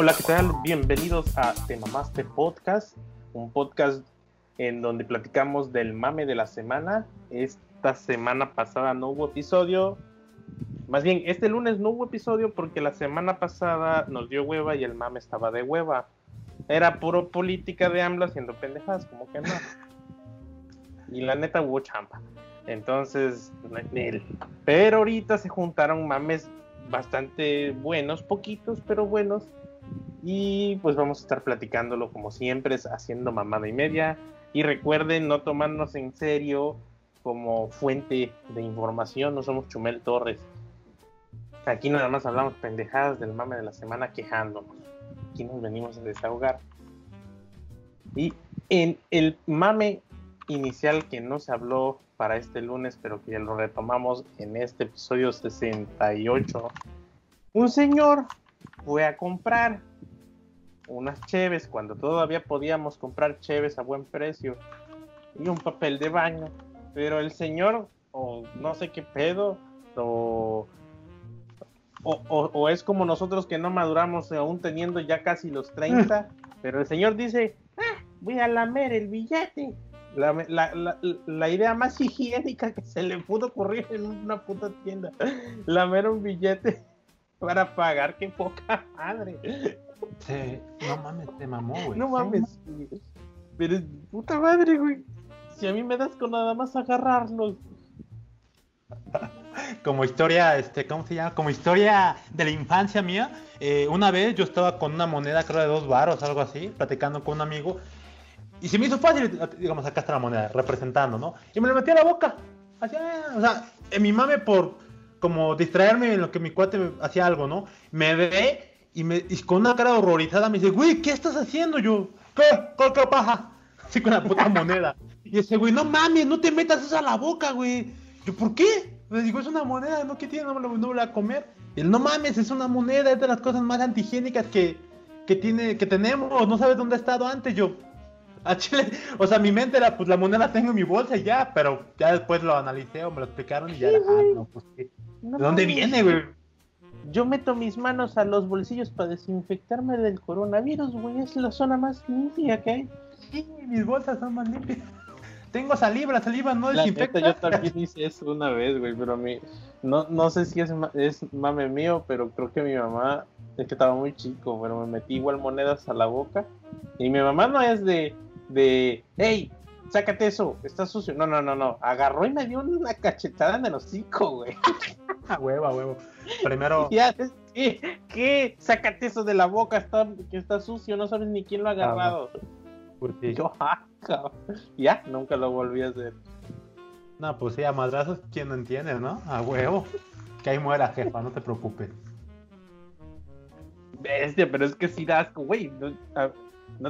Hola, ¿qué tal? Bienvenidos a Te Mamaste Podcast, un podcast en donde platicamos del mame de la semana. Esta semana pasada no hubo episodio. Más bien, este lunes no hubo episodio porque la semana pasada nos dio hueva y el mame estaba de hueva. Era puro política de AMLO haciendo pendejadas, como que no. Y la neta hubo champa. Entonces, pero ahorita se juntaron mames bastante buenos, poquitos, pero buenos. Y pues vamos a estar platicándolo como siempre, haciendo mamada y media. Y recuerden no tomarnos en serio como fuente de información, no somos Chumel Torres. Aquí nada más hablamos pendejadas del mame de la semana quejándonos. Aquí nos venimos a desahogar. Y en el mame inicial que no se habló para este lunes, pero que ya lo retomamos en este episodio 68. Un señor fue a comprar unas cheves cuando todavía podíamos comprar cheves a buen precio y un papel de baño. Pero el señor, o no sé qué pedo, o, o, es como nosotros que no maduramos aún teniendo ya casi los 30, pero el señor dice, ah, voy a lamer el billete. La, la, la, idea más higiénica que se le pudo ocurrir en una puta tienda. Lamer un billete para pagar, qué poca madre. No mames, te mamó, güey. No mames, Pero puta madre, güey. Si a mí me das con nada más agarrarlos. Como historia, este, ¿cómo se llama? Como historia de la infancia mía. Eh, una vez yo estaba con una moneda, creo de dos baros, algo así, platicando con un amigo. Y se me hizo fácil, digamos, acá está la moneda, representando, ¿no? Y me lo metí a la boca. Así, o sea, en mi mame por como distraerme en lo que mi cuate hacía algo, ¿no? Me ve y, me, y con una cara horrorizada me dice, güey, ¿qué estás haciendo? Yo, ¿qué? ¿Qué, qué paja? Así con la puta moneda. Y ese güey, no mames, no te metas eso a la boca, güey. Yo, ¿por qué? Le digo, es una moneda, ¿no? ¿Qué tiene? No me no voy a comer. Y él, no mames, es una moneda, es de las cosas más antihigiénicas que, que, tiene, que tenemos. No sabes dónde ha estado antes. Yo, a Chile, o sea, mi mente era, pues la moneda la tengo en mi bolsa y ya, pero ya después lo analicé o me lo explicaron y ya era, ah, no, pues ¿De dónde viene, güey? Yo meto mis manos a los bolsillos para desinfectarme del coronavirus, güey, es la zona más limpia que hay. Sí, mis bolsas son más limpias. Tengo saliva, la saliva no desinfecta. yo también hice eso una vez, güey, pero a mí, no, no sé si es, es mame mío, pero creo que mi mamá, es que estaba muy chico, pero me metí igual monedas a la boca. Y mi mamá no es de, de, hey, sácate eso, está sucio. No, no, no, no. Agarró y me dio una cachetada en el hocico, güey. a huevo, a huevo. Primero. Ya, ¿qué? ¿Qué? Sácate eso de la boca, está, que está sucio, no sabes ni quién lo ha agarrado. Porque yo, ah, ya, nunca lo volví a hacer. No, pues sí, a madrazos, ¿quién no entiende, no? A huevo. Que ahí muera, jefa, no te preocupes. Bestia, pero es que sí das, güey. No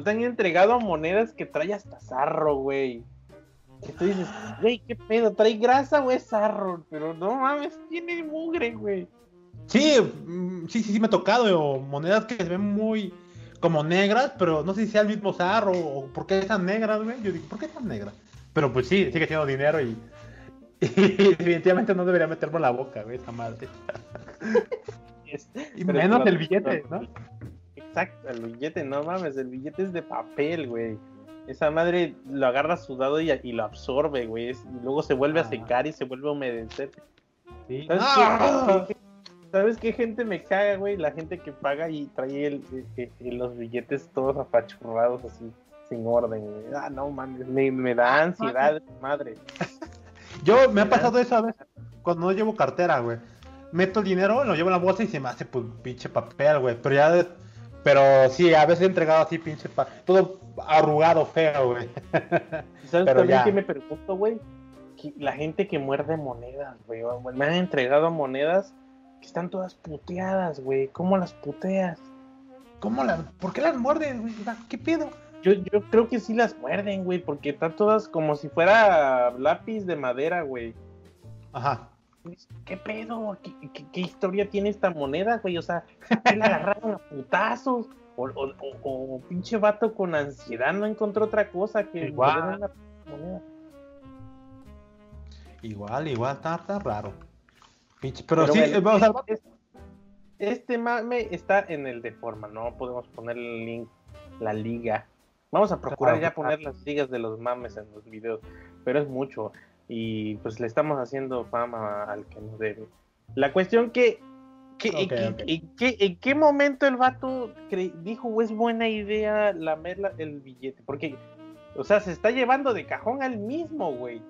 te han entregado monedas que trae hasta zarro, güey. Que tú dices, güey, qué pedo, trae grasa o es zarro, pero no mames, tiene mugre, güey. Sí, mm, sí, sí, sí me ha tocado monedas que se ven muy como negras, pero no sé si sea el mismo zarro o por qué están negras, güey. Yo digo, ¿por qué están negras? Pero pues sí, sigue siendo dinero y, y definitivamente no debería meterme en la boca, güey, esa madre. y menos el billete, ¿no? Exacto, el billete, no mames, el billete es de papel, güey. Esa madre lo agarra sudado y, y lo absorbe, güey. y luego se vuelve a ah. secar y se vuelve a humedecer. ¡Ah! ¿Sabes, qué, gente me caga, güey? La gente que paga y trae los billetes todos apachurrados así, sin orden, güey. Ah, no mames, me, da ansiedad, madre. Yo me ha pasado eso a veces cuando no llevo cartera, güey. Meto el dinero, lo llevo en la bolsa y se me hace pues pinche papel, güey. Pero ya pero sí, a veces he entregado así, pinche, todo arrugado, feo, güey. ¿Sabes Pero también que me pregunto, güey? La gente que muerde monedas, güey. Me han entregado monedas que están todas puteadas, güey. ¿Cómo las puteas? ¿Cómo las, ¿Por qué las muerden, güey? ¿Qué pedo? Yo, yo creo que sí las muerden, güey, porque están todas como si fuera lápiz de madera, güey. Ajá. ¿Qué pedo? ¿Qué, historia tiene esta moneda, güey? O sea, ¿qué le agarraron a putazos? O, pinche vato con ansiedad no encontró otra cosa que igual. moneda. Igual, igual, está, raro. Pinche, pero, sí, vamos a... este mame está en el de forma, no podemos poner el link, la liga. Vamos a procurar ya poner las ligas de los mames en los videos, pero es mucho y pues le estamos haciendo fama al que nos debe. La cuestión que, que, en, qué, ¿en qué momento el vato cre- dijo es buena idea lamer el billete? Porque, o sea, se está llevando de cajón al mismo, güey.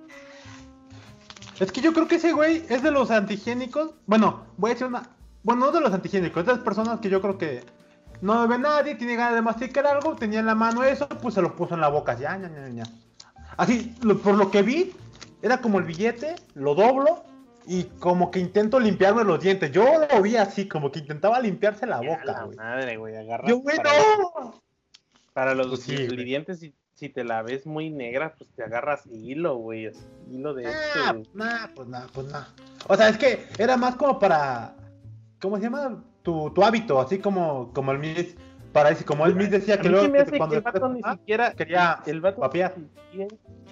Es que yo creo que ese güey es de los antihigiénicos. Bueno, voy a decir una. Bueno, no de los antihigiénicos, es de las personas que yo creo que no ve nadie, tiene ganas de masticar algo, tenía en la mano eso, pues se lo puso en la boca. Ya, ya, ya, ya. Así, lo- por lo que vi, era como el billete, lo doblo y como que intento limpiarme los dientes. Yo lo vi así, como que intentaba limpiarse la Ya boca, la güey. madre, güey, agarra. Yo, güey, para, no. para los Pues sí, dientes, si, si te la ves muy negra, pues te agarras hilo, güey. Hilo de Ah, este, nah, pues nada, pues nada. O sea, es que era más como para. ¿Cómo se llama? Tu, tu hábito, así como, como el Miss. Para decir, como el Miss decía que luego se me hace que cuando el vato ni siquiera quería el vato siquiera-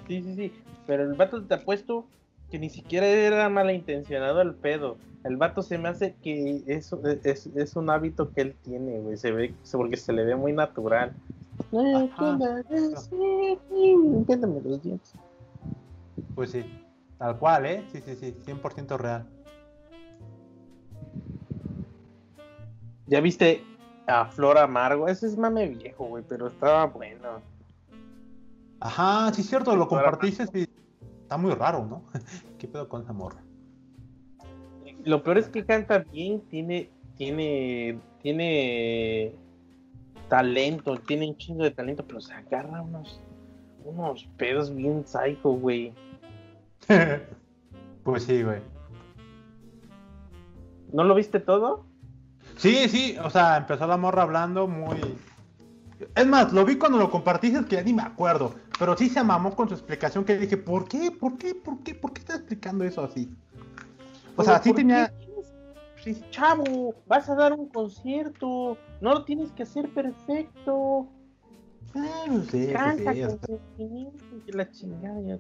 sí sí sí pero el vato te apuesto que ni siquiera era malintencionado el pedo. El vato se me hace que eso es, es un hábito que él tiene güey. Se ve porque se le ve muy natural. Sí, sí, limpiándome los dientes. Pues sí, tal cual, ¿eh? Sí, sí, sí, 100% real. ya viste a Flor Amargo ese es mame viejo güey pero estaba bueno. Ajá, sí, es cierto, lo compartiste y está muy raro, ¿no? ¿Qué pedo con esa morra? Lo peor es que canta bien, tiene, tiene, tiene talento, tiene un chingo de talento, pero se agarra unos, unos pedos bien psycho, güey. pues sí, güey. ¿No lo viste todo? Sí, sí, o sea, empezó la morra hablando muy... Es más, lo vi cuando lo compartiste, que ya ni me acuerdo, pero sí se mamó con su explicación que dije, ¿por qué? ¿Por qué? ¿Por qué? ¿Por qué está explicando eso así? O sea, sí ¿por tenía... qué Chavo, vas a dar un concierto, no lo tienes que hacer perfecto, Ah, no sé, canta pues sí, con hasta- sentimiento y la chingada. ya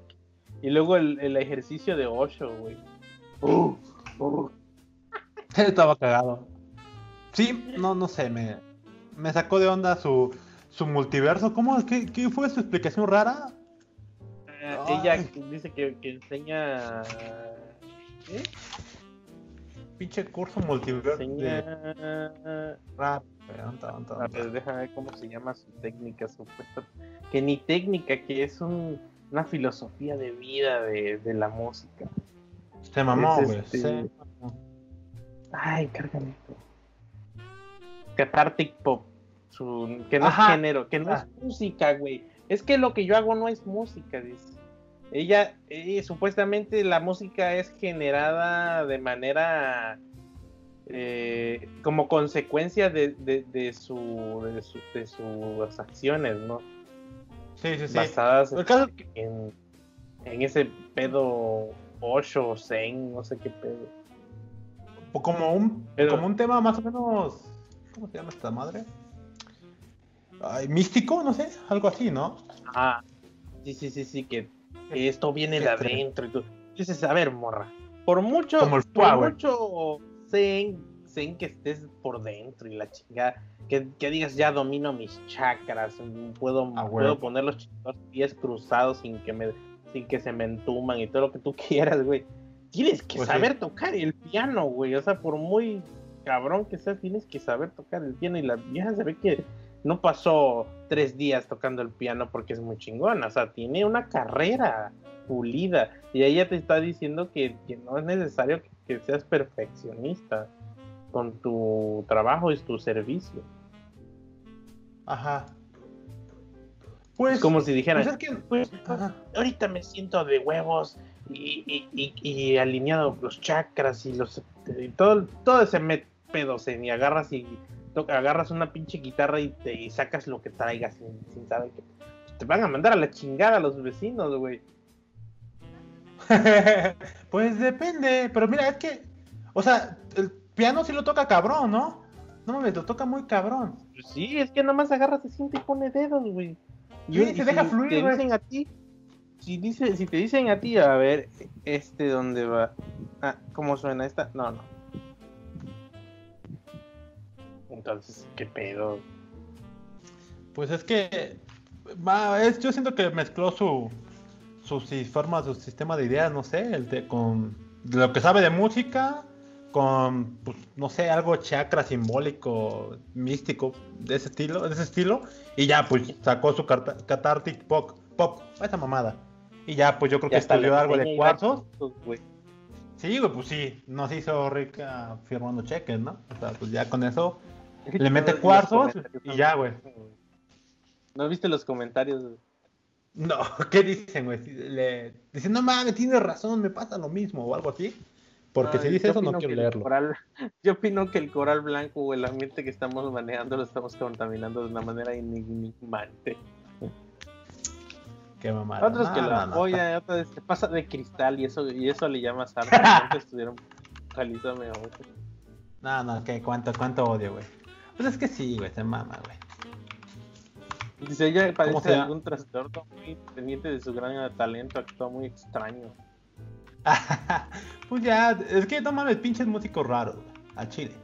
Y luego el, el ejercicio de Osho, güey. Uh, uh. Estaba cagado. Sí, no, no sé, me, me sacó de onda su, su multiverso. ¿Cómo? ¿Qué, qué fue su explicación rara? Eh, ella dice que, que enseña. ¿eh? Pinche curso multiverso Enseña. de rap. Anta, anta, A anta. ver, déjame ver cómo se llama su técnica supuesta. Que ni técnica, que es un- una filosofía de vida de, de la música. Se mamó, es güey. este- se mamó. Ay, cárgame esto. Cathartic Pop. Su, que no Ajá. es género, que no Ah. es música, güey. Es que lo que yo hago no es música, dice. Ella, eh, supuestamente la música es generada de manera eh, como consecuencia de, de, de su, de, su- de sus acciones, ¿no? Sí, sí, sí. Basadas caso- en, en ese pedo Osho, Zen, no sé qué pedo. o como un, Pero- como un tema más o menos. ¿Cómo se llama esta madre? Ay, místico, no sé, algo así, ¿no? Ah, sí, sí, sí, sí, que, que esto viene de adentro y tú dices, a ver, morra, por mucho, Como el por mucho zen, zen que estés por dentro y la chingada, que, que digas, ya domino mis chakras, puedo, Ah, puedo poner los chingados pies cruzados sin que me, sin que se me entuman y todo lo que tú quieras, güey. Tienes que Pues sí. saber tocar el piano, güey, o sea, por muy cabrón que seas, tienes que saber tocar el piano y la vieja se ve que no pasó tres días tocando el piano porque es muy chingona, o sea, tiene una carrera pulida y ella te está diciendo que, que no es necesario que, que seas perfeccionista con tu trabajo y tu servicio. Ajá. Pues. Como si dijeran, pues es que. pues, Ajá. ahorita me siento de huevos y, y- y- y alineado los chakras y los y todo, todo ese me- pedo zen, y agarras y agarras una pinche guitarra y te y sacas lo que traigas sin, sin saber que te van a mandar a la chingada los vecinos, güey. pues depende, pero mira, es que, o sea, el piano sí lo toca cabrón, ¿no? No mames, lo toca muy cabrón. Pues sí, es que nada más agarra, se siente y pone dedos, güey. Sí, se deja fluir, Te güey. dicen a ti, si, dice, si te dicen a ti, a ver, este dónde va. Ah, ¿cómo suena esta? No, no. Entonces, ¿qué pedo? Pues es que va, es, yo siento que mezcló su, su forma, su sistema de ideas, no sé, el de, con de lo que sabe de música, con, pues, no sé, algo chakra simbólico, místico, de ese estilo, de ese estilo, y ya, pues, sacó su cathartic pop, pop, esa mamada. Y ya, pues, yo creo que estudió algo de cuarzos. Sí, güey, pues sí, nos hizo rica firmando cheques, ¿no? O sea, pues ya con eso le mete Los cuarzos y ya, güey. ¿No viste los comentarios? güey? No, ¿qué dicen, güey? Le... Dicen, no mames, tienes razón, me pasa lo mismo o algo así. Porque si Ay, dice eso, no quiero leerlo. coral- yo opino que el coral blanco o el ambiente que estamos manejando lo estamos contaminando de una manera enigmante. Qué mamada. Otros que No, lo no, no, apoyan, otros se pasa de cristal y eso y eso le llamas arte. Estuvieron calizame No, no, que cuánto, cuánto odio, güey. Pues es que sí, güey, se mama, güey. Dice ella ¿Cómo padece se llama? algún trastorno muy pendiente de su gran talento, actúa muy extraño. pues ya, es que no mames, pinches músicos raros, güey, al chile.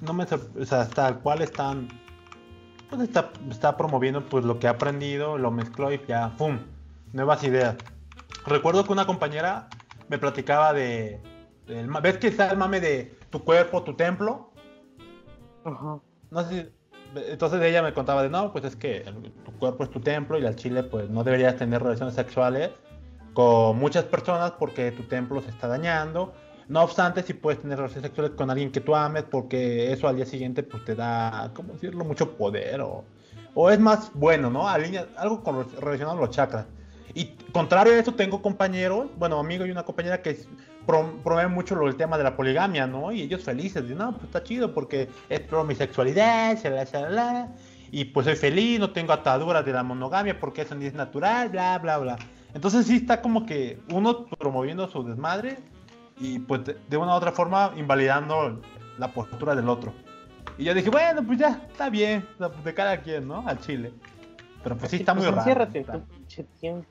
No me o sea, hasta cual están, pues está, está promoviendo pues lo que ha aprendido, lo mezcló y ya, ¡pum! Nuevas ideas. Recuerdo que una compañera me platicaba de, ma- ¿ves que está el mame de tu cuerpo, tu templo? No sé Entonces ella me contaba de, no, pues es que tu cuerpo es tu templo y al chile pues no deberías tener relaciones sexuales con muchas personas porque tu templo se está dañando. No obstante, si puedes tener relaciones sexuales con alguien que tú ames porque eso al día siguiente pues te da, ¿cómo decirlo? Mucho poder o, o es más bueno, ¿no? Alinea, algo con, relacionado a los chakras. Y contrario a eso, tengo compañeros, bueno, amigo y una compañera que promueven mucho lo, el tema de la poligamia, ¿no? Y ellos felices, dicen, no, pues está chido porque exploro mi sexualidad, shalala, shalala, y pues soy feliz, no tengo ataduras de la monogamia porque eso ni es natural, bla, bla, bla. Entonces sí está como que uno promoviendo su desmadre y pues de, una u otra forma invalidando la postura del otro. Y yo dije, bueno, pues ya, está bien, pues, de cada quien, ¿no? Al chile. Pero pues sí está muy Pues raro. enciérrate en está- tu pinche tiempo.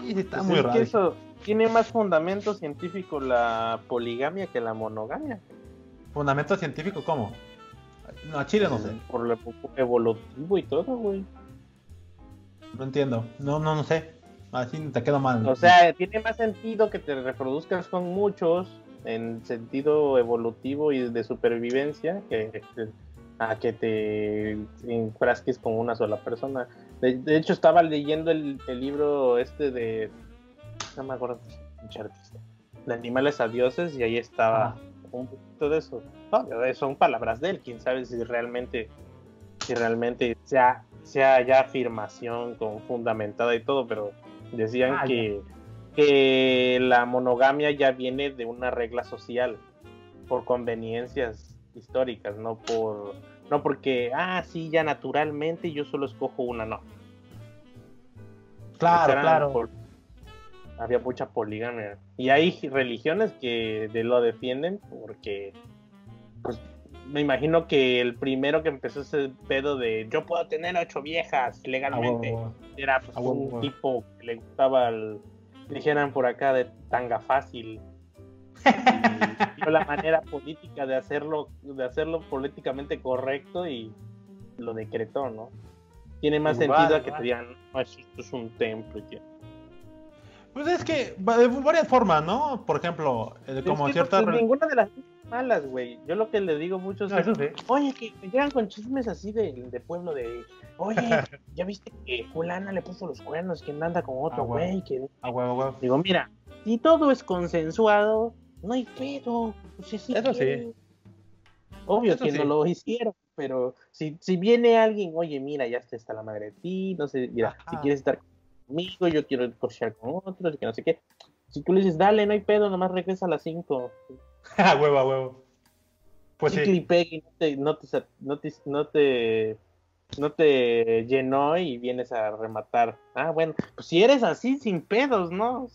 Sí, sí está Pues muy es raro. que eso tiene más fundamento científico la poligamia que la monogamia. ¿Fundamento científico cómo? No, a Chile no sé. Por lo evolutivo y todo, güey. No entiendo. No, no, no sé. Así te quedo mal. O sea, tiene más sentido que te reproduzcas con muchos en sentido evolutivo y de supervivencia que a que te enfrasques con una sola persona. De, de hecho, estaba leyendo el, el libro este de. No me acuerdo, pinche artista. De animales a dioses, y ahí estaba Ajá. un poquito de eso. No, son palabras de él, quién sabe si realmente, si realmente sea, sea ya afirmación con fundamentada y todo, pero decían Ah, que, que la monogamia ya viene de una regla social por conveniencias históricas, no por no porque ah sí ya naturalmente yo solo escojo una, no. Claro, claro. por- había mucha poligamia. Y hay religiones que de lo defienden porque pues me imagino que el primero que empezó ese pedo de yo puedo tener ocho viejas Ah, legalmente huevo. era pues, Ah, un tipo que le gustaba el, dijeran por acá de tanga fácil. Y vio la manera política de hacerlo de hacerlo políticamente correcto y lo decretó no tiene más sentido a que te digan no esto es un templo y Pues es que de varias formas, ¿no? Por ejemplo, eh, como Es que, ciertas. pues, ninguna de las malas güey yo lo que le digo mucho es No, eso sí. Oye, que me llegan con chismes así de, de pueblo de, oye, ya viste que fulana le puso los cuernos, que anda con otro Ah, huevo. güey, que Ah, huevo, huevo. Digo, mira, si todo es consensuado, no hay pedo. Pues si sí Eso sí. Obvio Eso que sí. no lo hicieron, pero si, si viene alguien, oye, mira, ya está, está la madre de ti, no sé, mira, si quieres estar conmigo, yo quiero cochear con otros, y que no sé qué. Si tú le dices, dale, no hay pedo, nomás regresa a las 5. Ah, huevo, a huevo. Pues Chicle sí. y no te, no te, no te, no te, no te llenó y vienes a rematar. Ah, bueno, pues si eres así, sin pedos, ¿no?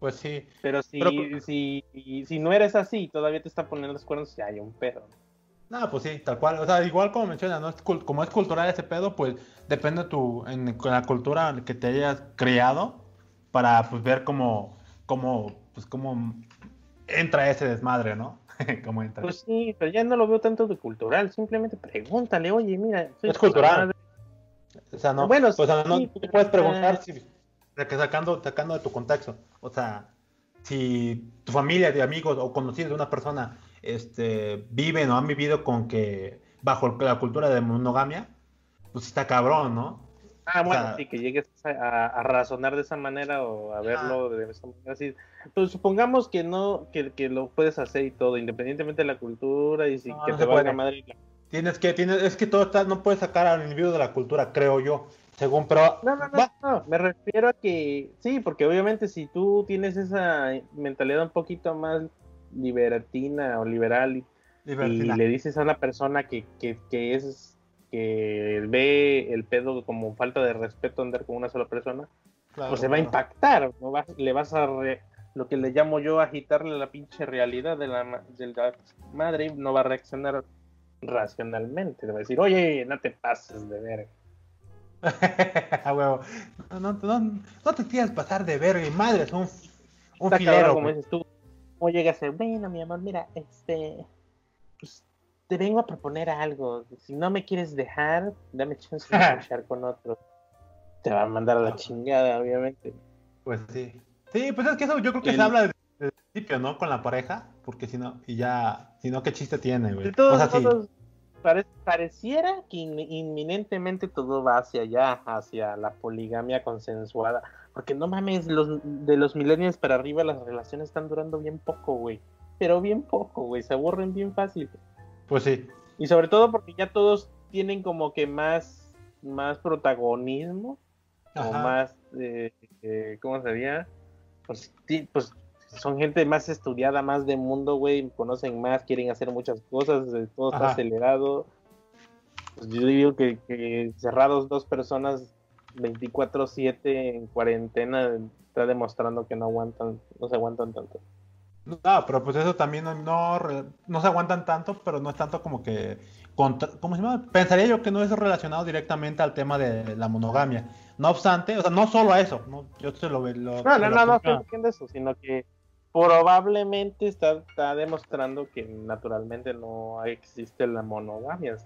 Pues sí. Pero si, Pero- si, si no eres así, todavía te está poniendo los cuernos, ya hay un pedo. No, pues sí, tal cual. O sea, igual como mencionas, ¿no? Como es cultural ese pedo, pues depende tu, en la cultura que te hayas criado para pues ver cómo, cómo, pues cómo entra ese desmadre, ¿no? Comenta. Pues sí, pero ya no lo veo tanto de cultural. Simplemente pregúntale, oye, mira. soy Es cultural. O sea, no, Bueno, o sea, no sí, tú puedes preguntar si, que sacando, sacando de tu contexto. O sea, si tu familia, de amigos o conocidos de una persona este, viven o han vivido con que bajo la cultura de monogamia, pues está cabrón, ¿no? Ah, bueno, O sea- sí, que llegues a, razonar de esa manera o a verlo de esa manera. Así. Pues supongamos que no, que, que lo puedes hacer y todo, independientemente de la cultura y si No, que no te puede. madre. Tienes que, tienes, es que todo está, no puedes sacar al individuo de la cultura, creo yo. Según, pero No, no, no, va- no, me refiero a que sí, porque obviamente si tú tienes esa mentalidad un poquito más liberatina o liberal y, y le dices a una persona que, que, que es que ve el pedo como falta de respeto andar con una sola persona, Claro, pues se va a impactar, ¿no? Vas- le vas a re- lo que le llamo yo agitarle la pinche realidad de la, de la madre, no va a reaccionar racionalmente, le va a decir, oye, no te pases de ver. a huevo. No, no, no, no te quieras pasar de verga, y madre, es un, un Está filero. cabrón, como dices tú, ¿cómo llegas a bueno, mi amor, mira, este, pues te vengo a proponer algo, si no me quieres dejar, dame chance de escuchar con otro. Te va a mandar a la chingada, obviamente. Pues sí. Sí, pues es que eso yo creo que El- se habla desde el principio, ¿no? Con la pareja, porque si no, y ya, si no, ¿qué chiste tiene, güey? Todos o sea, sí. modos, pare- pareciera que in- inminentemente todo va hacia allá, hacia la poligamia consensuada. Porque no mames, los, de los millennials para arriba las relaciones están durando bien poco, güey. Pero bien poco, güey. Se aburren bien fácil. Pues sí. Y sobre todo porque ya todos tienen como que más, más protagonismo. O más, eh, eh, ¿cómo sería? Pues, pues son gente más estudiada, más de mundo, güey, conocen más, quieren hacer muchas cosas, eh, todo está acelerado. Pues yo digo que, que cerrados dos personas 24/7 en cuarentena está demostrando que no aguantan, no se aguantan tanto. No, pero pues eso también no, no, no se aguantan tanto, pero no es tanto como que. Contra, ¿Cómo se llama? Pensaría yo que no es relacionado directamente al tema de la monogamia. No obstante, o sea, no solo a eso. No, yo se lo. No, no, no, no estoy diciendo eso, sino que probablemente está, está demostrando que naturalmente no existe la monogamia.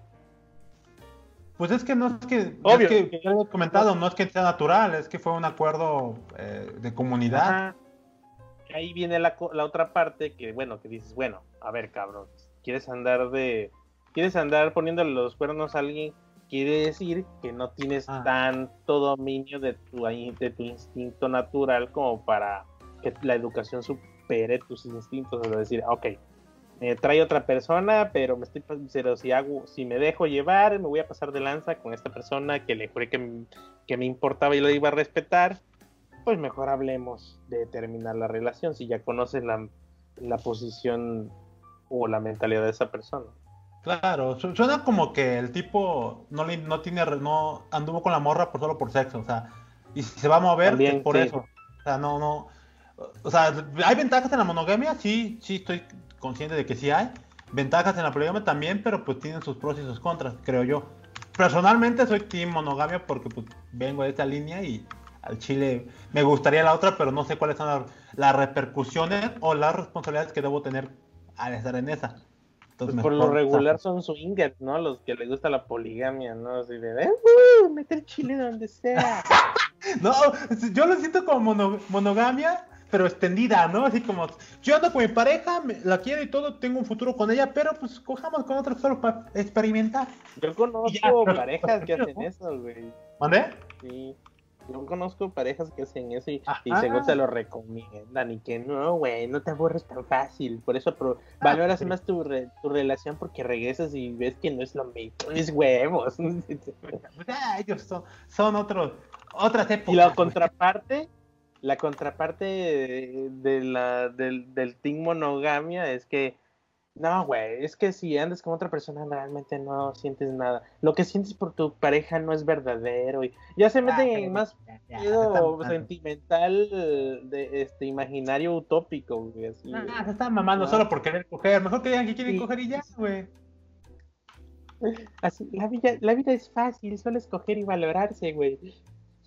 Pues es que no es que. Obvio, es que, ya lo he comentado, no es que sea natural, es que fue un acuerdo eh, de comunidad. Ajá. Ahí viene la, la otra parte que, bueno, que dices, bueno, a ver, cabrón, quieres andar de, quieres andar poniéndole los cuernos a alguien, quiere decir que no tienes Ah. tanto dominio de tu, de tu instinto natural como para que la educación supere tus instintos, es decir, ok, me trae otra persona, pero me estoy, pero si hago, si me dejo llevar, me voy a pasar de lanza con esta persona que le juré que, que me importaba y lo iba a respetar, pues mejor hablemos de terminar la relación si ya conoces la, la posición o la mentalidad de esa persona. Claro, su- suena como que el tipo no, le- no tiene, no anduvo con la morra por solo por sexo, o sea, y si se va a mover También, es por sí. eso. O sea, no, no, o sea, hay ventajas en la monogamia, sí, sí estoy consciente de que sí hay. Ventajas en la poligamia también, pero pues tienen sus pros y sus contras, creo yo. Personalmente soy team monogamia porque pues vengo de esta línea y al chile me gustaría la otra, pero no sé cuáles son las, las repercusiones o las responsabilidades que debo tener al estar en esa. Pues Entonces, por lo regular son swingers, ¿no? Los que les gusta la poligamia, ¿no? Así de, "Eh, uh, meter chile donde sea. No, yo lo siento como mono- monogamia, pero extendida, ¿no? Así como, yo ando con mi pareja, me- la quiero y todo, tengo un futuro con ella, pero pues cojamos con otra solo para experimentar. Yo conozco Ya, pero- parejas que hacen ¿no? eso, güey. ¿Mande? Sí. Yo conozco parejas que hacen eso y, y según te lo recomiendan y que no, güey, no te aburres tan fácil. Por eso pro- valoras sí. más tu, re- tu relación porque regresas y ves que no es lo mismo. Es huevos. Pues, ah, ellos son, son otros, otras épocas. Y la contraparte, la contraparte de, de la, del, del team monogamia es que, no, güey, es que si andas con otra persona realmente no sientes nada. Lo que sientes por tu pareja no es verdadero. Y ya se meten Ah, en más ya, pedo sentimental de este imaginario utópico, güey, así. Ah, se están mamando Ah. solo por querer coger. Mejor que digan que quieren Sí. coger y ya, güey. Así, la vida, la vida es fácil, solo escoger y valorarse, güey.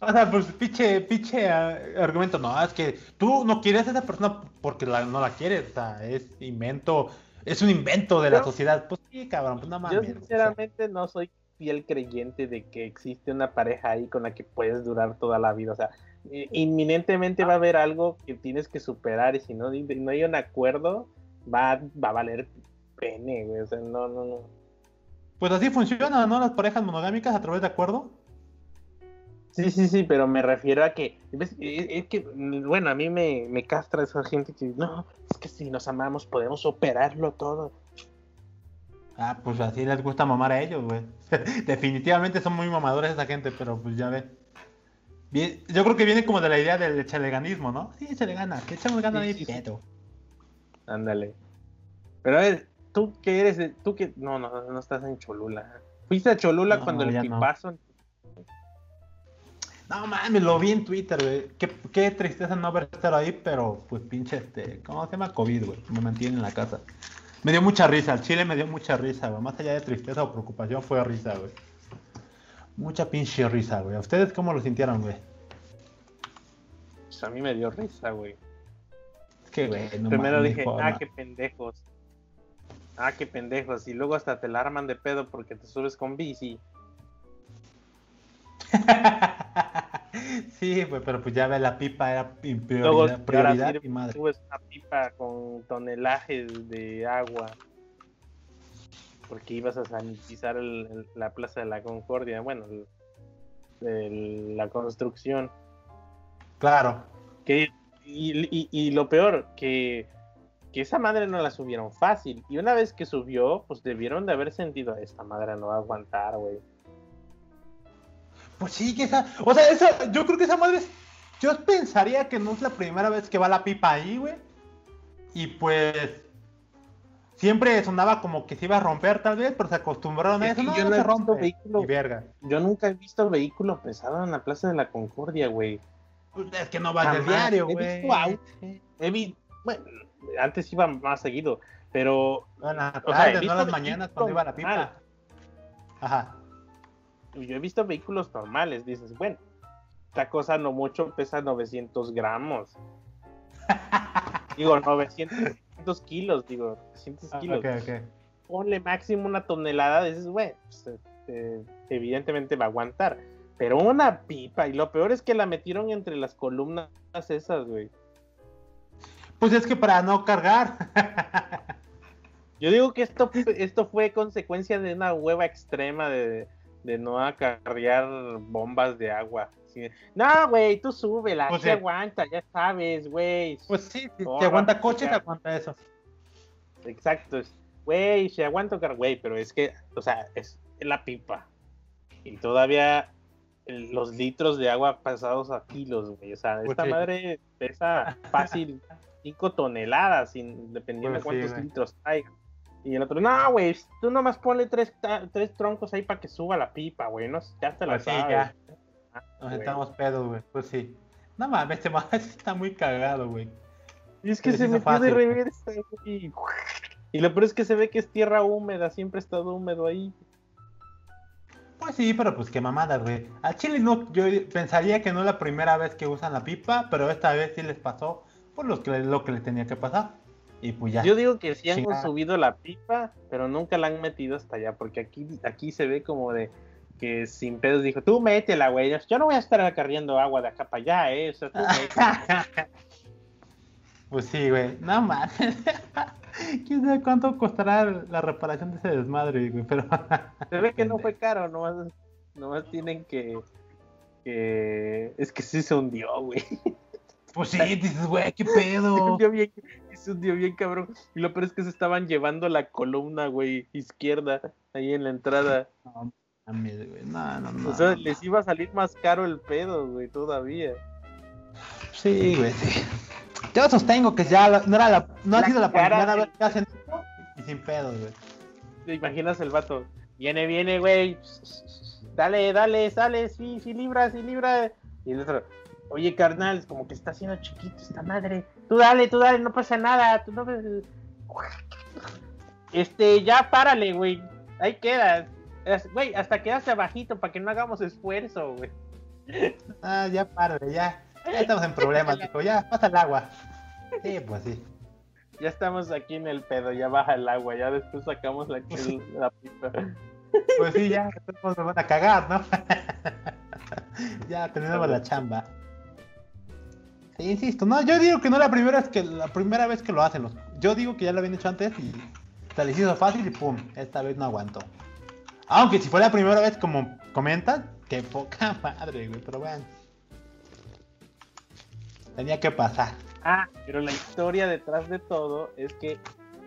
O sea, pues pinche, pinche ah, argumento, no, es que tú no quieres a esa persona porque la- no la quieres, o sea, es invento es un invento de la Yo- sociedad. Pues sí, cabrón, pues no Yo mames. o sea. sinceramente no soy fiel creyente de que existe una pareja ahí con la que puedes durar toda la vida. O sea, inminentemente va a haber algo que tienes que superar y si no, no hay un acuerdo, va, va a valer pene, güey. O sea, no, no, no. Pues así funcionan, ¿no? Las parejas monogámicas a través de acuerdo. Sí, sí, sí, pero me refiero a que, ¿ves? Es, es que, mm, bueno, a mí me, me castra esa gente que, no, es que si nos amamos podemos operarlo todo. Ah, pues así les gusta mamar a ellos, güey. Definitivamente son muy mamadores esa gente, pero pues ya ve. Bien- yo creo que viene como de la idea del chaleganismo, ¿no? Sí, se le gana, le echamos ganas Sí, ahí, sí. Ándale. Pero a ver, tú que eres, de- tú que, no, no, no estás en Cholula. Fuiste a Cholula No, cuando el no. No mames, lo vi en Twitter, güey. Qué, qué tristeza no haber estado ahí, pero pues pinche este, ¿cómo se llama? COVID, güey. Me mantiene en la casa. Me dio mucha risa, el chile me dio mucha risa, güey. Más allá de tristeza o preocupación, fue risa, güey. Mucha pinche risa, güey. ¿A ustedes cómo lo sintieron, güey? Pues a mí me dio risa, güey. Es que, güey, no Primero mames, dije, forma. ah, qué pendejos. Ah, qué pendejos. Y luego hasta te la arman de pedo porque te subes con bici. sí, güey, pero pues ya ve, la pipa era pi- Luego prioridad, prioridad y madre. subes una pipa con tonelajes de agua. Porque ibas a sanitizar el- el- la Plaza de la Concordia. Bueno, el- la construcción. Claro. Que, y, y- y lo peor, que, que esa madre no la subieron fácil. Y una vez que subió, pues debieron de haber sentido, esta madre no va a aguantar, güey. Pues sí, que esa. O sea, esa, yo creo que esa madre es. Yo pensaría que no es la primera vez que va la pipa ahí, güey. Y pues. Siempre sonaba como que se iba a romper, tal vez, pero se acostumbraron a Es eso. No, yo no no se he visto vehículo. Y verga. Yo nunca he visto vehículo pesado en la Plaza de la Concordia, güey. Pues es que no vas del diario, He güey. visto autos. He vi- bueno, antes iba más seguido, pero En las O sea, he tardes, no visto en las mañanas cuando iba la pipa. Ajá. Yo he visto vehículos normales. Dices, bueno, esta cosa no mucho pesa 900 gramos. digo, 900 kilos, digo, 900 Ah, kilos. ok, ok. Ponle máximo una tonelada, dices, güey, pues, este, evidentemente va a aguantar. Pero una pipa, y lo peor es que la metieron entre las columnas esas, güey. Pues es que para no cargar. Yo digo que esto, esto fue consecuencia de una hueva extrema de, de no acarrear bombas de agua. No, güey, tú súbela, Pues sí sí. aguanta, ya sabes, güey. pues sí, si te aguanta coche, te aguanta eso. Exacto, güey, se aguanta, güey, pero es que, o sea, es la pipa. Y todavía los litros de agua pasados a kilos, güey. O sea, Pues esta sí. madre pesa fácil 5 toneladas, sin, dependiendo Pues de cuántos güey. litros hay. Y el otro, no, güey, tú nomás ponle tres, tres troncos ahí para que suba la pipa, güey. No, ya te la Pues sí, ya. Ah, Nos güey. estamos pedos, güey. Pues sí. No mames, este mames está muy cagado, güey. Y es que Se metió de fácil. reversa, güey. Y lo peor es que se ve que es tierra húmeda, siempre ha estado húmedo ahí. Pues sí, pero pues qué mamada, güey. Al chile no, yo pensaría que no es la primera vez que usan la pipa, pero esta vez sí les pasó por lo que, lo que les tenía que pasar. Y pues ya. Yo digo que sí han Chingada. subido la pipa, pero nunca la han metido hasta allá, porque aquí, aquí se ve como de que sin pedos dijo, tú métela, güey. Yo no voy a estar acarreando agua de acá para allá, eh. O sea, tú métela. Pues sí, güey. No mames. Quién sabe cuánto costará la reparación de ese desmadre, güey. Pero. se ve que no fue caro, nomás, nomás tienen que, que... Es que sí se hundió, güey. Pues sí, dices, güey, qué Se pedo. hundió bien, se hundió bien, cabrón. Y lo peor es que se estaban llevando la columna, güey, izquierda, ahí en la entrada. No mames, güey. No, no, no. O sea, no, les iba a salir más caro el pedo, güey, todavía. Sí, güey, sí. Yo sostengo que ya la- no, era la, no ha sido la primera vez que hacen esto y sin pedos, güey. ¿Te imaginas el vato? Viene, viene, güey. Dale, dale, sale, sí, sí libra, sí libra. Y el otro, oye, carnal, es como que está haciendo chiquito esta madre. Tú dale, tú dale, no pasa nada. Tú no... Este, ya párale, güey. Ahí quedas. Güey, hasta quedaste abajito para que no hagamos esfuerzo, güey. Ah, ya párale, ya. Ya estamos en problemas, dijo. Ya, pasa el agua. Sí, pues sí. ya estamos aquí en el pedo, ya baja el agua, ya después sacamos la, la pipa. Pues sí, ya nos van a cagar, ¿no? ya tenemos la chamba. Insisto, no, yo digo que no la primera vez que la primera vez que lo hacen. los- Yo digo que ya lo habían hecho antes y se les hizo fácil y pum, esta vez no aguantó. Aunque si fue la primera vez como comentan, qué poca madre, güey, pero bueno. Tenía que pasar. Ah, pero la historia detrás de todo es que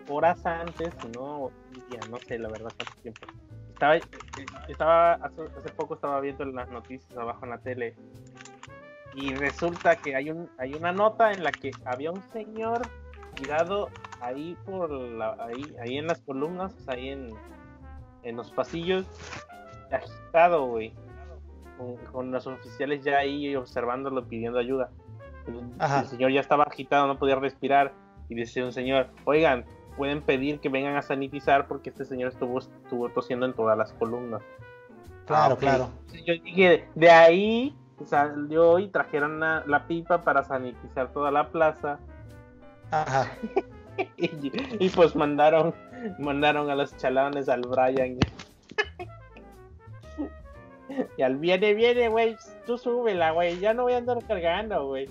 horas antes, no, ya no sé la verdad cuánto tiempo. Estaba, eh, estaba hace, hace poco estaba viendo las noticias abajo en la tele y resulta que hay un hay una nota en la que había un señor tirado ahí por la, ahí ahí en las columnas, ahí en en los pasillos agitado, güey. Con, con los oficiales ya ahí observándolo pidiendo ayuda. El, el señor ya estaba agitado, no podía respirar. Y decía un señor, oigan, pueden pedir que vengan a sanitizar porque este señor estuvo, estuvo tosiendo en todas las columnas. Claro, Ah, ok. claro. Yo dije, de ahí salió y trajeron la, la pipa para sanitizar toda la plaza. Ajá. Y, y pues mandaron, mandaron a los chalanes al Brian. Y al viene, viene, güey, tú súbela, güey, ya no voy a andar cargando, güey.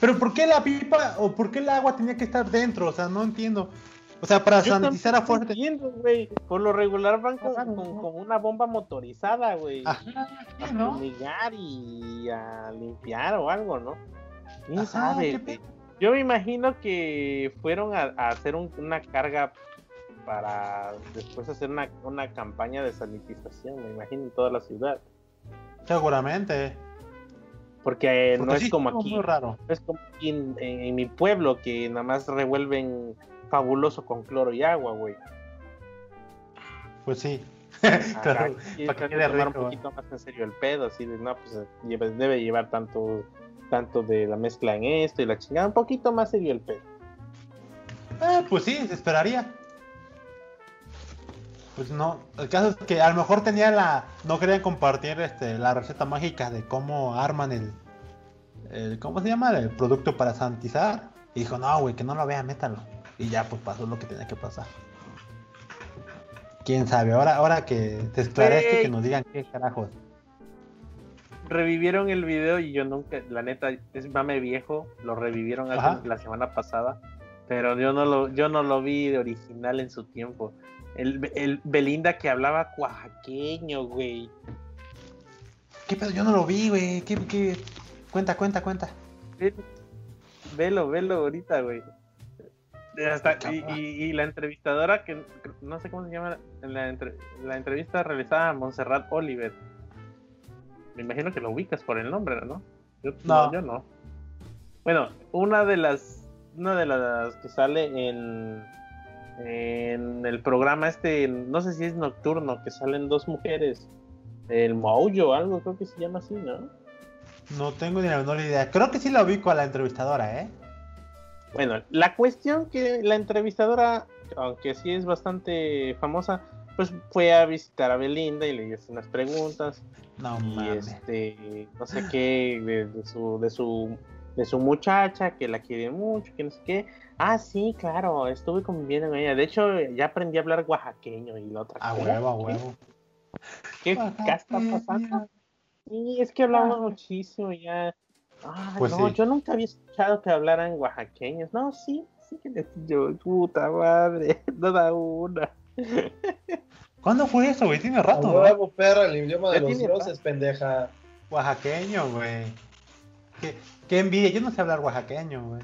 Pero ¿por qué la pipa o por qué el agua tenía que estar dentro? O sea, no entiendo. O sea, para Yo sanitizar entiendo, güey. Por lo regular van con, con- una bomba motorizada, güey. Ajá, A ¿no? fumigar y a limpiar o algo, ¿no? ¿Quién Ajá, sabe, Yo me imagino que fueron a, a hacer un- una carga para después hacer una, una campaña de sanitización, me imagino, en toda la ciudad. Seguramente. Porque, eh, no es como aquí, Muy raro. no es como aquí en, en- en mi pueblo que nada más revuelven fabuloso con cloro y agua, güey. Pues sí. Claro. para que quede rico. un poquito más en serio el pedo, así de, no, pues debe llevar tanto, tanto de la mezcla en esto y la chingada, un poquito más serio el pedo. Eh, pues sí, se esperaría. Pues no, el caso es que a lo mejor tenía la, no querían compartir este, la receta mágica de cómo arman el, el ¿cómo se llama? El producto para sanitizar. Y dijo, no, güey, que no lo vea, métalo. Y ya, pues pasó lo que tenía que pasar. Quién sabe, ahora, ahora que se esclarezca que nos digan qué carajos. Revivieron el video y yo nunca, la neta, es mame viejo, lo revivieron Ajá. la semana pasada, pero yo no lo, yo no lo vi de original en su tiempo. El, el Belinda que hablaba oaxaqueño, güey. ¿Qué pedo? Yo no lo vi, güey. ¿Qué, qué? Cuenta, cuenta, cuenta. Ve- Velo, velo ahorita, güey. Hasta- y, Cabrón. y- y la entrevistadora, que no sé cómo se llama, la, entre- la entrevista realizada a Montserrat Oliver. Me imagino que lo ubicas por el nombre, ¿no? Yo no, No. yo no. Bueno, una de las, una de las que sale en, en el programa este, no sé si es nocturno, que salen dos mujeres, el Moullo, algo creo que se llama así, ¿no? No tengo ni la menor idea. Creo que sí la ubico a la entrevistadora, ¿eh? Bueno, la cuestión que la entrevistadora, aunque sí es bastante famosa, pues fue a visitar a Belinda y le hizo unas preguntas No y mames. este, no sé qué, de, de su, de su, de su muchacha que la quiere mucho, que no sé qué. Ah, sí, claro, estuve conviviendo con ella. De hecho, ya aprendí a hablar oaxaqueño y la otra. A ¿qué? huevo, a huevo. ¿Qué, qué está pasando? Sí, es que hablamos muchísimo ya. Ah, Pues no, sí. yo nunca había escuchado que hablaran oaxaqueños. No, sí, sí que les yo, puta madre, no da una. ¿Cuándo fue eso, güey? Tiene rato, ¿no? huevo, perro, el idioma de los dioses, pendeja. Oaxaqueño, güey. ¿Qué, qué envidia. Yo no sé hablar oaxaqueño, güey.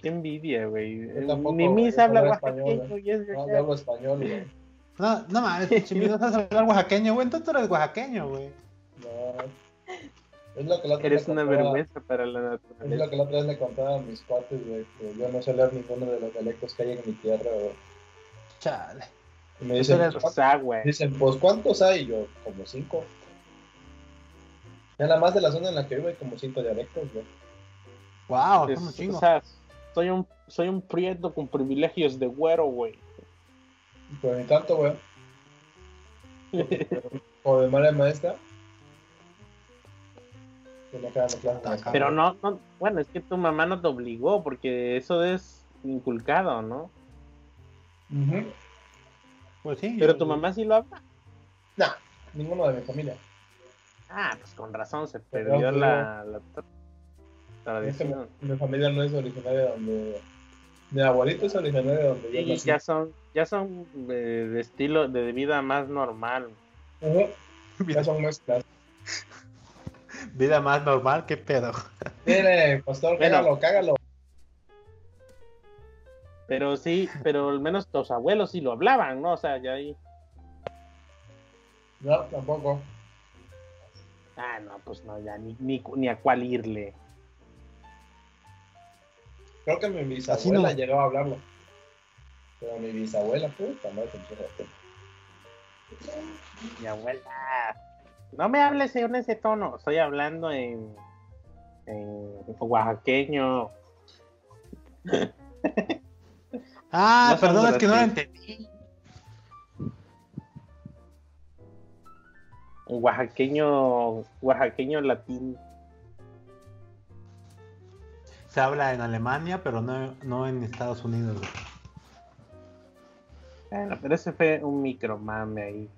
Qué envidia, güey. Yo habla oaxaqueño. español, y es No, acá. yo hablo español, güey. No, no mames, chimi, no sabes hablar oaxaqueño, güey. Entonces tú eres oaxaqueño, güey. No. Es lo que la otra Eres vez una contaba- vergüenza para la Es lo naturaleza. que la otra vez le contaba a mis cuates, güey, que yo no sé hablar ninguno de los dialectos que hay en mi tierra, güey. Chale. Y me dicen, güey. dicen, pues ¿cuántos hay? Y yo, como cinco. Ya nada más de la zona en la que vivo hay como cinco dialectos, güey. Wow, Es- son un o chingo. sea, soy un, soy un prieto con privilegios de güero, güey. Por mi tanto, güey. O de madre maestra. Que clases. Pero no, no, bueno, es que tu mamá no te obligó, porque eso es inculcado, ¿no? Pues sí. Pero yo- tu mamá sí lo habla. No, ninguno de mi familia. Ah, pues con razón se perdió pero- la, la tra- Es que tradición. mi, mi familia no es originaria de donde. Mi abuelito es originario de donde yo nací. ya son, ya son de, de estilo de vida más normal. Vida, Ya son mezclas. Vida más normal, qué pedo. Mire, pastor, Bueno. cágalo, cágalo. Pero sí, pero al menos tus abuelos sí lo hablaban, ¿no? O sea, ya ahí. No, tampoco. Ah, no, pues no, ya ni, ni, ni a cuál irle. Creo que mi Así bisabuela no. llegó a hablarlo. Pero mi bisabuela, puta madre. Mi abuela. No me hables en ese tono. Estoy hablando en, en oaxaqueño. Ah, No perdón, es que no lo entendí. Oaxaqueño, oaxaqueño latín. Se habla en Alemania, pero no, no en Estados Unidos. Bueno, pero ese fue un micromame ahí.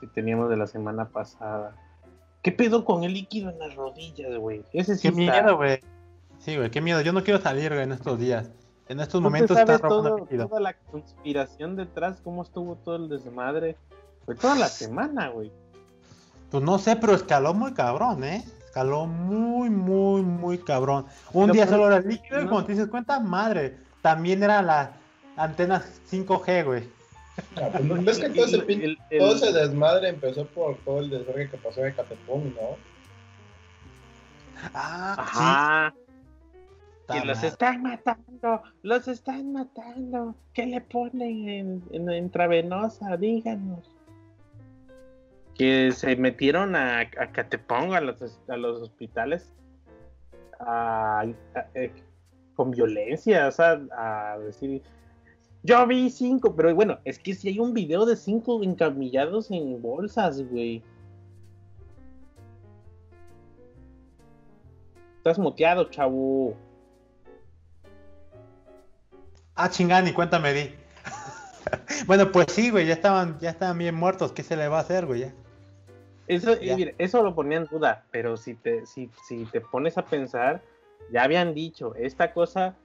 Que teníamos de la semana pasada. ¿Qué pedo con el líquido en las rodillas, güey? Ese sí Qué está- miedo, güey. Sí, güey, qué miedo. Yo no quiero salir, güey, en estos días. En estos ¿No te momentos está todo- toda la conspiración detrás? ¿Cómo estuvo todo el desmadre? Fue toda la semana, güey. Pues no sé, pero escaló muy cabrón, ¿eh? Escaló muy, muy, muy cabrón. Un Pero, día solo era líquido y cuando te dices cuenta, madre, también era la antena 5G, güey. Pues, ¿no ¿Ves que todo ese, El- pin- el- el- todo ese desmadre empezó por todo el desvergue que pasó en Catepón, ¿no? Ah, Ajá. sí. Que los están matando, los están matando. ¿Qué le ponen en, en intravenosa? Díganos. Que se metieron a, a Catepong, a los, a los hospitales, a- a- eh, con violencia, o sea, a decir, yo vi cinco, pero bueno, es que si hay un video de cinco encamillados en bolsas, güey. Estás muteado, chavo. Ah, chingada, ni cuenta me di. bueno, pues sí, güey, ya estaban, ya estaban bien muertos. ¿Qué se le va a hacer, güey? ya? Eso, y Ya. mira, eso lo ponía en duda, pero si te, si, si te pones a pensar, ya habían dicho, esta cosa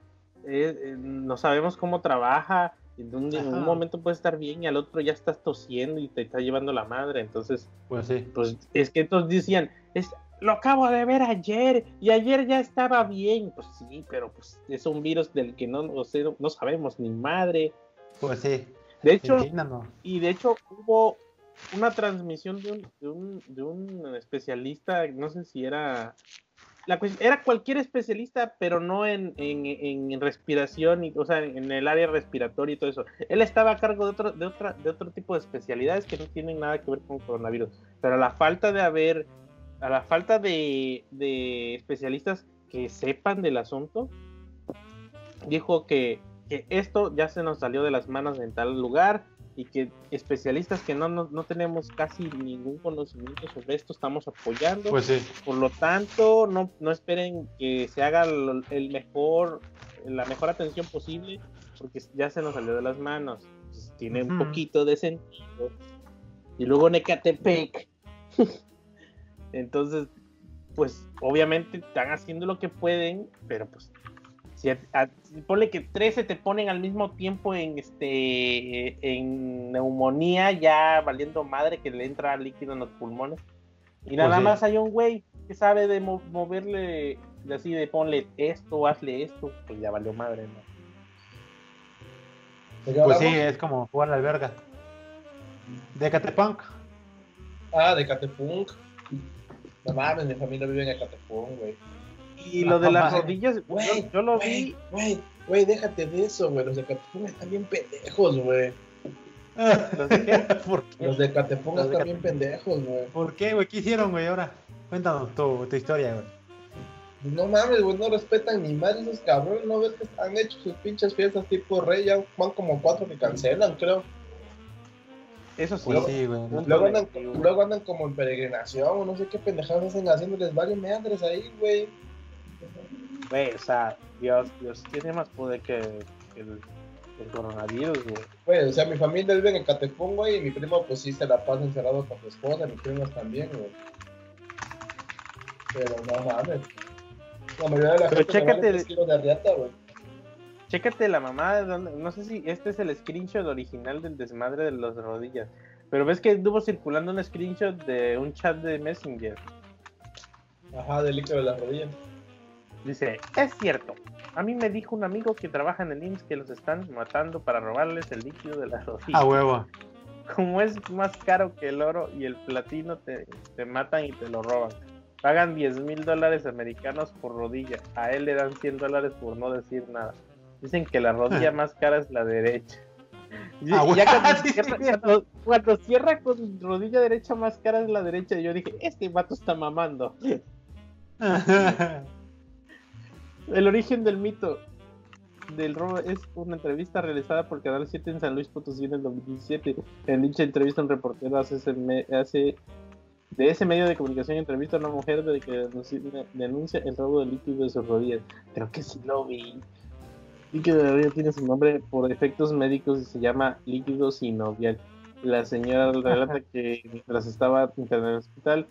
eh, eh, no sabemos cómo trabaja, en un, en un momento puede estar bien y al otro ya estás tosiendo y te está llevando la madre, entonces, Pues sí. pues es que entonces decían, es, lo acabo de ver ayer y ayer ya estaba bien, pues sí, pero pues es un virus del que no, o sea, no sabemos ni madre. Pues sí. De hecho, y de hecho hubo una transmisión de un, de un, de un especialista, no sé si era... Era cualquier especialista, pero no en, en, en respiración, y, o sea, en el área respiratoria y todo eso. Él estaba a cargo de otro, de, otra, de otro tipo de especialidades que no tienen nada que ver con coronavirus. Pero a la falta de haber, a la falta de, de especialistas que sepan del asunto, dijo que, que esto ya se nos salió de las manos en tal lugar y que especialistas que no, no, no tenemos casi ningún conocimiento sobre esto estamos apoyando. Pues sí. Por lo tanto, no, no esperen que se haga el mejor, la mejor atención posible, porque ya se nos salió de las manos. Entonces, tiene un poquito de sentido. Y luego Necatepec. Entonces, pues obviamente están haciendo lo que pueden, pero pues si a- a- ponle que 13 te ponen al mismo tiempo en este en neumonía, ya valiendo madre que le entra líquido en los pulmones. Y nada sí. más hay un güey que sabe de mo- moverle, de así de ponle esto, hazle esto, pues ya valió madre, ¿no? ¿De qué Pues sí, es como jugar la alberga. De Catepunk. Ah, de Catepunk. No mames, mi familia vive en Ecatepunk, güey. Y lo de las rodillas, Güey, yo, lo güey, vi, Güey, güey, déjate de eso, güey. Los de Catepunk están bien pendejos, güey. ¿Los de qué? ¿Por qué? Los de están bien pendejos, güey. ¿Por qué, güey? ¿Qué hicieron, güey, ahora? Cuéntanos tu, tu historia, güey. No mames, güey, no respetan ni más esos cabrones. ¿No ves que han hecho sus pinches fiestas tipo rey? Ya van como cuatro que cancelan, creo. Eso sí. Sí, güey. Luego andan, luego andan como en peregrinación o no sé qué pendejadas hacen haciéndoles varios meandres ahí, güey. Güey, o sea, Dios, Dios tiene más poder que el, el coronavirus, güey. Güey, o sea, mi familia vive en Ecatepec, güey, y mi primo pues sí se la pasa encerrado con su esposa, mis primos también, güey. Pero no mames. La mayoría de la Pero gente chécate vale el- de riata, güey. Chécate la mamá no sé si este es el screenshot original del desmadre de las rodillas, pero ves que estuvo circulando un screenshot de un chat de Messenger. Ajá, del líquido de las rodillas. Dice, es cierto, a mí me dijo un amigo que trabaja en el IMSS que los están matando para robarles el líquido de las rodillas. A huevo. Como es más caro que el oro y el platino, te, te matan y te lo roban. Pagan 10 mil dólares americanos por rodilla. A él le dan 100 dólares por no decir nada. Dicen que la rodilla más cara es la derecha. Ah, y ya cuando, cierra, cuando cierra con rodilla derecha más cara es la derecha, yo dije, este vato está mamando. El origen del mito del robo es una entrevista realizada por Canal 7 en San Luis Potosí en el 2017. En dicha entrevista, un reportero hace, ese me- hace- de ese medio de comunicación entrevista a una mujer de que denuncia, el robo de líquido de sus rodillas. Creo que sí lo vi. Líquido de rodilla tiene su nombre por efectos médicos y se llama líquido sinovial. La señora relata que mientras estaba en el hospital,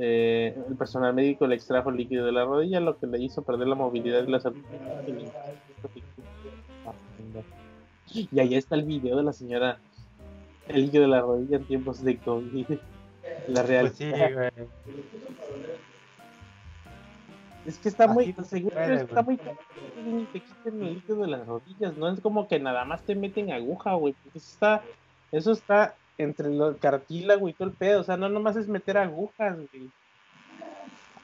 eh, el personal médico le extrajo el líquido de la rodilla, lo que le hizo perder la movilidad y la salud. Y ahí está el video de la señora, el líquido de la rodilla en tiempos de COVID. La real. Pues sí, güey. Es que está Así muy, no se según yo, puede, está güey. muy te quiten el líquido de las rodillas, no es como que nada más te meten aguja, güey, porque eso está, eso está entre el cartílago y todo el pedo, o sea, no nomás es meter agujas, güey.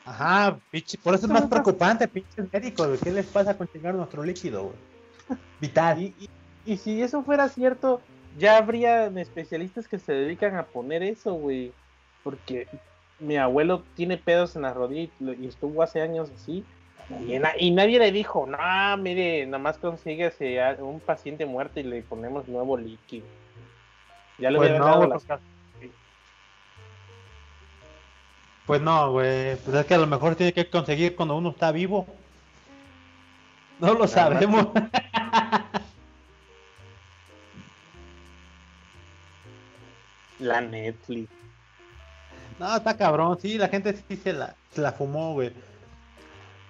Ajá, pinche. Por eso es más preocupante, pinches médicos, güey. ¿Qué les pasa con chingar nuestro líquido, güey? Vital. Y, y, y si eso fuera cierto, ya habría especialistas que se dedican a poner eso, güey, porque mi abuelo tiene pedos en la rodilla y, estuvo hace años así. Y, na- y nadie le dijo, no, mire, nomás consíguese a un paciente muerto y le ponemos nuevo líquido. Ya le Pues hubieran no, las porque- Pues no, güey. Pues es que a lo mejor tiene que conseguir cuando uno está vivo. No lo sabemos. la Netflix. No, está cabrón. Sí, la gente sí se la, se la fumó, güey.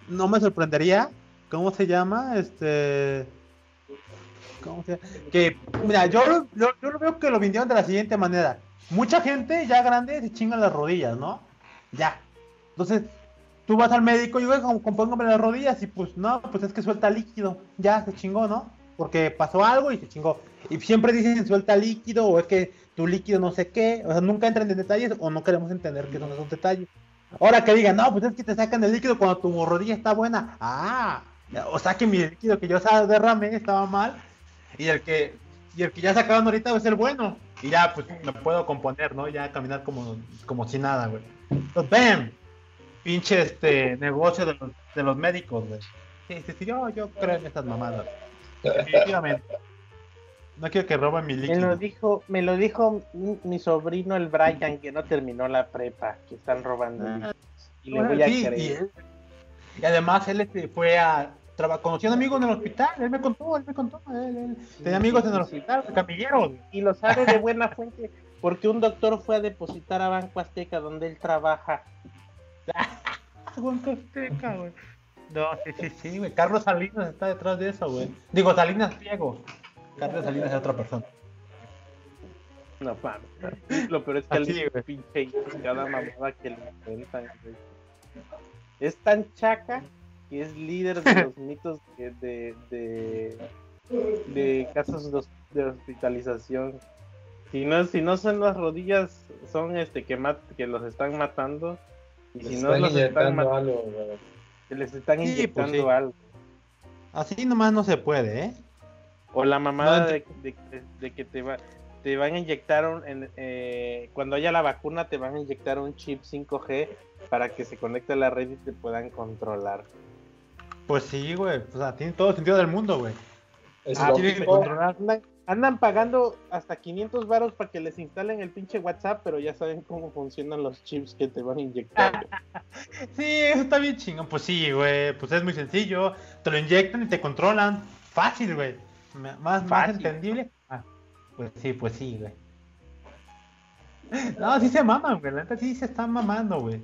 No me sorprendería. ¿Cómo se llama? Este. ¿Cómo se? Que, mira, yo, yo, yo lo veo que lo vendieron de la siguiente manera. Mucha gente ya grande se chinga las rodillas, ¿no? Ya. Entonces, tú vas al médico y, güey, com- compóngame las rodillas y pues no, pues es que suelta líquido. Ya, se chingó, ¿no? Porque pasó algo y se chingó. Y siempre dicen suelta líquido o es que tu líquido no sé qué. O sea, nunca entran en detalles o no queremos entender que son esos detalles. Ahora que digan, no, pues es que te sacan el líquido cuando tu rodilla está buena. Ah, o sea mi líquido que yo derramé estaba mal. Y el que, y el que ya sacaron ahorita es el bueno. Y ya, pues me puedo componer, ¿no? Ya caminar como, como si nada, güey. Entonces, ven, pinche este negocio de los, de los médicos, güey. Sí, sí, sí, yo, yo creo en estas mamadas. Definitivamente. No quiero que roben mi Me lo líquido. dijo, me lo dijo mi, mi sobrino el Brian que no terminó la prepa, que están robando Ah. Y le voy a Sí, creer. y, él- y además él este, fue a traba- conoció a un amigo en el hospital, él me contó, él me contó, él, él tenía amigos en el hospital, camilleros. Y lo sabe de buena fuente, porque un doctor fue a depositar a Banco Azteca donde él trabaja. Banco Azteca, güey. No, sí, sí, sí, güey. Carlos Salinas está detrás de eso, güey. Digo, Salinas Pliego. Carlos Salinas es otra persona. No mames. Lo peor es que Así, el pinche cada mamada que le inventan, güey. Es tan chaca que es líder de los mitos de, de, de, de casos de, hos- de hospitalización. Si no, si no son las rodillas, son este que mat, que los están matando. Y si no están los están inyectando matando, algo, les están Sí, pues inyectando sí. algo. Así nomás no se puede, ¿eh? O la mamada No, de, de- de que te va te van a inyectar un, en- eh, cuando haya la vacuna te van a inyectar un chip 5G para que se conecte a la red y te puedan controlar. Pues sí, güey. O sea, tiene todo el sentido del mundo, güey. Es Ah, lo tiene que controlar. Andan, Andan pagando hasta 500 varos para que les instalen el pinche WhatsApp, pero ya saben cómo funcionan los chips que te van a inyectar. Sí, eso está bien chingón. Pues sí, güey. Pues es muy sencillo. Te lo inyectan y te controlan. Fácil, güey. Más, más entendible. Ah, pues sí, pues sí, güey. No, sí se maman, güey. La neta sí se están mamando, güey.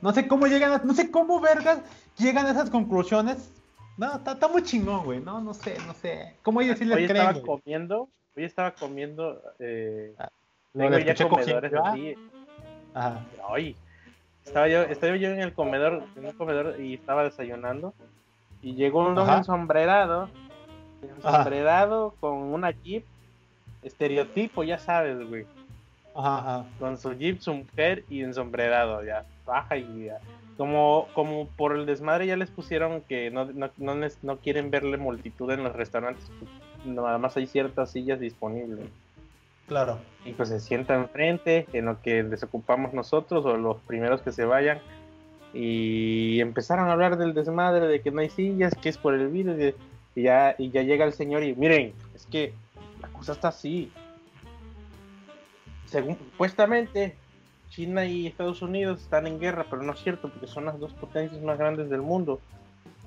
No sé cómo llegan, a- no sé cómo vergas llegan a esas conclusiones. No, está, está muy chingón, güey. No, no sé, no sé. ¿Cómo ellos sí les hoy creen, estaba güey? comiendo, hoy estaba comiendo, eh, Lo tengo ya comedores así. Ajá. Ay, estaba yo, estaba yo en el comedor, en un comedor y estaba desayunando y llegó un Ajá. ensombrerado, ensombrerado con una jeep, estereotipo, ya sabes, güey, Ajá, ajá. con su jeep, su mujer y ensombrerado, ya, baja y ya. Como, como por el desmadre ya les pusieron que no, no, no, les- no quieren verle multitud en los restaurantes, nada más hay ciertas sillas disponibles. Claro. y pues se sienta enfrente en lo que desocupamos nosotros o los primeros que se vayan y empezaron a hablar del desmadre de que no hay sillas que es por el virus y, y ya y ya llega el señor y miren es que la cosa está así según supuestamente China y Estados Unidos están en guerra pero no es cierto porque son las dos potencias más grandes del mundo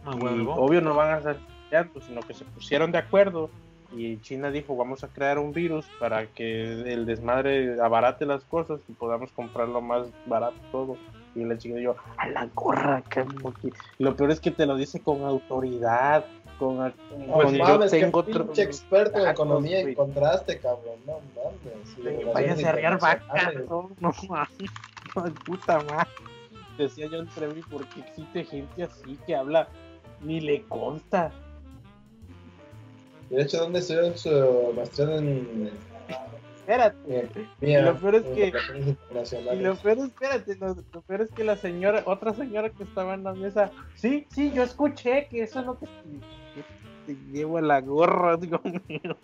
Ah, y obvio no van a ser aliados, sino que se pusieron de acuerdo y China dijo vamos a crear un virus para que el desmadre abarate las cosas y podamos comprarlo más barato todo. Y la chica yo, a la gorra, que moqui-". Y lo peor es que te lo dice con autoridad, con, No con yo mames, que tengo otro... pinche experto en datos, economía güey. encontraste, cabrón. No mames. y Váyase a arriar vacas, no, no mames, no, puta madre. Decía yo entre mí, porque existe gente así que habla, ni le consta. De hecho, ¿dónde estudió su maestría en Espérate. Y lo peor es que- Y lo peor, espérate, lo, lo peor es que la señora, otra señora que estaba en la mesa, sí, sí, yo escuché que eso no te, te llevo a la gorra, digo, mío.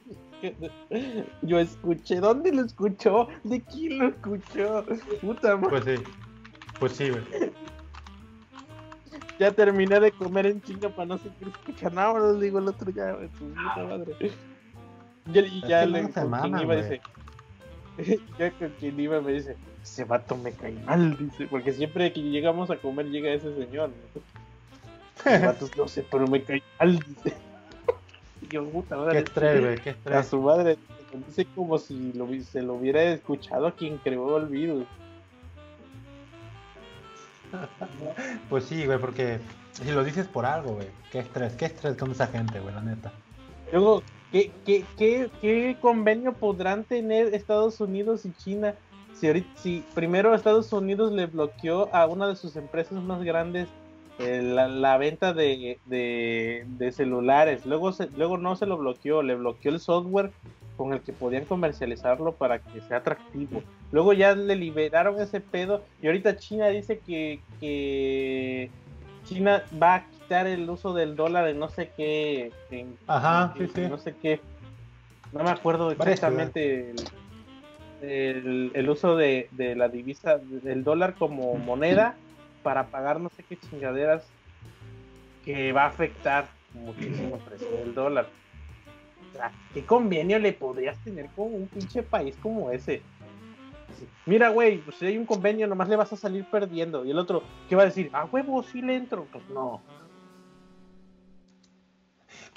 Yo escuché, ¿dónde lo escuchó? ¿De quién lo escuchó? Puta madre, Pues sí. Pues sí, güey. ya terminé de comer en chinga para no seguir escuchando. Ahora le digo el otro ya, güey, puta madre. Y, y ya Es que le iba güey. dice, ya con quien iba me dice, ese vato me cae mal, dice, porque siempre que llegamos a comer llega ese señor. ¿no? Los vatos no sé, pero me cae mal, dice. Y yo, puta madre. Qué estrés, güey. Qué A estrés. su madre, dice como si lo, se lo hubiera escuchado a quien creó el virus. Pues sí, güey, porque si lo dices por algo, güey. Qué estrés, qué estrés con esa gente, güey, la neta. Luego, ¿qué, qué, qué, qué convenio podrán tener Estados Unidos y China? Si, ahorita, si primero Estados Unidos le bloqueó a una de sus empresas más grandes eh, la, la venta de, de, de celulares, luego, se, luego no se lo bloqueó, le bloqueó el software con el que podían comercializarlo para que sea atractivo. Luego ya le liberaron ese pedo y ahorita China dice que, que China va a quitar el uso del dólar en no sé qué, en- Ajá, en- sí, sí. no sé qué, no me acuerdo exactamente el, el- el uso de, de la divisa del dólar como moneda para pagar no sé qué chingaderas que va a afectar muchísimo el precio del dólar. O sea, ¿qué convenio le podrías tener con un pinche país como ese? Mira, güey, pues si hay un convenio, nomás le vas a salir perdiendo. Y el otro, ¿qué va a decir? Ah, huevo, sí le entro. Pues no.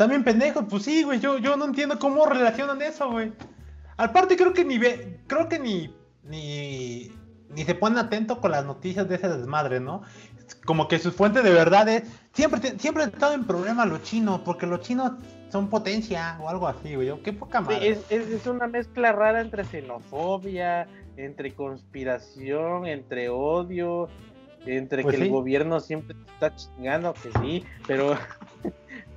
También pendejo, pues sí, güey. Yo, yo no entiendo cómo relacionan eso, güey. Aparte creo que ni ve, creo que ni, ni, ni se ponen atento con las noticias de ese desmadre, ¿no? Como que sus fuentes de verdad es, siempre, siempre han estado en problema los chinos, porque los chinos son potencia o algo así, güey. Qué poca Sí, madre. es, es, es una mezcla rara entre xenofobia, entre conspiración, entre odio, entre Pues que sí. el gobierno siempre está chingando, que sí, pero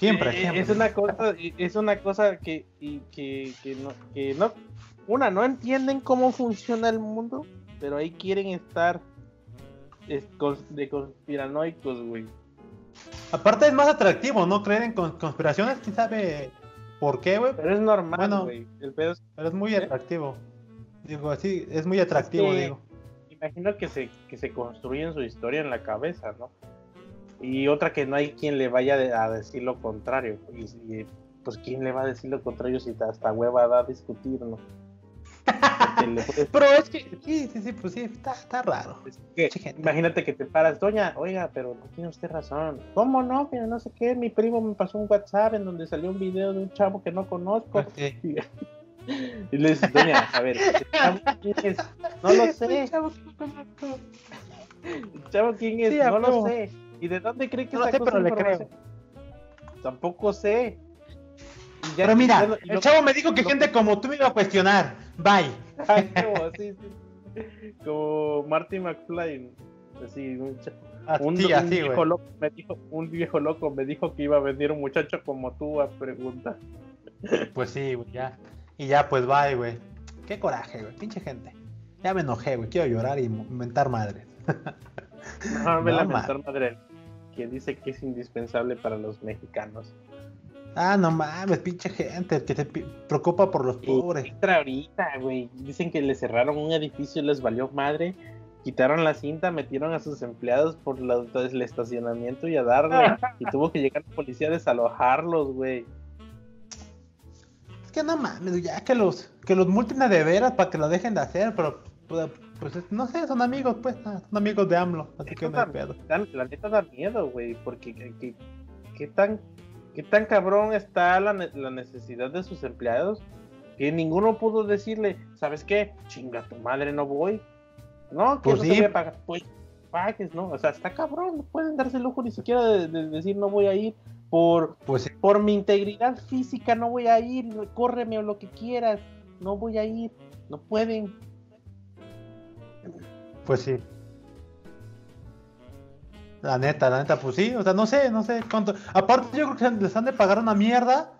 Siempre, siempre. Es una cosa, es una cosa que, y que, que no, que no, una, no entienden cómo funciona el mundo, pero ahí quieren estar de conspiranoicos, güey. Aparte es más atractivo, ¿no? Creer en con- conspiraciones, quién sabe por qué, güey. Pero es normal, Bueno. güey. El pedo es, Pero es muy ¿Eh? atractivo. Digo, así, es muy atractivo, que- digo. imagino que se, que se construyen su historia en la cabeza, ¿no? Y otra que no hay quien le vaya a decir lo contrario. Y, y pues ¿quién le va a decir lo contrario si hasta hueva da a discutir, no? Puedes- Pero es que, sí, sí, sí, pues sí, está, está raro. es que, imagínate que te paras, doña, oiga, pero no tiene usted razón. ¿Cómo no? Pero no sé qué, mi primo me pasó un WhatsApp en donde salió un video de un chavo que no conozco. Sí. Y le dices, doña, a ver, ¿el chavo quién es? No lo sé. ¿El chavo quién es? Sí, no lo sé. ¿Y de dónde cree que No sacó sé, pero esa le información? Tampoco sé. Ya- Pero mira, lo- el lo- chavo me dijo que lo- gente como tú me iba a cuestionar. Bye. Ah, huevo, sí, sí. Como Marty McFly. Así, un, cha- un- Así, un viejo güey. loco me dijo, un viejo loco me dijo que iba a venir un muchacho como tú a preguntar. Pues sí, güey, ya. Y ya, pues bye, güey. Qué coraje, güey. Pinche gente. Ya me enojé, güey. Quiero llorar y mentar madre. No me No, lamentar, madre, que dice que es indispensable para los mexicanos. Ah, no mames, pinche gente que se preocupa por los pobres. Entra ahorita, güey. Dicen que le cerraron un edificio y les valió madre. Quitaron la cinta, metieron a sus empleados por la- el estacionamiento y a darle. y tuvo que llegar la policía a desalojarlos, güey. Es que no mames, ya que los que los multen de veras para que lo dejen de hacer, pero pues, pues, no sé, son amigos, pues, ah, son amigos de AMLO, así que no hay pedo. La neta da miedo, güey. Porque que- que- qué tan, qué tan cabrón está la, la necesidad de sus empleados que ninguno pudo decirle, ¿sabes qué? Chinga tu madre, no voy. No, que Pues no sí. te voy a pagar. Pues pagues, ¿no? O sea, está cabrón. No pueden darse el lujo ni siquiera de, de decir no voy a ir por, Pues sí, por mi integridad física. No voy a ir. Córreme o lo que quieras. No voy a ir. No pueden. Pues sí. La neta, la neta, pues sí, o sea, no sé, no sé cuánto. Aparte, yo creo que les han de pagar una mierda.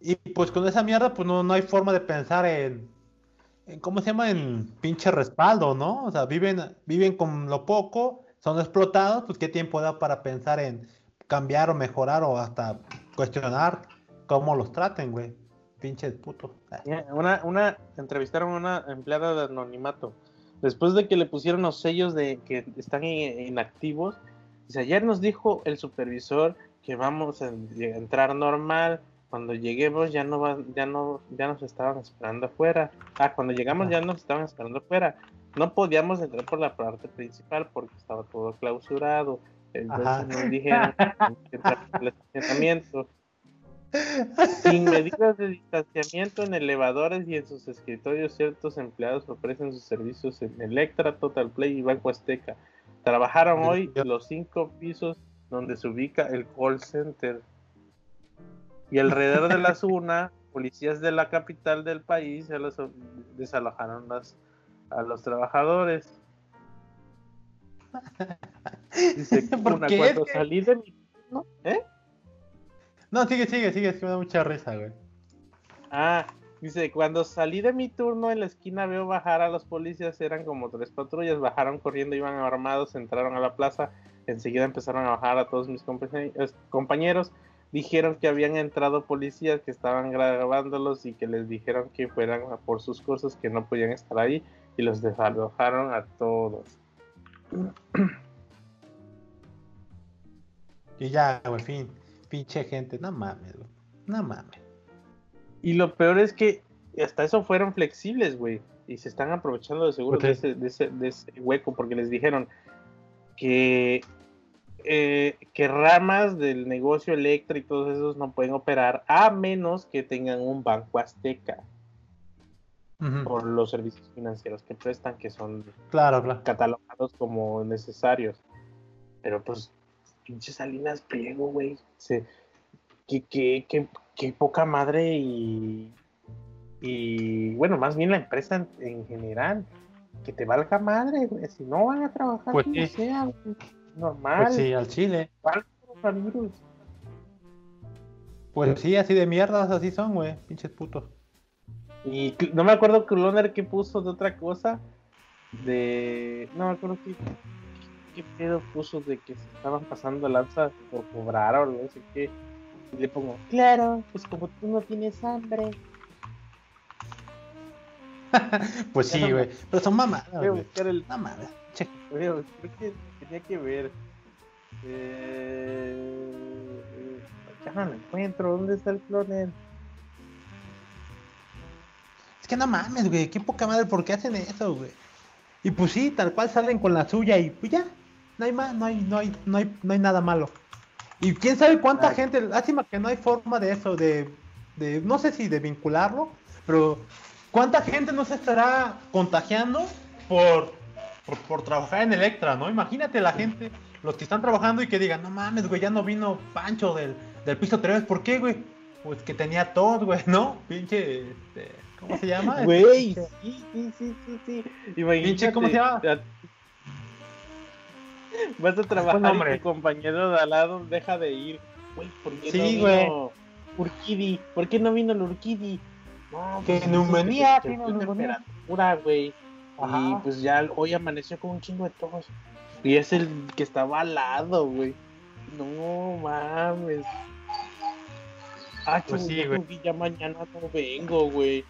Y pues con esa mierda, pues no, no hay forma de pensar en, en. ¿Cómo se llama? En pinche respaldo, ¿no? O sea, viven, viven con lo poco, son explotados, pues qué tiempo da para pensar en cambiar o mejorar o hasta cuestionar cómo los traten, güey. Pinches putos. Ah, Una, una, entrevistaron a una empleada de anonimato. Después de que le pusieron los sellos de que están in- inactivos, dice, ayer nos dijo el supervisor que vamos a en- entrar normal. Cuando lleguemos ya no va, ya no, ya nos estaban esperando afuera. Ah, cuando llegamos ya nos estaban esperando afuera. No podíamos entrar por la parte principal porque estaba todo clausurado. Entonces Ajá. nos dijeron que entrar por el estacionamiento. Sin medidas de distanciamiento en elevadores y en sus escritorios, ciertos empleados ofrecen sus servicios en Electra, Total Play y Banco Azteca. Trabajaron hoy los cinco pisos donde se ubica el call center. Y alrededor de la zona, policías de la capital del país ya los desalojaron las- a los trabajadores. Dice, ¿Por una, qué? cuando salí de mi... ¿Eh? No, sigue, sigue, sigue, es que me da mucha risa, güey. Ah, dice, cuando salí de mi turno en la esquina veo bajar a los policías, eran como tres patrullas, bajaron corriendo, iban armados, entraron a la plaza, enseguida empezaron a bajar a todos mis compañeros, dijeron que habían entrado policías que estaban grabándolos y que les dijeron que fueran a por sus cosas, que no podían estar ahí y los desalojaron a todos. Y ya, güey, fin. Pinche gente, no mames, güey. No mames. Y lo peor es que hasta eso fueron flexibles, güey. Y se están aprovechando de seguro de, ese, de, ese, de ese hueco porque les dijeron que, eh, que ramas del negocio Electra y todos esos no pueden operar a menos que tengan un banco azteca por los servicios financieros que prestan, que son Claro, claro. catalogados como necesarios. Pero pues, pinche Salinas Pliego, güey. Que, que, que, que poca madre y, y bueno, más bien la empresa en, en general. Que te valga madre, güey. Si no van a trabajar Pues como sí. sea, güey. Normal. Pues sí, al chile. Pues sí, así de mierdas, así son, güey. Pinches putos. Y no me acuerdo Cloner que puso de otra cosa. De. No me acuerdo qué, qué pedo puso de que se estaban pasando lanza por cobrar o no sé qué. Y le pongo, claro, pues como tú no tienes hambre. Pues sí, güey. Pero son mamadas, Voy a buscar el. Creo que tenía que ver. Eh, ya no lo encuentro. ¿Dónde está el cloner? Es que no mames, güey, qué poca madre, ¿por qué hacen eso, güey? Y pues sí, tal cual salen con la suya y pues ya, no hay más, no hay, no hay, no hay, no hay nada malo. Y quién sabe cuánta Ay. gente, lástima que no hay forma de eso, de, de, no sé si de vincularlo, pero cuánta gente no se estará contagiando por, por, por trabajar en Electra, ¿no? Imagínate la gente, los que están trabajando y que digan, no mames, güey, ya no vino Pancho del, del piso 3, ¿por qué, güey? Pues que tenía tos, güey, ¿no? Pinche, este, ¿cómo se llama? Güey, sí, sí, sí, sí, sí. Imagínate, Pinche, ¿cómo se llama? Vas a trabajar nombre? y tu compañero de al lado deja de ir. Güey, ¿por qué Sí, no güey. vino Urquidi? ¿Por qué no vino el Urquidi? No, Que pues, neumonía, que tiene neumonía. temperatura, güey. Y pues ya hoy amaneció con un chingo de tos. Y es el que estaba al lado, güey. No mames. Ah, Pues sí, güey. ya mañana no vengo, güey.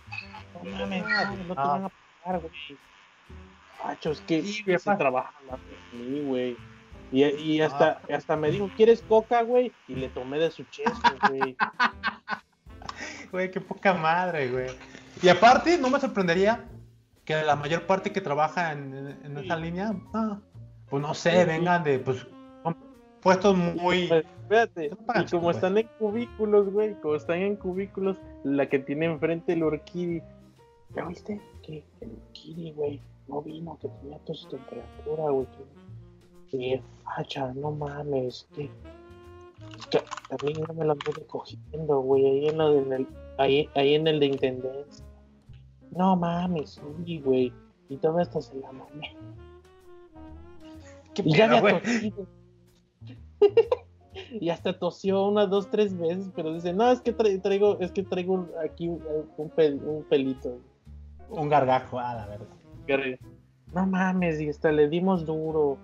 No mames, no, no te Ah. van a pagar, güey. Pacho, es que Sí, se trabaja mí, güey. Y, y hasta, hasta me dijo, ¿quieres coca, güey? Y le tomé de su chesco, güey. Güey, qué poca madre, güey. Y aparte, no me sorprendería que la mayor parte que trabaja en, en esa línea, no, pues no sé, Sí, vengan de, pues, puestos muy... Pues, espérate, y como están en cubículos, güey, como están en cubículos, la que tiene enfrente el Urquidi. ¿Ya viste? Que el Urquidi, güey, no vino, que tenía toda su temperatura, güey. que- Y, hacha, no mames, que, que mí no me lo anduve cogiendo, güey, ahí en, lo de- en el, ahí, ahí en el de Intendencia. No mames, sí, güey, y todo esto se la mamé. ¿Qué Y ya pedo, había tosido. y hasta tosió unas dos, tres veces, pero dice, no, es que tra- traigo, es que traigo aquí un, un pel- un pelito. Un gargajo, a la verdad. No mames, y hasta le dimos duro.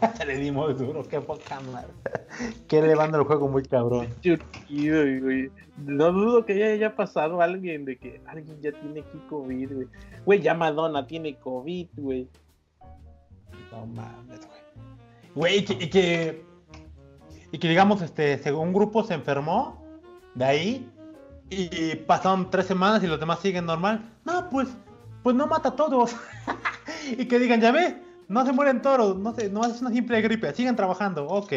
Le dimos duro, qué poca madre. Qué elevando el juego muy cabrón. Güey. No dudo que ya haya pasado alguien de que alguien ya tiene aquí COVID, güey. Güey, ya Madonna tiene COVID, güey. No mames, güey. Güey, y que, y que, y que digamos, este, según un grupo se enfermó de ahí y pasaron tres semanas y los demás siguen normal. No, pues, pues no mata a todos. y que digan, ya ve, no se mueren todos, no sé, no es una simple gripe, siguen trabajando, ok.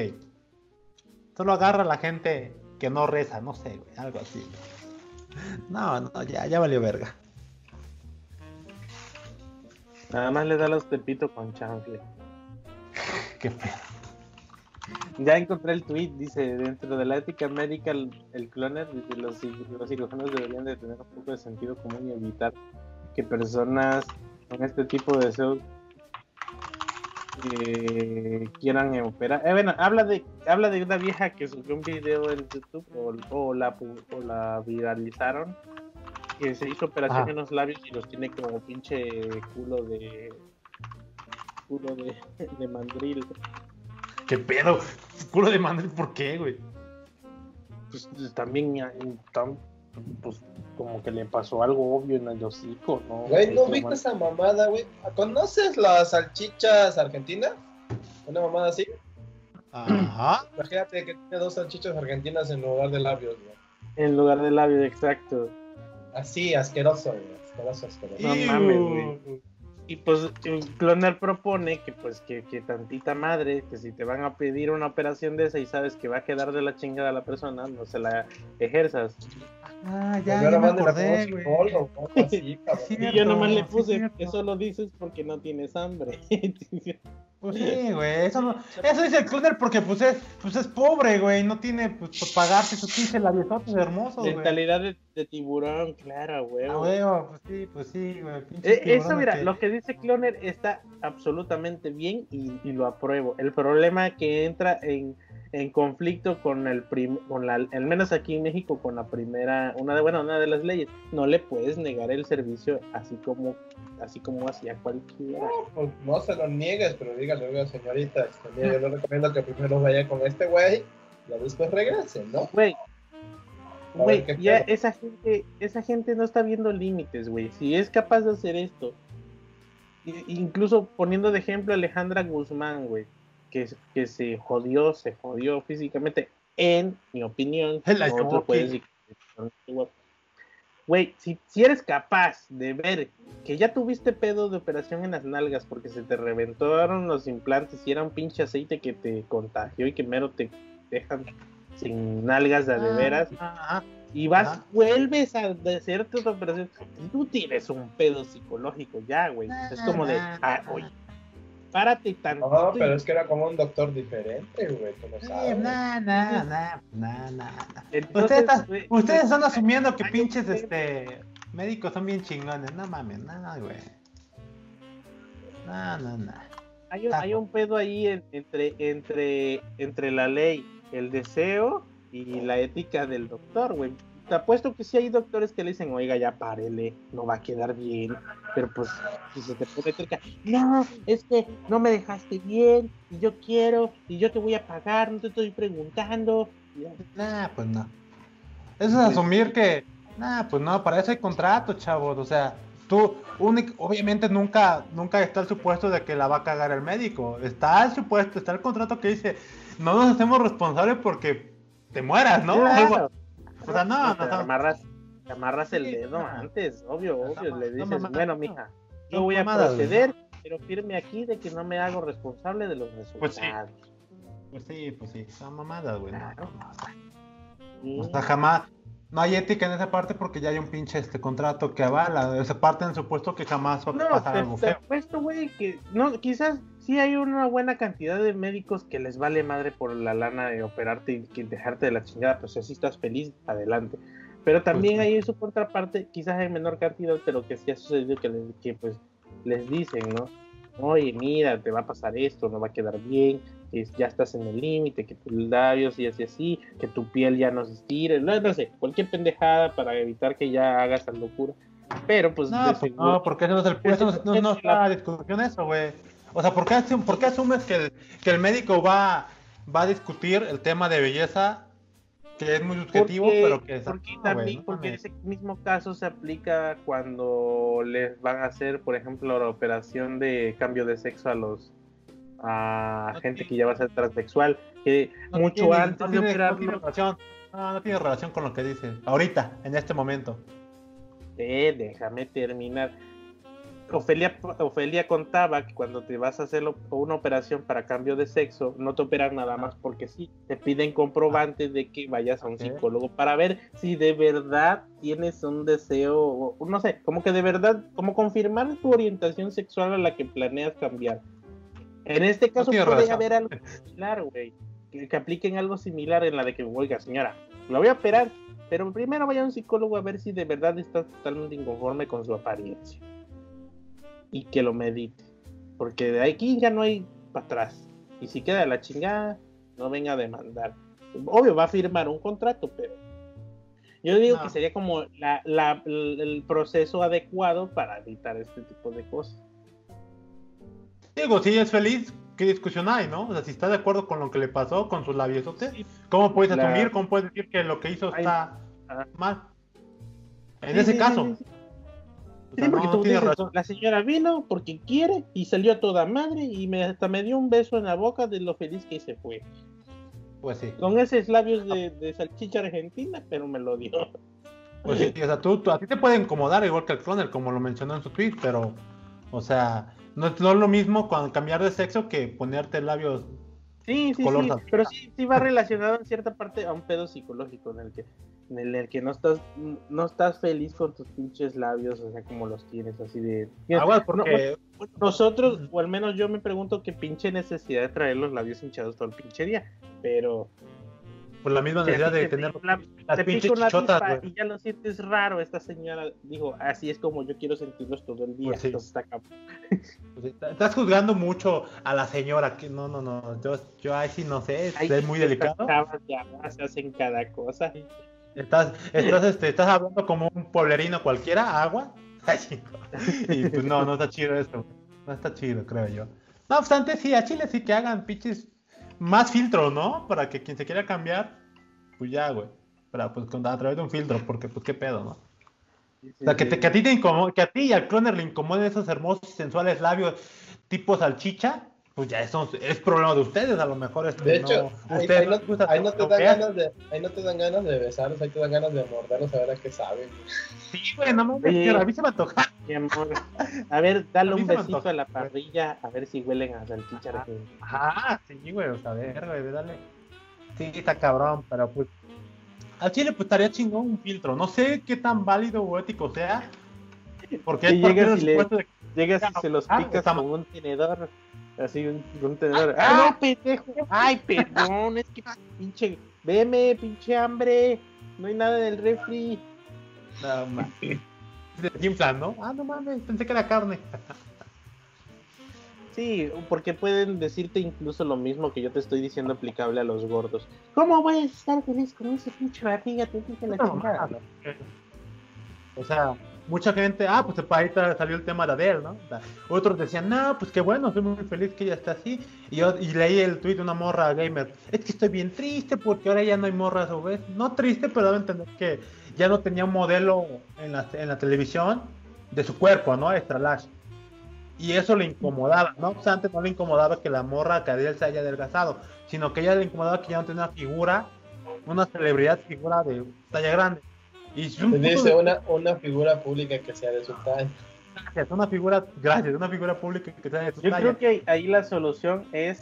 Solo agarra a la gente que no reza, no sé, güey, algo así. No, no, ya, ya valió verga. Nada más le da los tepito con chanfle. Qué pedo. Ya encontré el tweet, dice, dentro de la ética médica, el, el cloner, dice, los, los cirujanos deberían de tener un poco de sentido común y evitar que personas con este tipo de deseos eh, quieran operar. Eh, bueno, habla de, habla de una vieja que subió un video en YouTube o, o la, o la viralizaron, que se hizo operación Ajá. en los labios y los tiene como pinche culo de culo de, de mandril. ¿Qué pedo? Culo de Madrid, ¿por qué, güey? pues también ya, tan- pues como que le pasó algo obvio en el hocico, ¿no? Güey, ¿no viste man. esa mamada, güey? ¿Conoces las salchichas argentinas? Una mamada así. Ajá. Imagínate que tiene dos salchichas argentinas en lugar de labios, güey. En lugar del labio, exacto. Así, asqueroso, güey. Asqueroso, asqueroso. No mames, güey. Y pues el Cloner propone que pues que, que tantita madre, que si te van a pedir una operación de esa y sabes que va a quedar de la chingada la persona, no se la ejerzas. Ah, Pues ya, ya me acordé, güey. Sí, Y yo nomás le sí, puse, cierto. eso lo dices porque no tienes hambre. Pues sí, güey. Eso, no, eso dice el cloner porque pues es, pues es pobre, güey. No tiene pues para pagarse sus 15 labiosotes hermosos, güey. Mentalidad de, de tiburón, claro, güey. Ah, güey, pues sí, pues sí, güey. pinches Eh, eso, mira, que- lo que dice Cloner está absolutamente bien y, y lo apruebo. El problema que entra en, en conflicto con el prim- con la, al menos aquí en México, con la primera, una de, bueno, una de las leyes, no le puedes negar el servicio así como, así como hacía cualquiera. No se lo niegues, pero dígale, señorita, este, yo le recomiendo que primero vaya con este güey y después regrese, ¿no? Güey, güey, ¿qué ya esa gente, esa gente no está viendo límites, güey. Si es capaz de hacer esto, incluso poniendo de ejemplo a Alejandra Guzmán, güey, que, que se jodió, se jodió físicamente, en mi opinión. Güey, si, si eres capaz de ver que ya tuviste pedo de operación en las nalgas porque se te reventaron los implantes y era un pinche aceite que te contagió y que mero te dejan sin nalgas de, veras Ah, ah, y vas, vuelves a hacerte otra operación, tú tienes un pedo psicológico ya, güey. Es como de, ah, oye, párate tantito. No, pero es que era como un doctor diferente, güey, tú no sabes. Eh, nah, nah, nah, nah, nah, nah. Entonces, Ustedes, están- asumiendo que pinches este médicos son bien chingones. No mames, nada, güey. No, no, no. Hay un, hay un pedo ahí en- entre, entre, entre la ley, el deseo y la ética del doctor, güey. Te apuesto que sí hay doctores que le dicen, oiga, ya párele, no va a quedar bien. Pero pues, si se te pone cerca, no, es que no me dejaste bien, y yo quiero, y yo te voy a pagar, no te estoy preguntando. Nah, pues no. Eso es asumir que. Nah, pues no, para eso hay contrato, chavos. O sea, tú, únic- obviamente nunca, nunca está el supuesto de que la va a cagar el médico. Está el supuesto, está el contrato que dice, no nos hacemos responsables porque te mueras, ¿no? Claro. O sea, no, no, te no. amarras, te amarras el dedo no. antes, obvio, No, obvio. no, Le no, dices, bueno, no. mija, yo voy a proceder, pero firme aquí de que no me hago responsable de los Pues resultados. Pues sí, pues sí, son mamadas, güey. no, Claro. no, no. O sea, jamás. No hay ética en esa parte porque ya hay un pinche este contrato que avala. Esa parte en supuesto que jamás va a No, pasar te, algo te feo. apuesto, güey, que no, quizás sí hay una buena cantidad de médicos que les vale madre por la lana de operarte y que dejarte de la chingada, pues si así estás feliz, adelante. Pero también Pues hay su contraparte, quizás en menor cantidad, pero que sí ha sucedido que, les, que pues les dicen, ¿no? Oye, mira, te va a pasar esto, no va a quedar bien, que ya estás en el límite, que tus labios y así así, que tu piel ya no se estire, no, no sé, cualquier pendejada para evitar que ya hagas esa locura. Pero pues No, pues seguro- no, porque eso no es el eso no, no, no está discusión eso, güey. O sea, ¿por qué, asum- por qué asumes que el, que el médico va, va a discutir el tema de belleza que es muy subjetivo, Porque- pero que es porque no, también no porque ese mismo caso se aplica cuando les van a hacer por ejemplo la operación de cambio de sexo a los a gente tiene- que ya va a ser transexual que mucho tiene- antes no de tiene- no operarlo tiene relación, no, tiene relación con lo que dices. Ahorita, en este momento. Eh, déjame terminar Ofelia, Ofelia contaba que cuando te vas a hacer lo- una operación para cambio de sexo, no te operan nada más porque sí, te piden comprobantes de que vayas a un psicólogo para ver si de verdad tienes un deseo, o, no sé, como que de verdad, como confirmar tu orientación sexual a la que planeas cambiar. En este caso tiene puede haber algo similar, güey, que, que apliquen algo similar en la de que, oiga, señora, la voy a operar, pero primero vaya a un psicólogo a ver si de verdad está totalmente inconforme con su apariencia y que lo medite. Porque de aquí ya no hay para atrás. Y si queda de la chingada, no venga a demandar. Obvio, va a firmar un contrato, pero yo digo No. que sería como la, la- el el proceso adecuado para evitar este tipo de cosas. Digo, si es feliz, ¿qué discusión hay, no? O sea, si está de acuerdo con lo que le pasó con sus labiosotes, ¿cómo puedes La- asumir, cómo puedes decir que lo que hizo está Ajá. mal? En Sí, ese sí, caso. Sí, porque no, tú dices, la señora vino porque quiere y salió a toda madre y me, hasta me dio un beso en la boca de lo feliz que se fue. Pues sí. Con esos labios de, de salchicha argentina, pero me lo dio. Pues sí, o sea, tú, tú- a ti te puede incomodar igual que el cloner, como lo mencionó en su tweet, pero, o sea, no es, no es lo mismo cuando cambiar de sexo que ponerte labios. Sí, sí, sí, pero sí, sí va relacionado en cierta parte a un pedo psicológico en el que en el que no estás no estás feliz con tus pinches labios, o sea, como los tienes así de Aguas, porque No, nosotros o al menos yo me pregunto qué pinche necesidad de traer los labios hinchados todo el pinche día, pero por la misma necesidad de te tener la- las te pinches chichotas, y ya lo sientes raro, esta señora dijo, así es como yo quiero sentirlos todo el día, Pues sí. entonces está. Pues, está- Estás juzgando mucho a la señora, que no, no, no, yo, yo ahí sí no sé, Ay, es muy delicado. ya se hacen cada cosa. Estás, estás, este, estás hablando como un pueblerino cualquiera, agua. Y pues no, no está chido esto. No está chido, creo yo. No obstante, sí, a Chile sí que hagan pinches más filtros, ¿no? Para que quien se quiera cambiar, pues ya, güey. Para, pues a través de un filtro, porque pues qué pedo, ¿no? O sea, que, te- que a ti te incomo- que a ti y al cloner le incomoden esos hermosos sensuales labios tipo salchicha, pues ya eso es problema de ustedes, a lo mejor es De hecho, ahí, no, ahí te dan ganas de, ahí no te dan ganas de besarlos, ahí te dan ganas de morderlos a ver a qué saben. Sí, güey, no mames, que a mí se me antoja. Mi amor. A ver, dale A un besito antoja. a la parrilla, a ver si huelen a salchicha. Ah. argentina. Ajá, sí, güey, o sea, a ver, güey, dale. Sí, está cabrón, pero pues. Al chile, pues estaría chingón un filtro. No sé qué tan válido o ético sea. Porque llegues del y le- de Llegas y se los Ah, picas está con un tenedor. Así, un, un tenedor. Ah, ¡Ah, pendejo! ¡Ay, perdón! Es que pinche. Veme, pinche hambre. No hay nada en el refri. No mames. Inflan, ¿no? Ah, no mames, pensé que era carne. Sí, porque pueden decirte incluso lo mismo que yo te estoy diciendo aplicable a los gordos. ¿Cómo voy a estar feliz con ese pinche barriga? Te dije la No, chingada. O sea, mucha gente, ah, pues ahí salió el tema de Adele, ¿no? Otros decían, no, pues qué bueno, estoy muy feliz que ella está así. Y, yo, y leí el tweet de una morra gamer, es que estoy bien triste porque ahora ya no hay morras obes. No triste, pero debe entender que ya no tenía un modelo en la, televisión de su cuerpo, ¿no? Extra. Y eso le incomodaba, ¿no? O sea, antes no le incomodaba que la morra que Adele se haya adelgazado, sino que ella le incomodaba que ya no tenía una figura, una celebridad figura de talla grande. Y dice de- una, una figura pública que sea de su talla. Gracias, una figura, gracias, una figura pública que sea de tu Yo talla. creo que ahí la solución es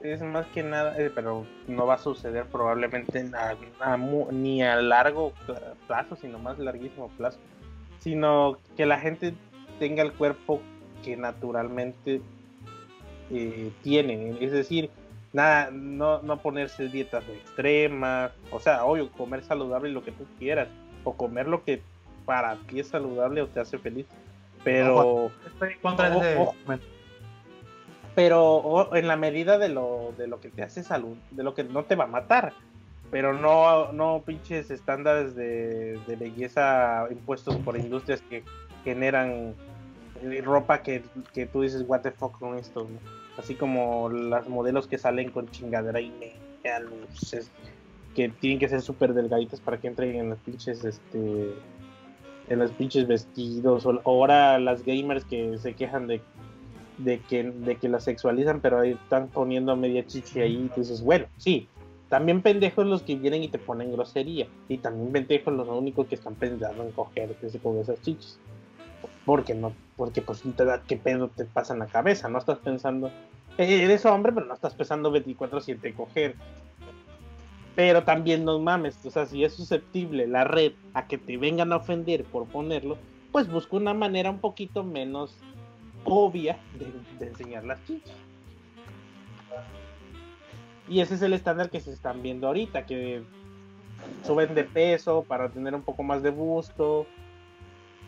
es más que nada, eh, pero no va a suceder probablemente a- a mu- ni a largo pla- plazo, sino más larguísimo plazo, sino que la gente tenga el cuerpo que naturalmente eh, tiene, es decir, nada, no, no ponerse dietas extremas, o sea, obvio, comer saludable lo que tú quieras, o comer lo que para ti es saludable o te hace feliz, pero Estoy contra ese pero o- en la medida de lo, de lo que te hace salud, de lo que no te va a matar, pero no, no pinches estándares de, de belleza impuestos por industrias que generan eh, ropa que, que tú dices, what the fuck con esto, ¿no? así como las modelos que salen con chingadera y media, luces, que tienen que ser súper delgaditas para que entren en los pinches, este, en los pinches vestidos, o ahora las gamers que se quejan de de que, de que la sexualizan, pero ahí están poniendo media chichi ahí, y tú dices, bueno, sí, también pendejos los que vienen y te ponen grosería, y también pendejos los únicos que están pensando en cogerte con esas chichis. Porque no, porque pues te da qué pedo te pasa en la cabeza, no estás pensando, eh, eres hombre, pero no estás pensando 24-7 coger. Pero también no mames, o sea, si es susceptible la red a que te vengan a ofender por ponerlo, pues busca una manera un poquito menos obvia de, enseñar las chichas. Y ese es el estándar que se están viendo ahorita, que suben de peso para tener un poco más de busto,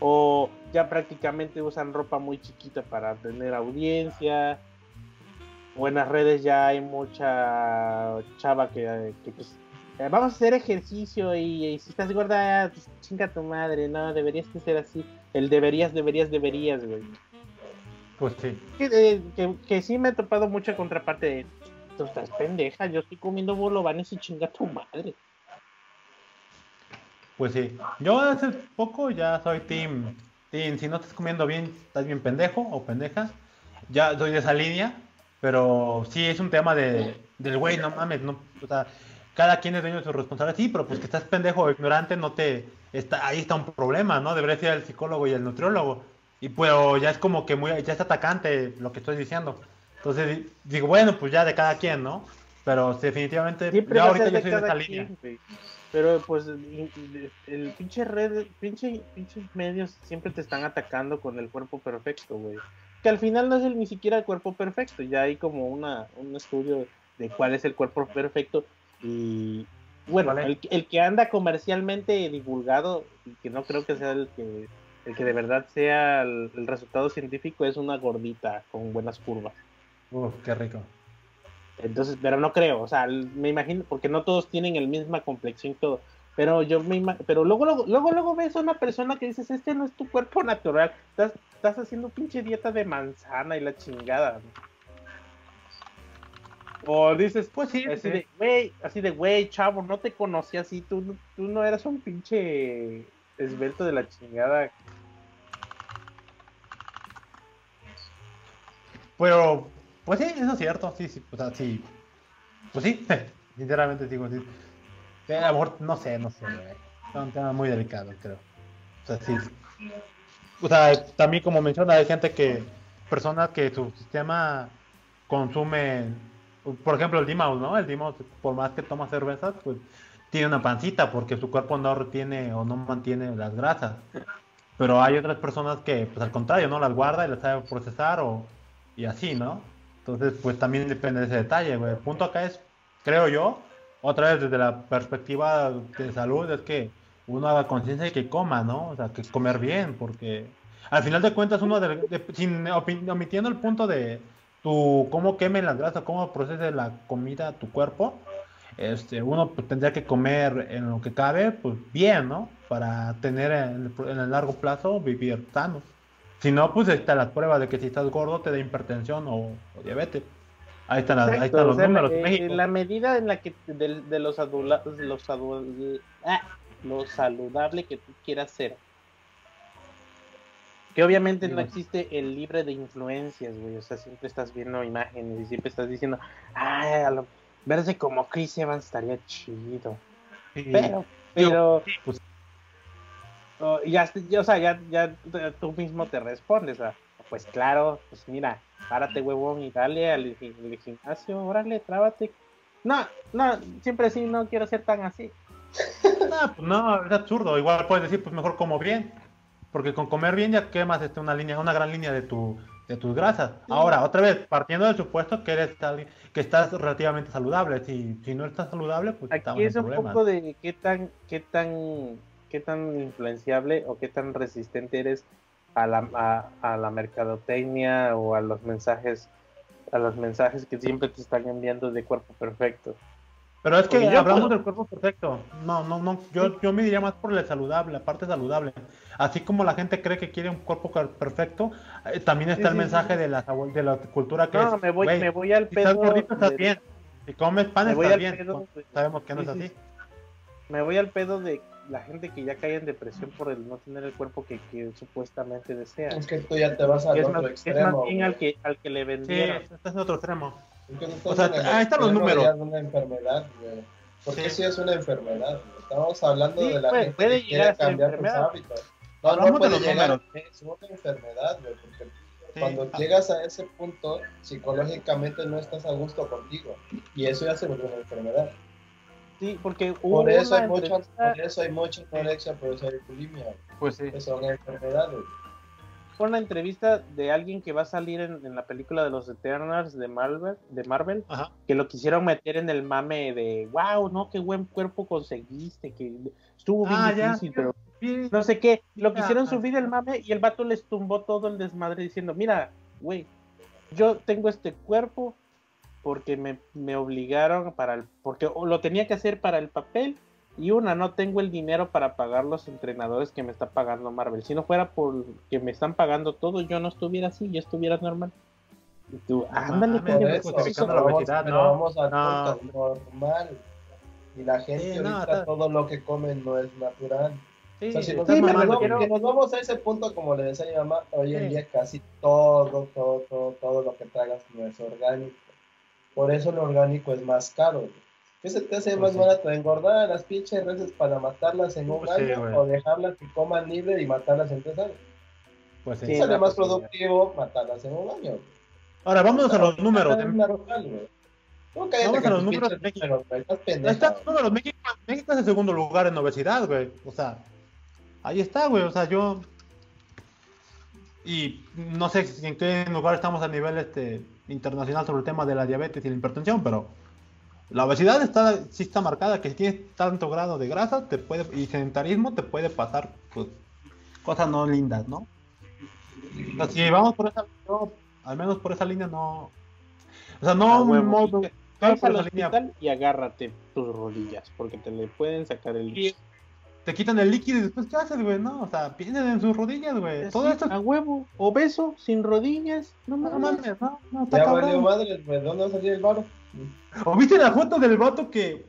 o ya prácticamente usan ropa muy chiquita para tener audiencia, o en las redes ya hay mucha chava que, que, pues, eh, vamos a hacer ejercicio y, y si estás gorda, pues, chinga tu madre, no, deberías que ser así. El deberías, deberías, deberías, güey Pues sí. que, eh, que, que sí me he topado mucha contraparte de tú estás pendeja, yo estoy comiendo bolovanes y chinga tu madre. Pues sí. Yo hace poco ya soy team, team. Si no estás comiendo bien, estás bien pendejo o pendeja. Ya soy de esa línea. Pero sí es un tema de, del güey, no mames, no, o sea, cada quien es dueño de su responsabilidad. Sí, pero pues que estás pendejo o ignorante, no te, está, ahí está un problema, ¿no? Debería ser el psicólogo y el nutriólogo. Y pero ya es como que muy, ya es atacante lo que estoy diciendo. Entonces di- digo, bueno, pues ya de cada quien, ¿no? Pero definitivamente, Siempre yo ahorita yo soy de esa línea. Pero pues el pinche red, pinche, pinches medios siempre te están atacando con el cuerpo perfecto, güey. Que al final no es el, ni siquiera el cuerpo perfecto, ya hay como una, un estudio de cuál es el cuerpo perfecto y bueno, Vale. el, el que anda comercialmente divulgado y que no creo que sea el que el que de verdad sea el, el resultado científico es una gordita con buenas curvas. Uf, qué rico. Entonces, pero no creo, o sea, me imagino, porque no todos tienen el misma complexión y todo. Pero yo me pero luego, luego, luego, luego ves a una persona que dices, este no es tu cuerpo natural, estás, estás haciendo pinche dieta de manzana y la chingada. O dices, Pues sí, así sí. de, güey, así de, güey, chavo, no te conocí así, tú, no- tú no eras un pinche esbelto de la chingada. Pero Pues sí, eso es cierto, sí, sí, o sea, sí. Pues sí, sinceramente digo, sí. A lo mejor, no sé, no sé, güey. Es un tema muy delicado, creo. O sea, sí. O sea, también como menciona, hay gente que, personas que su sistema consume, por ejemplo, el Dimaus, ¿no? El Dimaus, por más que toma cervezas, pues tiene una pancita porque su cuerpo no retiene o no mantiene las grasas. Pero hay otras personas que, pues al contrario, ¿no? Las guarda y las sabe procesar o, y así, ¿no? Entonces, pues también depende de ese detalle, güey. El punto acá es, creo yo, otra vez desde la perspectiva de salud, es que uno haga conciencia de que coma, ¿no? O sea, que comer bien, porque al final de cuentas uno, de- de- sin omitiendo el punto de tu cómo quemen las grasas, cómo procese la comida tu cuerpo, este, uno pues, tendría que comer en lo que cabe, pues bien, ¿no? Para tener en el, en el largo plazo vivir sano. Si no, pues ahí está la prueba de que si estás gordo te da hipertensión o, o diabetes. Ahí están, las- ahí están o los sea, números. eh, México. la medida en la que de, de los adula- los adu- ah, lo saludable que tú quieras ser. Que obviamente no existe el libre de influencias, güey. O sea, siempre estás viendo imágenes y siempre estás diciendo, ay, a lo verse como Chris Evans estaría chido. Sí. Pero, pero, Sí, pues, oh, ya, ya, o sea, ya, ya tú mismo te respondes, ah, pues claro, pues mira, párate huevón y dale al, al gimnasio, órale, trábate. No, no, siempre sí, no quiero ser tan así. no, pues no, es absurdo. Igual puedes decir, pues mejor como bien. Porque con comer bien ya quemas este, una línea, una gran línea de tu de tus grasas. Ahora, otra vez, partiendo del supuesto que eres alguien- que estás relativamente saludable. Si, si no estás saludable, pues estamos Aquí es un problemas. poco de qué tan, qué tan, qué tan influenciable o qué tan resistente eres a la, a, a la mercadotecnia o a los mensajes, a los mensajes que siempre te están enviando de cuerpo perfecto. Pero es que hablamos puedo- del cuerpo perfecto. No, no, no. Yo, yo me diría más por el saludable, la parte saludable. Así como la gente cree que quiere un cuerpo per- perfecto, eh, también está Sí, el sí, mensaje sí. de la, de la cultura que No, es. me voy, güey, me voy al si estás pedo. gordito estás de- bien. Si comes pan Me voy estás al bien. pedo. Sabemos que no Sí, es sí, así. sí. Me voy al pedo de la gente que ya cae en depresión por el no tener el cuerpo que, que supuestamente desea. Es que tú ya te vas al Es otro más, es extremo. más bien al que, al que le Sí, vendieron. estás en otro extremo. O sea, el ahí están los números. una enfermedad, güey. Porque Sí. sí. es una enfermedad. güey. Estamos hablando Sí, de la puede- gente puede que llegar a quiere cambiar sus enfermedad. hábitos. No, Hablamos no de puede los llegar. números. Es una enfermedad, güey. Porque Sí. cuando Ah, llegas a ese punto, psicológicamente no estás a gusto contigo. Y eso ya se vuelve una enfermedad. Sí, porque hubo Por eso, una hay mucha, por eso hay mucha anorexia, por eso hay bulimia. Pues sí. Que son enfermedades. Fue una entrevista de alguien que va a salir en, en la película de los Eternals de Marvel, de Marvel, Ajá. que lo quisieron meter en el mame de wow, no, qué buen cuerpo conseguiste, que estuvo bien Ah, ya. difícil, pero Sí. no sé qué, lo Ya, quisieron ajá. subir el mame y el vato les tumbó todo el desmadre diciendo, mira, güey, yo tengo este cuerpo porque me, me obligaron para el, porque o lo tenía que hacer para el papel y una, no tengo el dinero para pagar los entrenadores que me está pagando Marvel. Si no fuera por que me están pagando todo, yo no estuviera así, yo estuviera normal. Y tú, ándale, coño, Por Por eso, justificando la obesidad, ¿no? vamos al No. punto normal. Y la gente Sí, no, ahorita está- todo lo que comen no es natural. Sí, O sea, si nos, sí, mamando. quiero- si nos vamos a ese punto, como le decía mi mamá, hoy en día casi todo, todo, todo, todo lo que tragas no es orgánico. Por eso lo orgánico es más caro. güey. ¿Qué se te hace Pues más sí. barato? ¿Engordar a las pinches reses para matarlas en un Pues sí, año o dejarlas que coman libre y matarlas en tres años? Pues sí. Sale no, más pues productivo matarlas en un año. Ahora vámonos a los números. Tú cállate Vamos a los números de México. está, números. México, México es el segundo lugar en obesidad, güey. O sea, ahí está, güey. O sea, yo. Y no sé en qué lugar estamos a nivel este internacional sobre el tema de la diabetes y la hipertensión, pero la obesidad está, sí está marcada, que si tienes tanto grado de grasa te puede, y sedentarismo te puede pasar pues, cosas no lindas, ¿no? O sea, si vamos por esa yo, al menos por esa línea no. O sea, no un modo. No por al línea y agárrate tus rodillas, porque te le pueden sacar el Y te quitan el líquido y después ¿qué haces, güey? No, o sea, piensen en sus rodillas, güey. Todo Sí, esto a huevo, obeso, sin rodillas, no no mames. mames, no, no, está Ya valió cabrón. madre, güey. ¿Dónde va a salir el varo? ¿O viste la foto del vato que,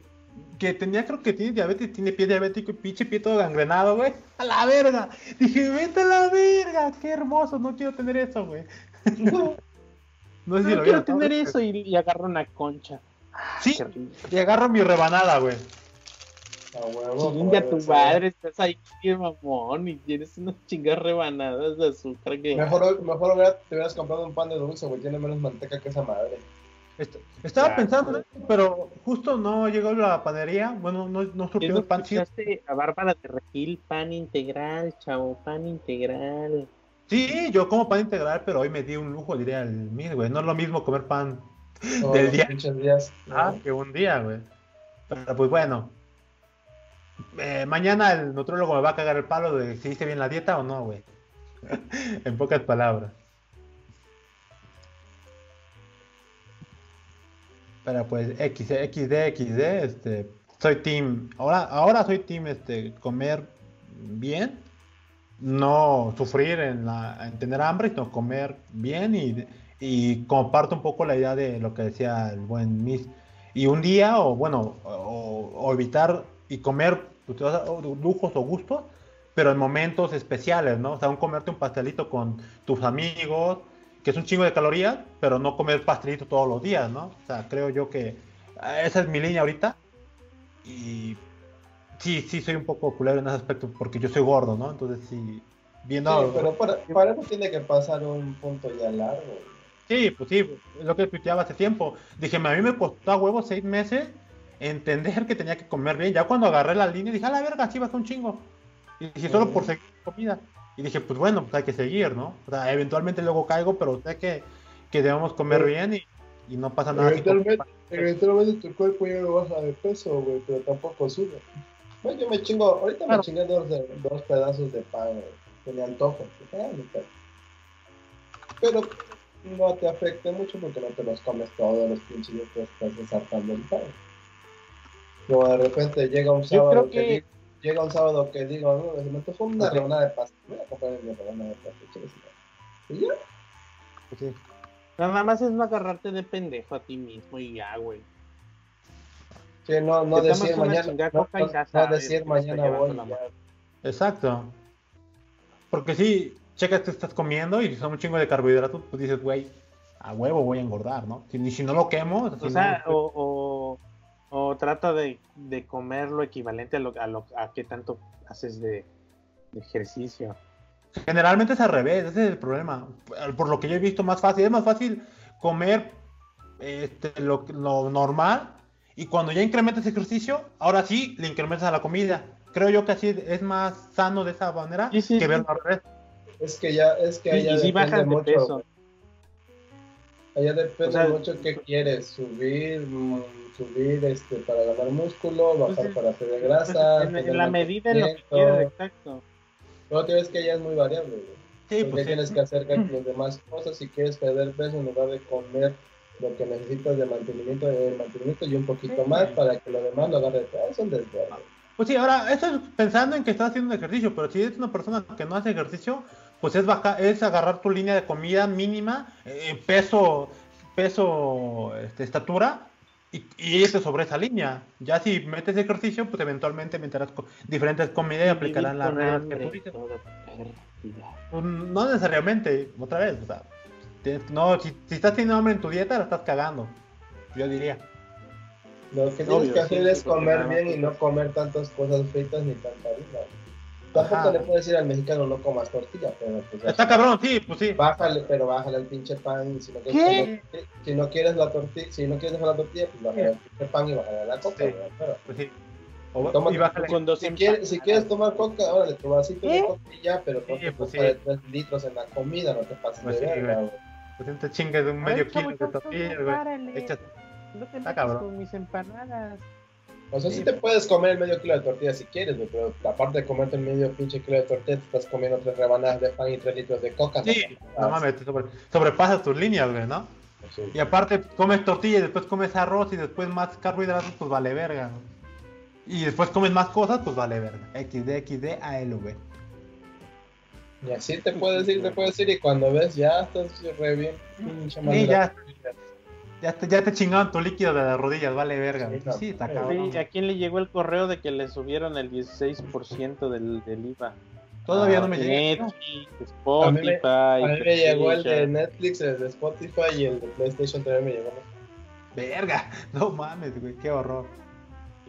que tenía, creo que tiene diabetes, tiene pie diabético y pinche pie todo gangrenado, güey? A la verga. Dije, vete a la verga, qué hermoso, no quiero tener eso, güey. No sé si No lo quiero tener eso y, y agarro una concha. Ah, Sí. Y agarro mi rebanada, güey. A huevo. Chinga tu ser. madre, estás ahí, qué mamón, y tienes unas chingas rebanadas de azúcar que. Mejor, mejor hubiera- te hubieras comprado un pan de dulce, güey. Tiene menos manteca que esa madre. Est- Estaba Ya, pensando, pero justo no llegó la panadería. Bueno, no, no ¿Qué surtió no el pan a Bárbara de Regil? Pan integral, chavo, pan integral. Sí, yo como pan integral, pero hoy me di un lujo, diría el mío, güey. No es lo mismo comer pan Del día. días. ¿no? ah, que un día, güey. Pero pues bueno. Eh, mañana el nutrólogo me va a cagar el palo de si hice bien la dieta o no, güey. en pocas palabras. Pero pues X, XD, XD, este, soy team, ahora, ahora soy team, este, comer bien, no sufrir en, tener hambre, sino comer bien y, y comparto un poco la idea de lo que decía el buen Miss. Y un día, o bueno, o, o evitar y comer pues, lujos o gustos, pero en momentos especiales, ¿no? O sea, un comerte un pastelito con tus amigos, que es un chingo de calorías, pero no comer pastelito todos los días, ¿no? O sea, creo yo que eh, esa es mi línea ahorita. Y sí, sí, soy un poco culero en ese aspecto porque yo soy gordo, ¿no? Entonces sí, viendo... Sí, pero para, para eso tiene que pasar un punto ya largo. Sí, pues sí, es lo que tuiteaba hace tiempo. Dije, a mí me costó a huevo seis meses entender que tenía que comer bien. Ya cuando agarré la línea dije, a la verga, sí bajé un chingo. Y dije, solo por seguir comida. Y dije, pues bueno, pues hay que seguir, ¿no? O sea, eventualmente luego caigo, pero sé que, que debemos comer Sí. bien y, y no pasa nada. Eventualmente, eventualmente tu cuerpo ya no baja de peso, güey, pero tampoco sube. Bueno, yo me chingo, ahorita Claro. me chingué dos, de- dos pedazos de pan, güey. Tenía antojo. Dije, "Ah, mi pedo". Pero no te afecte mucho porque no te los comes todos los pinches días que estás desartando el pan. Como de repente llega un Yo sábado creo que, que- digo- llega un sábado que digo, no, me tocó una rebanada de pastel, voy a comprar mi rebanada de madre. Y ya, pues sí. Nada más es no agarrarte de pendejo a ti mismo y ya, güey. Sí, no, no decir una mañana, no, no- no decir mañana voy. Exacto. Porque sí, checa que estás comiendo y si son un chingo de carbohidratos, pues dices, güey, a huevo voy a engordar, ¿no? Si, si no lo quemo, si O sea, no- o, o, o trata de, de comer lo equivalente a lo, a lo a qué tanto haces de, de ejercicio. Generalmente es al revés, ese es el problema. Por lo que yo he visto más fácil, es más fácil comer este, lo, lo normal y cuando ya incrementas ejercicio, ahora sí le incrementas a la comida. Creo yo que así es más sano de esa manera Sí, sí, que sí. verlo al revés. Es que ya, es que Sí, allá y sí depende bajas de mucho. peso. Allá depende O sea, mucho qué quieres, subir, mm, subir este para ganar músculo, bajar Pues, para hacer grasa. en, en la medida de lo que quieres, exacto. Lo que es que allá es muy variable, güey. Sí, Porque pues sí. tienes que hacer las demás cosas si quieres perder peso en lugar de comer lo que necesitas de mantenimiento, de mantenimiento y un poquito Sí. más para que lo demás lo agarre todo. Es un desvelo. Pues sí, ahora, eso es pensando en que estás haciendo un ejercicio, pero si eres una persona que no hace ejercicio, pues es baja, es agarrar tu línea de comida mínima, eh, peso, peso, este, estatura, y, y irte sobre esa línea. Ya si metes ejercicio, pues eventualmente meterás co- diferentes comidas y aplicarán las reglas que Pues, no necesariamente, otra vez, o sea, tienes- no, si, si estás teniendo hambre en tu dieta, la estás cagando, yo diría. Lo que tienes Obvio, que hacer sí, es comer bien y no comer tantas cosas fritas ni tanta harina. Tampoco Ajá. le puedes decir al mexicano no comas tortilla, pero pues Está cabrón, sí, pues sí. Bájale, pero bájale el pinche pan. Si no ¿Qué? quieres, si no quieres la tortilla, si no quieres dejar la tortilla, pues bájale el pinche pan y bájale la coca. Sí. Pero, Pues sí. O- Tómate y bájale- Con dos si, quieres, si quieres tomar coca, órale, tu vasito de coca y ya, pero no Sí, te pues coca sí. de 3 litros en la comida, no te pases Pues de sí, verga. Pues no te chingues de un Ay, medio chavo, kilo de chavo, güey. párale. Echas- No te metas con mis empanadas. O sea, sí, Sí. te puedes comer el medio kilo de tortilla si quieres, güey, pero aparte de comerte el medio pinche kilo de tortilla, te estás comiendo tres rebanadas de pan y tres litros de coca. Sí, no mames, te sobre- sobrepasas tus líneas, güey, ¿no? Sí. Y aparte comes tortilla y después comes arroz y después más carbohidratos, pues vale verga. ¿no? Y después comes más cosas, pues vale verga. XD, XD, ALV. Y así te puedes ir, te puedes ir, y cuando ves, ya estás re bien, Sí, ya, ya, te, ya te chingaron tu líquido de las rodillas, vale verga. Sí, Sí, está cabrón. Sí, ¿A quién le llegó el correo de que le subieron el 16% del, del IVA? Todavía Ah, no me llega. Netflix, Spotify. A mí me, a mí me llegó el de. Netflix, el de Spotify y el de PlayStation también me llegó. Verga, no mames, güey, qué horror.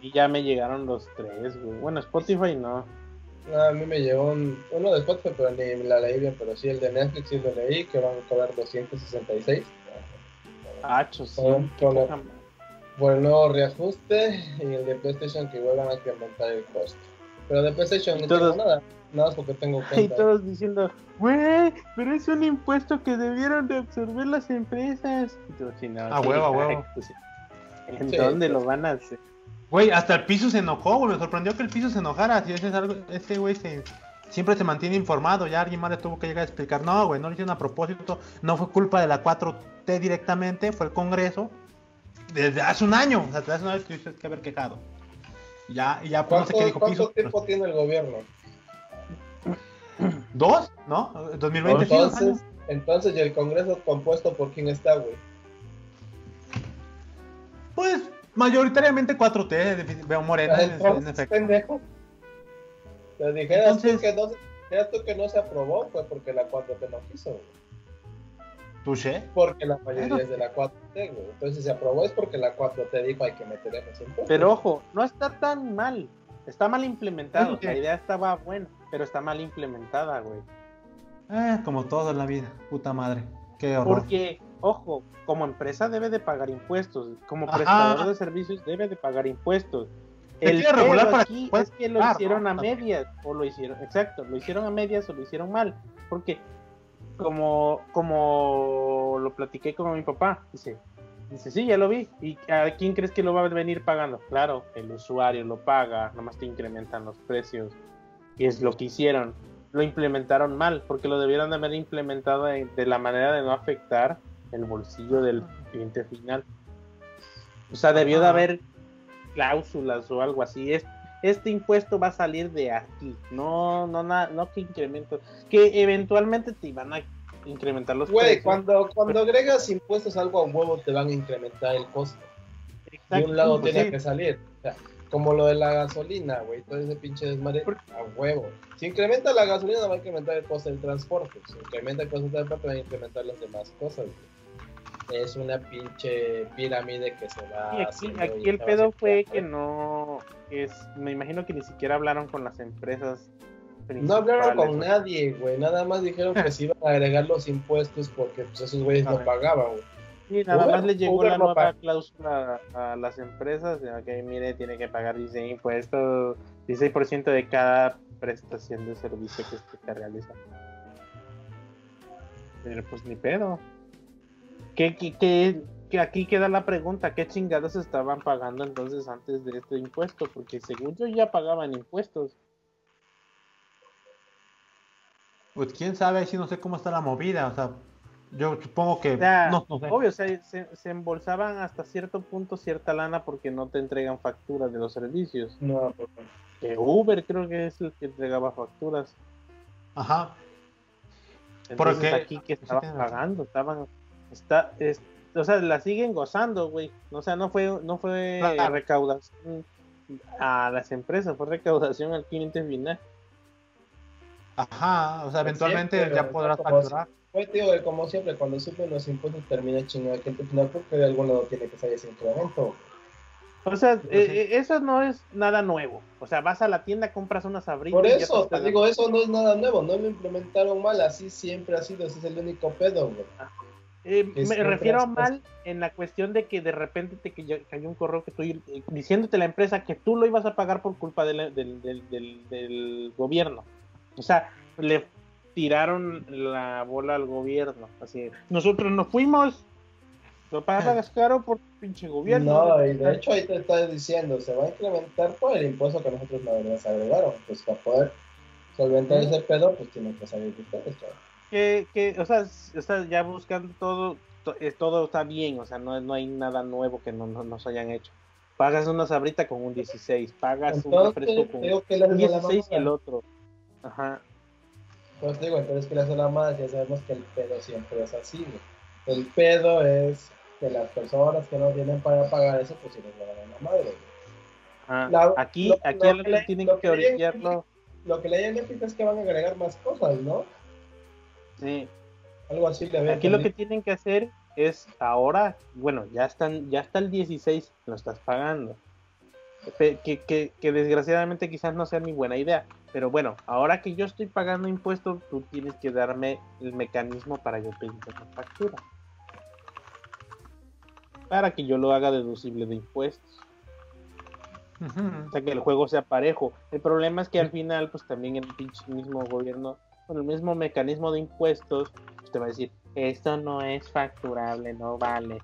Y ya me llegaron los tres, güey. Bueno, Spotify no. No, a mí me llegó un, uno de Spotify, pero ni la leí bien, pero sí el de Netflix sí lo leí, que van a cobrar 266 Sí. Madre. por el nuevo reajuste y el de PlayStation que igual van a incrementar el costo. Pero de PlayStation Y no todos- tengo nada, nada más porque tengo Y cuenta. todos diciendo, güey, pero es un impuesto que debieron de absorber las empresas. Y sí, no, A sí, huevo, a huevo. ¿En Sí, dónde pues. lo van a hacer? Güey, hasta el piso se enojó, güey. Me sorprendió que el piso se enojara. Si ese es algo, ese güey se, siempre se mantiene informado. Ya alguien más le tuvo que llegar a explicar. No, güey, no lo hicieron a propósito. No fue culpa de la 4T directamente, fue el Congreso. Desde hace un año. O sea, desde hace un año tuviste que haber quejado. Ya, y ya, pues no sé ¿Cuánto, qué dijo cuánto piso. tiempo tiene el gobierno? ¿Dos? ¿No? 2020 sí, dos años. Entonces, entonces, ¿y el Congreso compuesto por quién está, güey? Pues mayoritariamente 4T. de- Veo Morena, en, en efecto. pendejo. Te dijeras, Entonces- tú que no, se- dijeras tú que no se aprobó, fue porque la 4T no quiso, güey. Touché. Porque la mayoría es de la 4T, güey. Entonces, si se aprobó es porque la 4T dijo hay que meter en ese impuesto. Pero ojo, no está tan mal. Está mal implementado. La idea estaba buena, pero está mal implementada, güey. Eh, como todo en la vida. Puta madre. Qué horror. Porque, ojo, como empresa debe de pagar impuestos. Como Ajá. prestador de servicios debe de pagar impuestos. El quiere regular pedo para aquí que puedas es que lo hicieron ¿no? a medias o lo hicieron, exacto, lo hicieron a medias o lo hicieron mal, porque como como lo platiqué con mi papá, dice, dice, sí, ya lo vi, ¿y a quién crees que lo va a venir pagando? Claro, el usuario lo paga, nomás te incrementan los precios, y es lo que hicieron, lo implementaron mal, porque lo debieron de haber implementado de, de la manera de no afectar el bolsillo del cliente final. O sea, debió de haber cláusulas o algo así. Es- Este impuesto va a salir de aquí, no, no, na- no que incremento, que eventualmente te iban a incrementar los Güey, precios. cuando, cuando agregas impuestos algo a huevo te van a incrementar el costo. De Exacto, un lado pues tiene sí. que salir. O sea, como lo de la gasolina, güey. Todo ese pinche desmadre a huevo. Si incrementa la gasolina, va a incrementar el costo del transporte. Si incrementa el costo del transporte, va a incrementar las demás cosas. güey. Es una pinche pirámide que se va. Y aquí, aquí el se pedo fue que no es, me imagino que ni siquiera hablaron con las empresas. No hablaron con nadie, güey. Nada más dijeron que se iban a agregar los impuestos porque pues, esos güeyes no ver. pagaban, güey. Sí, nada Uber- más le llegó Uber la nueva cláusula a las empresas, de que mire, tiene que pagar 16 impuestos, 16% de cada prestación de servicio que usted realiza. Pero pues ni pedo. ¿Qué, qué, qué- qué- aquí queda la pregunta, ¿qué chingados estaban pagando entonces antes de este impuesto? Porque según yo ya pagaban impuestos. Pues quién sabe, si no sé cómo está la movida, o sea, yo supongo que O sea, no, no sé. Obvio, o sea, se, se embolsaban hasta cierto punto cierta lana porque no te entregan facturas de los servicios. No, pues, Que Uber creo que es el que entregaba facturas. Ajá. Entonces Porque- aquí que sí estaban pagando, estaban, está, es- o sea, la siguen gozando, güey. O sea, no fue, no fue Claro. recaudación a las empresas, fue recaudación al cliente final. Ajá, o sea, eventualmente Siempre, ya podrás facturar. Pues tío, como siempre, cuando suben los impuestos termina chingando al cliente final porque de algún lado tiene que salir ese incremento. O sea, Pues eh, sí. eh, eso no es nada nuevo. O sea, vas a la tienda, compras unas abritas. Por y ya eso, te pagando. digo, eso no es nada nuevo, no lo implementaron mal, así siempre ha sido, ese es el único pedo, güey. Eh, me refiero a mal en la cuestión de que de repente te cayó cayó un correo que tú eh, diciéndote la empresa que tú lo ibas a pagar por culpa del, del- del- del gobierno. O sea, le tiraron la bola al gobierno. Así, nosotros nos fuimos, lo pagas caro por pinche gobierno. No, y de hecho ahí te está diciendo, se va a incrementar por el impuesto que nosotros no les agregaron, pues para poder solventar ese pedo, pues tienen que salir de ustedes, chaval. Que, que, o sea, o sea, ya buscando todo, to- eh, todo está bien, o sea, no, no hay nada nuevo que no, no nos hayan hecho. Pagas una sabrita con un 16, pagas un Entonces, refresco con le un haces a la 16 y el otro. Ajá. Pues digo, entonces que le hace la madre, ya sabemos que el pedo siempre es así, güey. El pedo es que las personas que no tienen para pagar eso, pues si les van a la madre. La- aquí, lo- aquí lo que le- tienen lo que que le- orillarlo. lo que en Netflix es que van a agregar más cosas, ¿no? Sí. Algo así le había Aquí lo que tienen que hacer es ahora, bueno, ya están, ya está el 16, lo estás pagando. Que, que, que desgraciadamente quizás no sea mi buena idea. Pero bueno, ahora que yo estoy pagando impuestos, tú tienes que darme el mecanismo para yo pedirte una factura. Para que yo lo haga deducible de impuestos. O sea, que el juego sea parejo. El problema es que al final, pues también el pinche mismo gobierno, con el mismo mecanismo de impuestos, pues, te va a decir, esto no es facturable, no vale.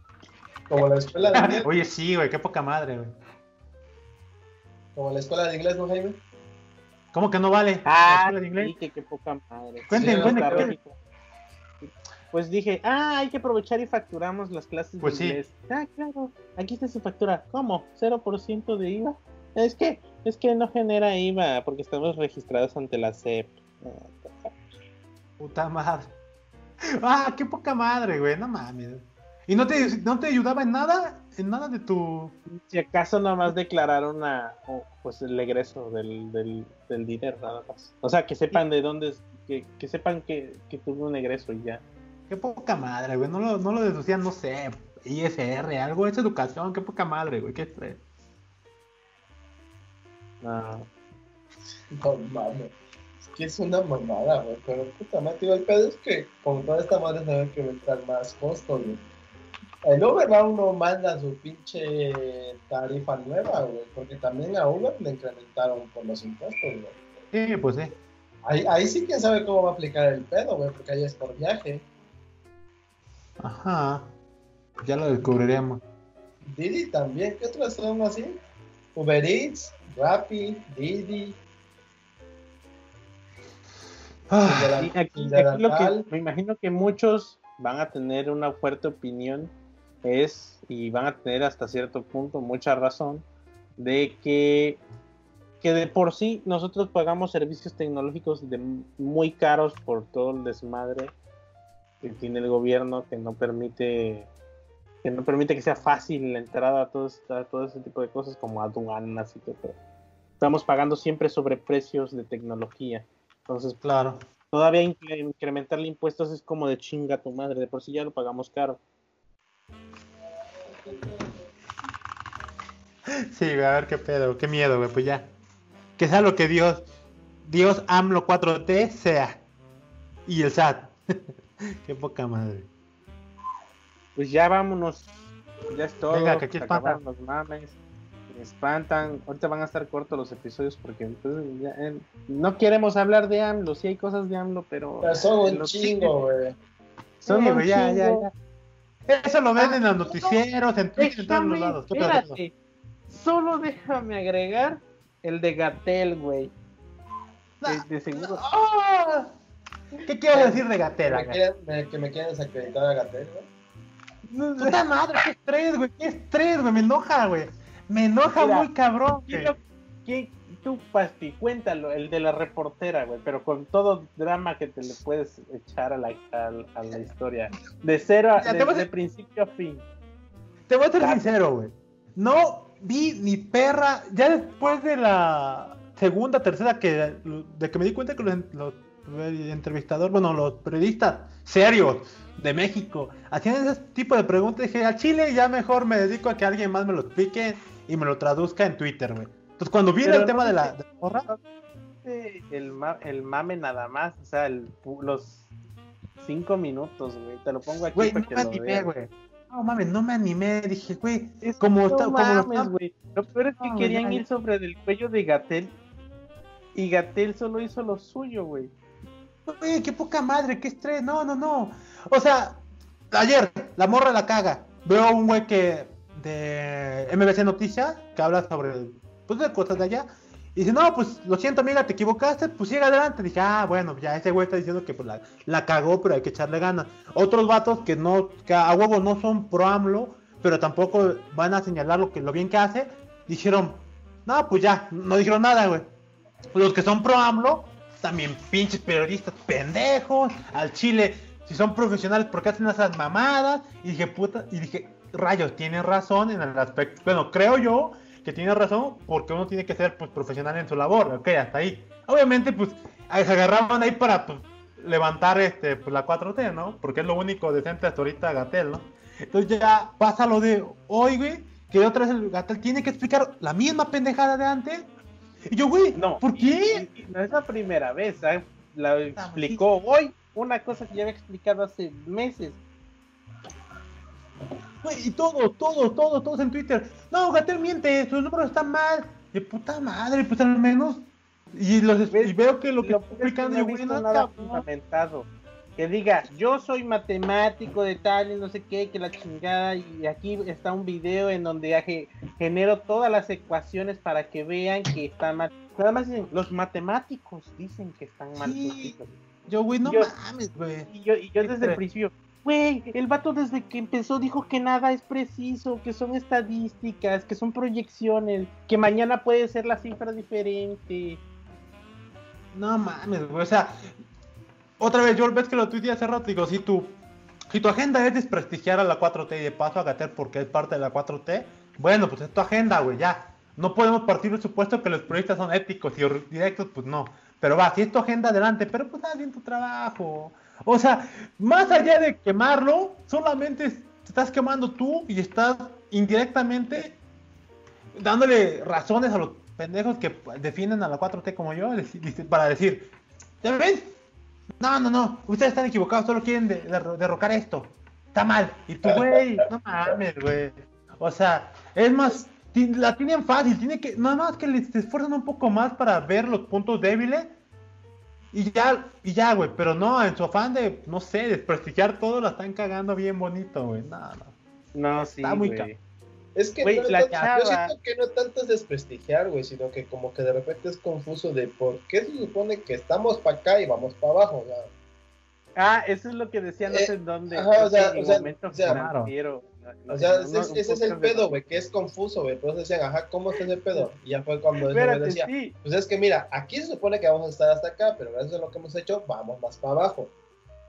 Como la escuela de inglés, Oye, sí, güey, qué poca madre, güey. como la escuela de inglés, ¿no, Jaime? ¿Cómo que no vale? ¿La Ah, escuela de inglés? sí, que qué poca madre. Cuenten, Sí. Pues dije, ah, hay que aprovechar y facturamos las clases Pues de sí. inglés. Ah, claro, aquí está su factura. ¿Cómo? ¿0% de IVA? Es que, es que no genera IVA porque estamos registrados ante la SEP. Puta madre. Ah, qué poca madre, güey, no mames. ¿Y no te, no te ayudaba en nada? ¿En nada de tu...? Si acaso nomás declararon a, pues el egreso del, del, del dinero, nada más. O sea, que sepan de dónde, es- que, que sepan que, que tuvo un egreso y ya. Qué poca madre, güey. No lo, no lo deducían, no sé, ISR, algo, es educación, qué poca madre, güey, qué estrés. Ah, No mames. Es que es una mamada, güey. Pero puta madre, tío, el pedo es que con toda esta madre se que va a entrar más costos, güey. El Uber aún no manda su pinche tarifa nueva, güey. Porque también a Uber le incrementaron por los impuestos, güey. Sí, pues sí. Ahí, ahí sí quién sabe cómo va a aplicar el pedo, güey. Porque ahí es por viaje. Ajá. Ya lo descubriremos. Didi también. ¿Qué otros son así? Uber Eats, Rappi, Didi. Ah, aquí, aquí lo que me imagino que muchos van a tener una fuerte opinión es y van a tener hasta cierto punto mucha razón de que que de por sí nosotros pagamos servicios tecnológicos de muy caros por todo el desmadre que tiene el gobierno que no permite que no permite que sea fácil la entrada a todo, a todo ese tipo de cosas como aduanas y todo. Estamos pagando siempre sobre precios de tecnología. Entonces, claro. todavía incre- incrementarle impuestos es como de chinga tu madre, de por sí ya lo pagamos caro. Sí, güey, a ver qué pedo, qué miedo, güey, pues ya. Que sea lo que Dios, Dios AMLO 4T sea. Y el SAT. qué poca madre. Pues ya vámonos, ya es todo. Venga, que aquí se espanta. acabaron los mames, me espantan. Ahorita van a estar cortos los episodios porque pues, ya, eh, no queremos hablar de AMLO, sí hay cosas de AMLO, pero... Pero son un los chingo, güey. Son Sí, un güey, ya, ya, chingo. ya. Eso lo ven en los noticieros, en Twitter, en todos los lados. Espérate. Solo déjame agregar el de Gatel, güey. De, de seguro. ¡Ah! ¿Qué quiero decir de me- que me quieren desacreditar a Gatel, güey. Puta madre, qué estrés, güey, qué estrés, güey, me enoja, güey. Me enoja Mira, muy cabrón. ¿Quién lo- quién- tú, Pasti, cuéntalo, el de la reportera, güey, pero con todo drama que te le puedes echar a la, a, a la historia. De cero, a, de, vas a- de principio a fin. Te voy a ser Gato. sincero, güey. No vi ni perra. Ya después de la segunda, tercera, que de que me di cuenta que los, los entrevistadores, bueno, los periodistas serios de México hacían ese tipo de preguntas, dije, a Chile ya mejor me dedico a que alguien más me lo explique y me lo traduzca en Twitter, güey. Entonces, cuando vi Pero el no tema de la, viste- de la morra, El, ma- el mame nada más, o sea, el, los cinco minutos, güey. Te lo pongo aquí güey, no que me lo animé, güey. No mames, no me animé. Dije, güey, Es Como no mames, güey. Lo peor es que No, querían ir sobre el cuello de Gatel y Gatel solo hizo lo suyo, güey. Güey, qué poca madre, qué estrés. No, no, no. O sea, ayer, la morra la caga. Veo un güey que de MBC Noticias que habla sobre pues cosas de allá. Y dice, no, pues lo siento, amiga, te equivocaste, pues sigue adelante. Dije, ah, bueno, ya ese güey está diciendo que pues, la, la cagó, pero hay que echarle ganas. Otros vatos que no, que a huevo no son pro AMLO, pero tampoco van a señalar lo que lo bien que hace, dijeron, no, pues ya, no dijeron nada, güey. Los que son pro AMLO, también pinches periodistas pendejos, al Chile, si son profesionales, ¿por qué hacen esas mamadas? Y dije, puta, y dije, rayos, tienen razón en el aspecto, bueno, creo yo que tiene razón, porque uno tiene que ser pues, profesional en su labor, ok, hasta ahí. Obviamente, pues, se agarraban ahí para pues, levantar este, pues, la 4T, ¿no? Porque es lo único decente hasta ahorita Gatel, ¿no? Entonces ya pasa lo de hoy, güey, que otra vez el Gatel tiene que explicar la misma pendejada de antes. Y yo, güey, No, ¿por qué? y- y no es la primera vez, ¿sabes? La explicó hoy, una cosa que ya había explicado hace meses. Y todo, todo, todo, todos en Twitter. No, Gatel miente, sus números están mal. De puta madre, pues al menos. Y, los, veo que lo que está explicando, yo, no, nada fundamentado. Que diga, yo soy matemático de tal y no sé qué, que la chingada, y aquí está un video en donde ge- genero todas las ecuaciones para que vean que están mal. Nada más dicen, los matemáticos dicen que están mal. Sí. Yo, güey, no Yo- mames, güey. Y yo, y yo desde el principio, güey, el vato desde que empezó dijo que nada es preciso, que son estadísticas, que son proyecciones, que mañana puede ser la cifra diferente. No mames, güey. O sea, otra vez, yo ves que lo tuiteé hace rato, digo, si tu, si tu agenda es desprestigiar a la 4T y de paso a Gatel porque es parte de la 4T, bueno, pues es tu agenda, güey, ya. No podemos partir del supuesto que los periodistas son éticos y directos, pues no. Pero va, si es tu agenda adelante, pero pues haz bien tu trabajo. O sea, más allá de quemarlo, solamente te estás quemando tú y estás indirectamente dándole razones a los pendejos que defienden a la 4T como yo para decir, ¿ya ven? No, no, no, ustedes están equivocados, solo quieren de- derro- derrocar esto. Está mal. Y tú, güey, no mames, güey. O sea, es más, la tienen fácil, tiene que, nada más que les esfuerzan un poco más para ver los puntos débiles. Y ya, y ya, güey, pero no, en su afán de, no sé, desprestigiar todo, la están cagando bien bonito, güey. No, no. No, sí, Está muy güey. cabrón. Es que Güey, no es la tanto- chava- yo siento que no tanto es desprestigiar, güey, sino que como que de repente es confuso de por qué se supone que estamos para acá y vamos para abajo. O sea, Ah, eso es lo que decía no Eh, sé en dónde. ajá, o sea, o sea, momento o sea, no- o sea, no- ese, es- ese es el pedo, güey, que es confuso, güey. Por eso decían, ajá, ¿cómo está ese pedo? Y ya fue cuando Espérate, decía, sí. pues es que mira, aquí se supone que vamos a estar hasta acá, pero gracias a lo que hemos hecho, vamos más para abajo.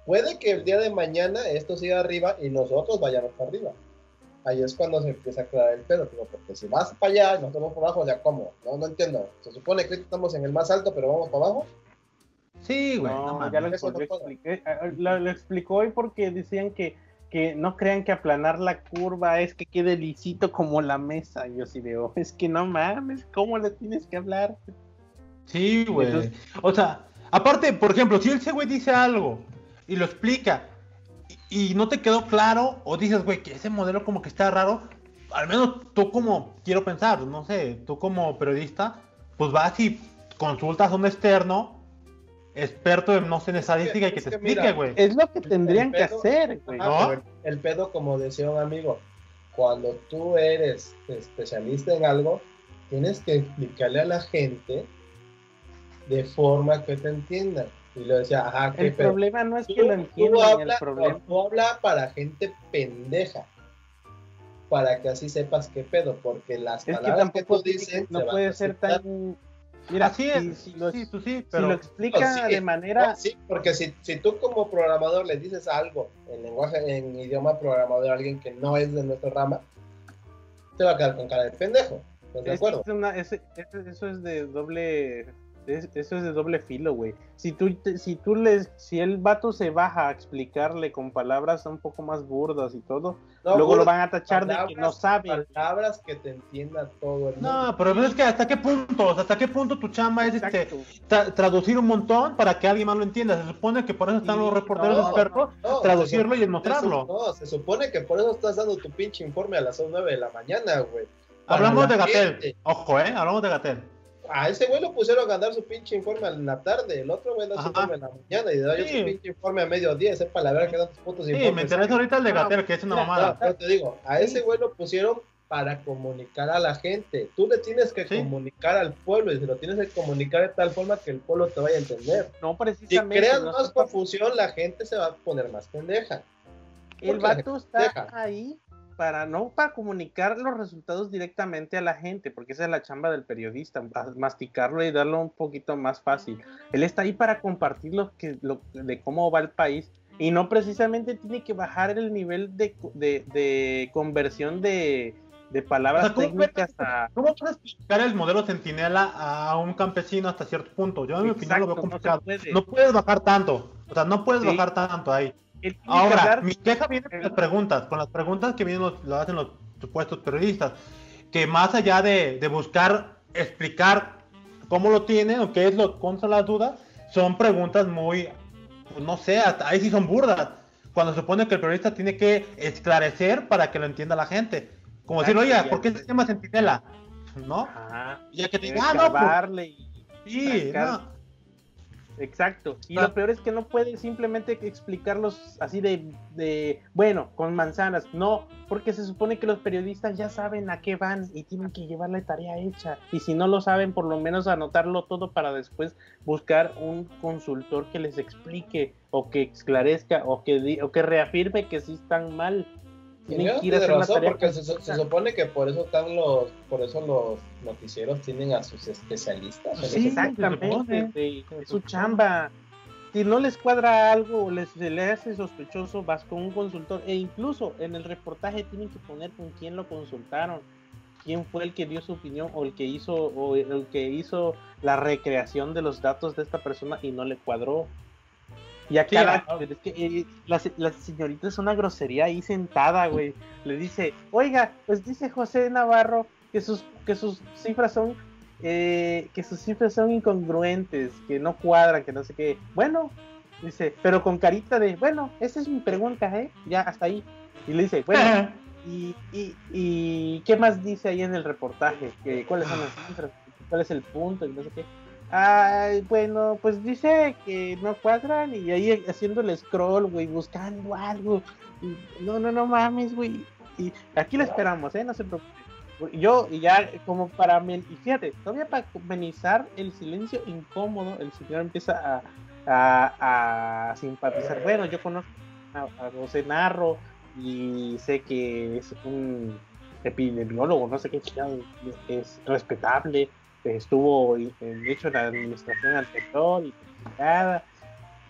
Puede que el día de mañana esto siga arriba y nosotros vayamos para arriba. Ahí es cuando se empieza a aclarar el pedo, digo, porque si vas para allá y nosotros vamos para abajo, ya cómo, no, no entiendo. Se supone que estamos en el más alto, pero vamos para abajo. Sí, güey, no, No, ya lo, expliqué, ah, lo, lo explicó hoy porque decían que, que no crean que aplanar la curva es que quede lisito como la mesa. Y yo sí veo, es que no mames, ¿cómo le tienes que hablar? Sí, güey. Entonces- O sea, aparte, por ejemplo, si ese güey dice algo y lo explica y, y no te quedó claro o dices, güey, que ese modelo como que está raro, al menos tú como, quiero pensar, no sé, tú como periodista, pues vas y consultas a un externo, experto en, no sé, en estadística y que es te que explique, güey. Es lo que tendrían que hacer, güey. El pedo, como decía un amigo, cuando tú eres especialista en algo, tienes que explicarle a la gente de forma que te entiendan. Y lo decía, ajá, qué El pedo. problema no es Tú- que lo tú entiendan, habla- el problema. no, tú habla para gente pendeja. Para que así sepas qué pedo, porque las Es que palabras que, tampoco tú dices no se van puede a ser aceptar. tan. Mira, Así si, es, si lo, sí, tú sí, si pero... lo explica No, sí, de manera. No, sí, porque si, si tú como programador le dices algo en lenguaje, en idioma programador a alguien que no es de nuestra rama, te va a quedar con cara de pendejo. ¿Estás de acuerdo? es una- eso es de doble. Es- eso es de doble filo, güey. Si tú, te- si tú les, si el vato se baja a explicarle con palabras un poco más burdas y todo, No, luego lo van a tachar de que no sabe. Palabras que te entienda todo el mundo. No, pero es que hasta qué punto, o sea, hasta qué punto tu chamba es este, tra- traducir un montón para que alguien más lo entienda. Se supone que por eso están Sí, los reporteros no, expertos, No, traducirlo y mostrarlo. No, se supone que por eso estás dando tu pinche informe a las 9 de la mañana, güey. Hablamos la de Gatel. Ojo, eh, hablamos de Gatel. A ese güey lo pusieron a dar su pinche informe en la tarde, el otro güey da su informe en la mañana y da yo Sí. su pinche informe a mediodía, sepa la verga que dan tus putos Sí, informes. me interesa ahorita el de Gatel, que es una No, mamada. pero te digo, a ese güey lo pusieron para comunicar a la gente. Tú le tienes que Sí. comunicar al pueblo y se lo tienes que comunicar de tal forma que el pueblo te vaya a entender. No Si precisamente. creas no más confusión, la gente se va a poner más pendeja. el vato está ahí para no para comunicar los resultados directamente a la gente, porque esa es la chamba del periodista, masticarlo y darlo un poquito más fácil. Él está ahí para compartir lo que, lo, de cómo va el país y no precisamente tiene que bajar el nivel de, de- de conversión de, de palabras O sea, ¿cómo técnicas puedes- a... ¿Cómo puedes explicar el modelo centinela a un campesino hasta cierto punto? Yo en mi opinión lo veo Exacto, no complicado. puede. No puedes bajar tanto. O sea, no puedes Sí. bajar tanto ahí. Él tiene que Ahora, hablar- mi queja viene con las preguntas, con las preguntas que vienen los, lo hacen los supuestos periodistas, que más allá de, de buscar explicar cómo lo tienen o qué es lo contra las dudas, son preguntas muy, pues, no sé, hasta ahí sí son burdas. Cuando se supone que el periodista tiene que esclarecer para que lo entienda la gente. Como decir, oiga, ya ¿por qué se llama centinela? ¿No? Ajá. Ya que te Debe diga, ah, no, pues, y- sí, no. Exacto. Y Ah. lo peor es que no puede simplemente explicarlos así de, de, bueno, con manzanas. No, porque se supone que los periodistas ya saben a qué van y tienen que llevar la tarea hecha. Y si no lo saben, por lo menos anotarlo todo para después buscar un consultor que les explique o que esclarezca o que, di- o que reafirme que sí están mal. Tienen Tiene que ir a hacer la razón, tarea porque se, supone que por eso están los, por eso los noticieros tienen a sus especialistas. Sí, Exactamente, su chamba. Si no les cuadra algo o les, se le hace sospechoso, vas con un consultor. E incluso en el reportaje tienen que poner con quién lo consultaron, quién fue el que dio su opinión o el que hizo o el que hizo la recreación de los datos de esta persona y no le cuadró. Y acá Sí, la, es que, eh, la, se- la señorita es una grosería ahí sentada, güey. Le dice, oiga, pues dice José Navarro que sus, que sus cifras son eh, que sus cifras son incongruentes, que no cuadran, que no sé qué. Bueno, dice, pero con carita de, bueno, esa es mi pregunta, ¿eh? Ya, hasta ahí. Y le dice, bueno, ¿y, y, y qué más dice ahí en el reportaje? ¿Que, ¿Cuáles son las cifras? ¿Cuál es el punto? Y no sé qué. Ay, bueno, pues dice que no cuadran y ahí haciendo el scroll, güey, buscando algo. No, no, no mames, güey. Y aquí lo esperamos, ¿eh? No se preocupe. Yo, y ya como para... men- Y fíjate, todavía para amenizar el silencio incómodo, el señor empieza a, a, a simpatizar. Bueno, yo conozco a, a José Narro y sé que es un epidemiólogo, no sé qué chingado, es respetable, estuvo eh, de hecho en la administración anterior y nada,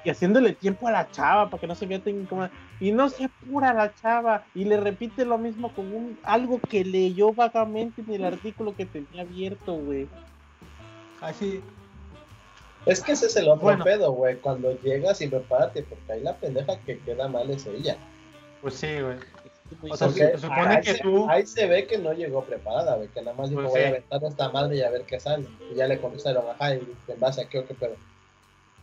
y haciéndole tiempo a la chava para que no se vea tan incómoda, y no se apura la chava, y le repite lo mismo con un, algo que leyó vagamente en el artículo que tenía abierto, güey. Así, Es que ese es el otro Bueno. pedo, güey. Cuando llegas y prepárate, porque ahí la pendeja que queda mal es ella. pues sí, güey. Muy O sea, se supone ahí, que se, tú- ahí se ve que no llegó preparada, güey. Que nada más dijo, Pues voy sí. a aventar esta madre y a ver qué sale. Y ya le contestaron, ajá, y en base a qué o qué pedo.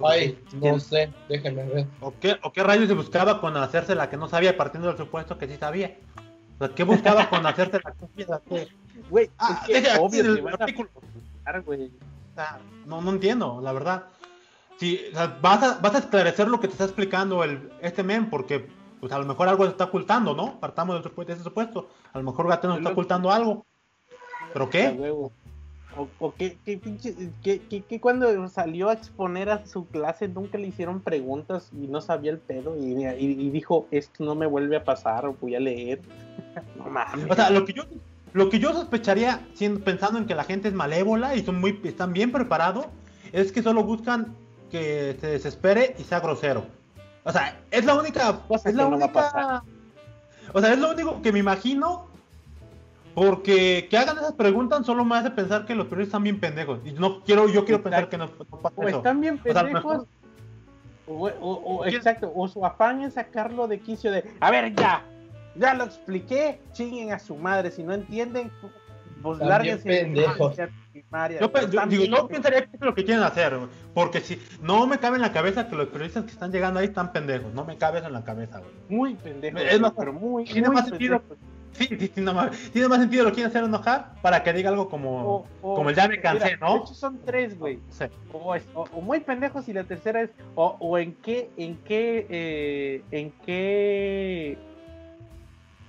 Ay, no ¿Quién- sé, déjeme ver. ¿O qué, ¿O qué rayos se buscaba con hacerse la que no sabía, partiendo del supuesto que sí sabía? O sea, ¿qué buscaba con hacerse la que no sabía? Güey, Ah, es que obvio el a artículo. sea, no, no entiendo, la verdad. Si, o sea, vas, a, vas a esclarecer lo que te está explicando el, este men, porque pues a lo mejor algo se está ocultando, ¿no? Partamos de ese supuesto. A lo mejor Es está ocultando algo. ¿Pero qué? O, o pinche- que, que- que cuando salió a exponer a su clase nunca le hicieron preguntas y no sabía el pedo y, y- y dijo, esto no me vuelve a pasar, voy a leer. no mames. O sea, lo que yo, lo que yo sospecharía, siendo, pensando en que la gente es malévola y son muy, están bien preparados, es que solo buscan que se desespere y sea grosero. O sea, es la única, Cosa es la que no va a única, pasar. o sea, es lo único que me imagino, porque que hagan esas preguntas solo me hace pensar que los periodistas están bien pendejos. Y no quiero, yo quiero pensar que no, no pasa o eso. están bien O sea, pendejos. O, o- o- ¿Quién- exacto, o su afán es sacarlo de quicio de, a ver, ya, ya lo expliqué, chinguen a su madre, si no entienden, pues de pendejos. primaria. Yo, digo, yo pensaría que es lo que quieren hacer, güey. porque si no me cabe en la cabeza que los periodistas que están llegando ahí están pendejos, no me cabe eso en la cabeza, güey. Muy pendejos, Es más, pero muy, tiene muy más sentido. pendejos. Sí, sí, tiene más, tiene más sentido lo quieren hacer enojar para que diga algo como, O- o- como el ya me cansé, mira, ¿no? De hecho son tres, güey. Sé. O, es- o- o muy pendejos y la tercera es o, o en qué en qué eh, en qué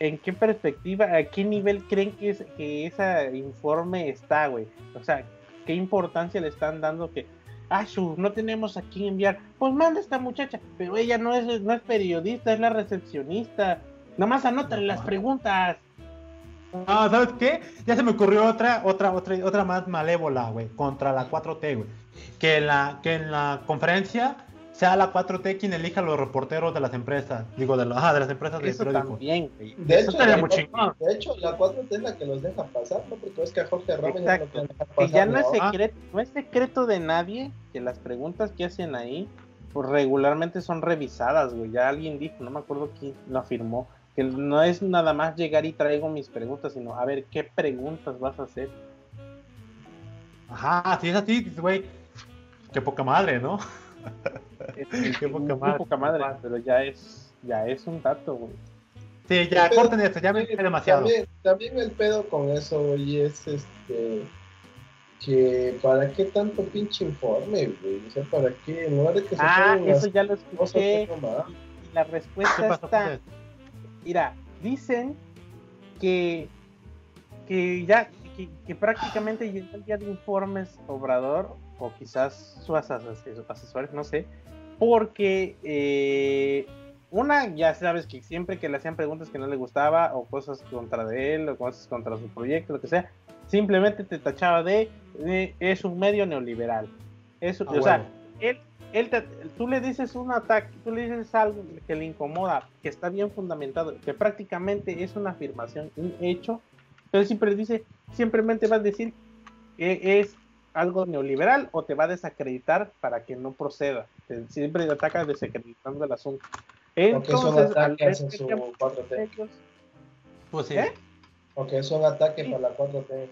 en qué perspectiva a qué nivel creen que es que ese informe está güey o sea qué importancia le están dando que ah su no tenemos a quién enviar pues manda a esta muchacha pero ella no es no es periodista es la recepcionista. Nomás anótale las preguntas. Ah, ¿sabes qué? Ya se me ocurrió otra, otra, otra, otra más malévola, güey, contra la 4T, güey. Que en la, que en la conferencia sea la 4T quien elija a los reporteros de las empresas. Digo, de, ah, de las empresas de Eso periódicos. también. De Eso hecho, estaría la muy 4T chingón. de hecho, la 4T es la que los deja pasar, ¿no? Porque es que a Jorge Ramos ya no lo dejar Que pasar. ya no es, ¿no? Ah. secreto, no es secreto de nadie que las preguntas que hacen ahí pues regularmente son revisadas, güey. Ya alguien dijo, no me acuerdo quién lo afirmó, que no es nada más llegar y traigo mis preguntas, sino a ver qué preguntas vas a hacer. Ajá, si es así, dices, güey, qué poca madre, ¿no? Es- Qué poca madre. poca madre, pero ya es, ya es un dato, güey. Sí, ya, Pero- corten esto, ya me dije demasiado. También, también el pedo con eso, güey, es este. Que para qué tanto pinche informe, güey. O sea, para qué. En lugar de que se Ah, eso ya lo escuché. más. Y la respuesta ¿Qué pasó con está, mira, dicen que, que ya, que, que prácticamente llegó el día de informes Obrador, o quizás sus ases- asesores, no sé, porque eh, una, ya sabes que siempre que le hacían preguntas que no le gustaba, o cosas contra de él, o cosas contra su proyecto, lo que sea, simplemente te tachaba de, de- es un medio neoliberal. Eso, Ah, o sea, huevo. él, él te- tú le dices un ataque, tú le dices algo que le incomoda, que está bien fundamentado, que prácticamente es una afirmación, un hecho, pero siempre dice, simplemente va a decir que es algo neoliberal o te va a desacreditar para que no proceda. Te- siempre ataca desacreditando el asunto. Entonces, al que su tiempo 4T. ellos- Pues sí. ¿Eh? O que es un ataque Sí. para la 4T.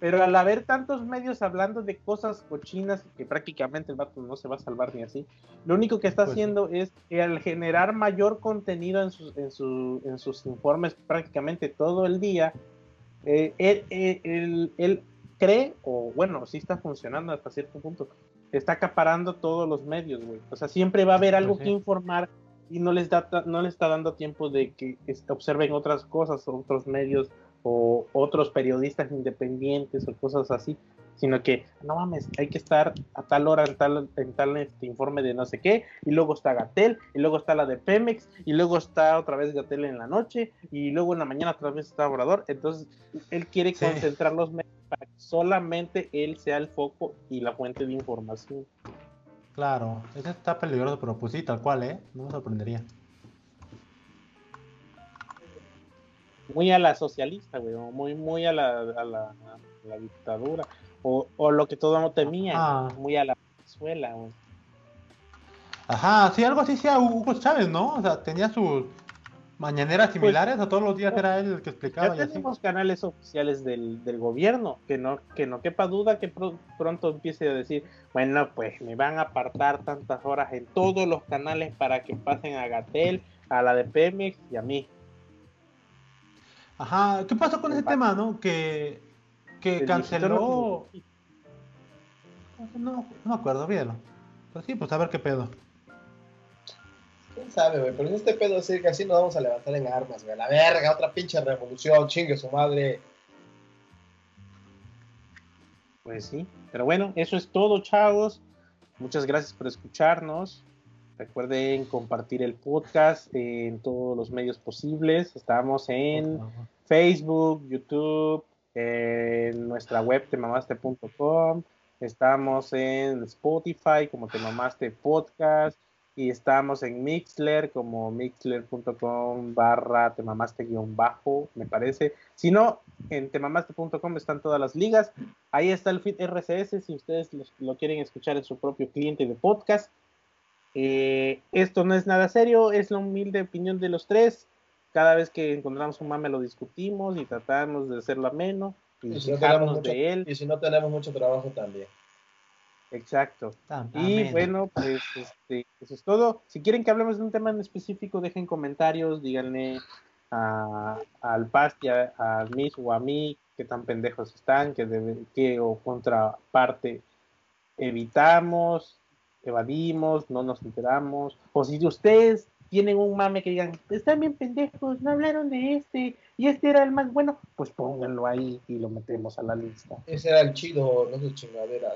Pero al haber tantos medios hablando de cosas cochinas que prácticamente el vato no se va a salvar ni así, lo único que está Pues sí. haciendo es que al generar mayor contenido en sus, en su- en sus informes prácticamente todo el día, eh, él, él- él- él cree, o bueno, sí está funcionando hasta cierto punto, está acaparando todos los medios, güey. O sea, siempre va a haber algo Pues que sí. informar y no les, da, no les está dando tiempo de que es- observen otras cosas, otros medios o otros periodistas independientes o cosas así, sino que no mames, hay que estar a tal hora en tal, en tal este informe de no sé qué, y luego está Gatel, y luego está la de Pemex, y luego está otra vez Gatel en la noche, y luego en la mañana otra vez está Obrador, entonces él quiere Sí. concentrar los medios para que solamente él sea el foco y la fuente de información. Claro, eso está peligroso, pero pues sí, tal cual, ¿eh? No me sorprendería. muy a la socialista, güey, muy, muy a la, a la, a la dictadura, o, o lo que todo mundo temía, Ah. muy a la Venezuela, güey. Ajá, sí, algo así sea Hugo Chávez, ¿no? O sea, tenía sus mañaneras similares, o todos los días era él el que explicaba Ya así. tenemos canales oficiales del, del gobierno, que no, que no quepa duda que pro- pronto empiece a decir, bueno, pues me van a apartar tantas horas en todos los canales para que pasen a Gatel, a la de Pemex y a mí. Ajá, ¿qué pasó con ese tema, no? Que, que El canceló... No, no me acuerdo, olvídalo. Pues sí, pues a ver qué pedo. ¿Quién sabe, güey? Pero si este pedo sigue así, nos vamos a levantar en armas, güey. La verga, otra pinche revolución, chingue su madre. Pues sí, pero bueno, eso es todo, chavos. Muchas gracias por escucharnos. Recuerden compartir el podcast en todos los medios posibles. Estamos en Facebook, YouTube, en nuestra web temamaste.com. Estamos en Spotify como Temamaste Podcast y estamos en Mixler como mixler.com barra temamaste guion bajo, me parece. Si no, en temamaste.com están todas las ligas. Ahí está el feed RCS si ustedes lo quieren escuchar en su propio cliente de podcast. Eh, esto no es nada serio, es la humilde opinión de los tres. Cada vez que encontramos un mame lo discutimos y tratamos de hacerlo ameno y Y si, no tenemos fijarnos mucho, de él. y si no tenemos mucho trabajo también. Exacto. Y bueno, pues este, eso es todo. Si quieren que hablemos de un tema en específico, dejen comentarios, díganle a, al Pasti, a, a Miss o a mí qué tan pendejos están, que, debe, que o contraparte evitamos, evadimos, no nos enteramos. O si ustedes tienen un mame que digan, están bien pendejos, no hablaron de este, y este era el más bueno, pues pónganlo ahí y lo metemos a la lista. Ese era el chido, no sé chingaderas.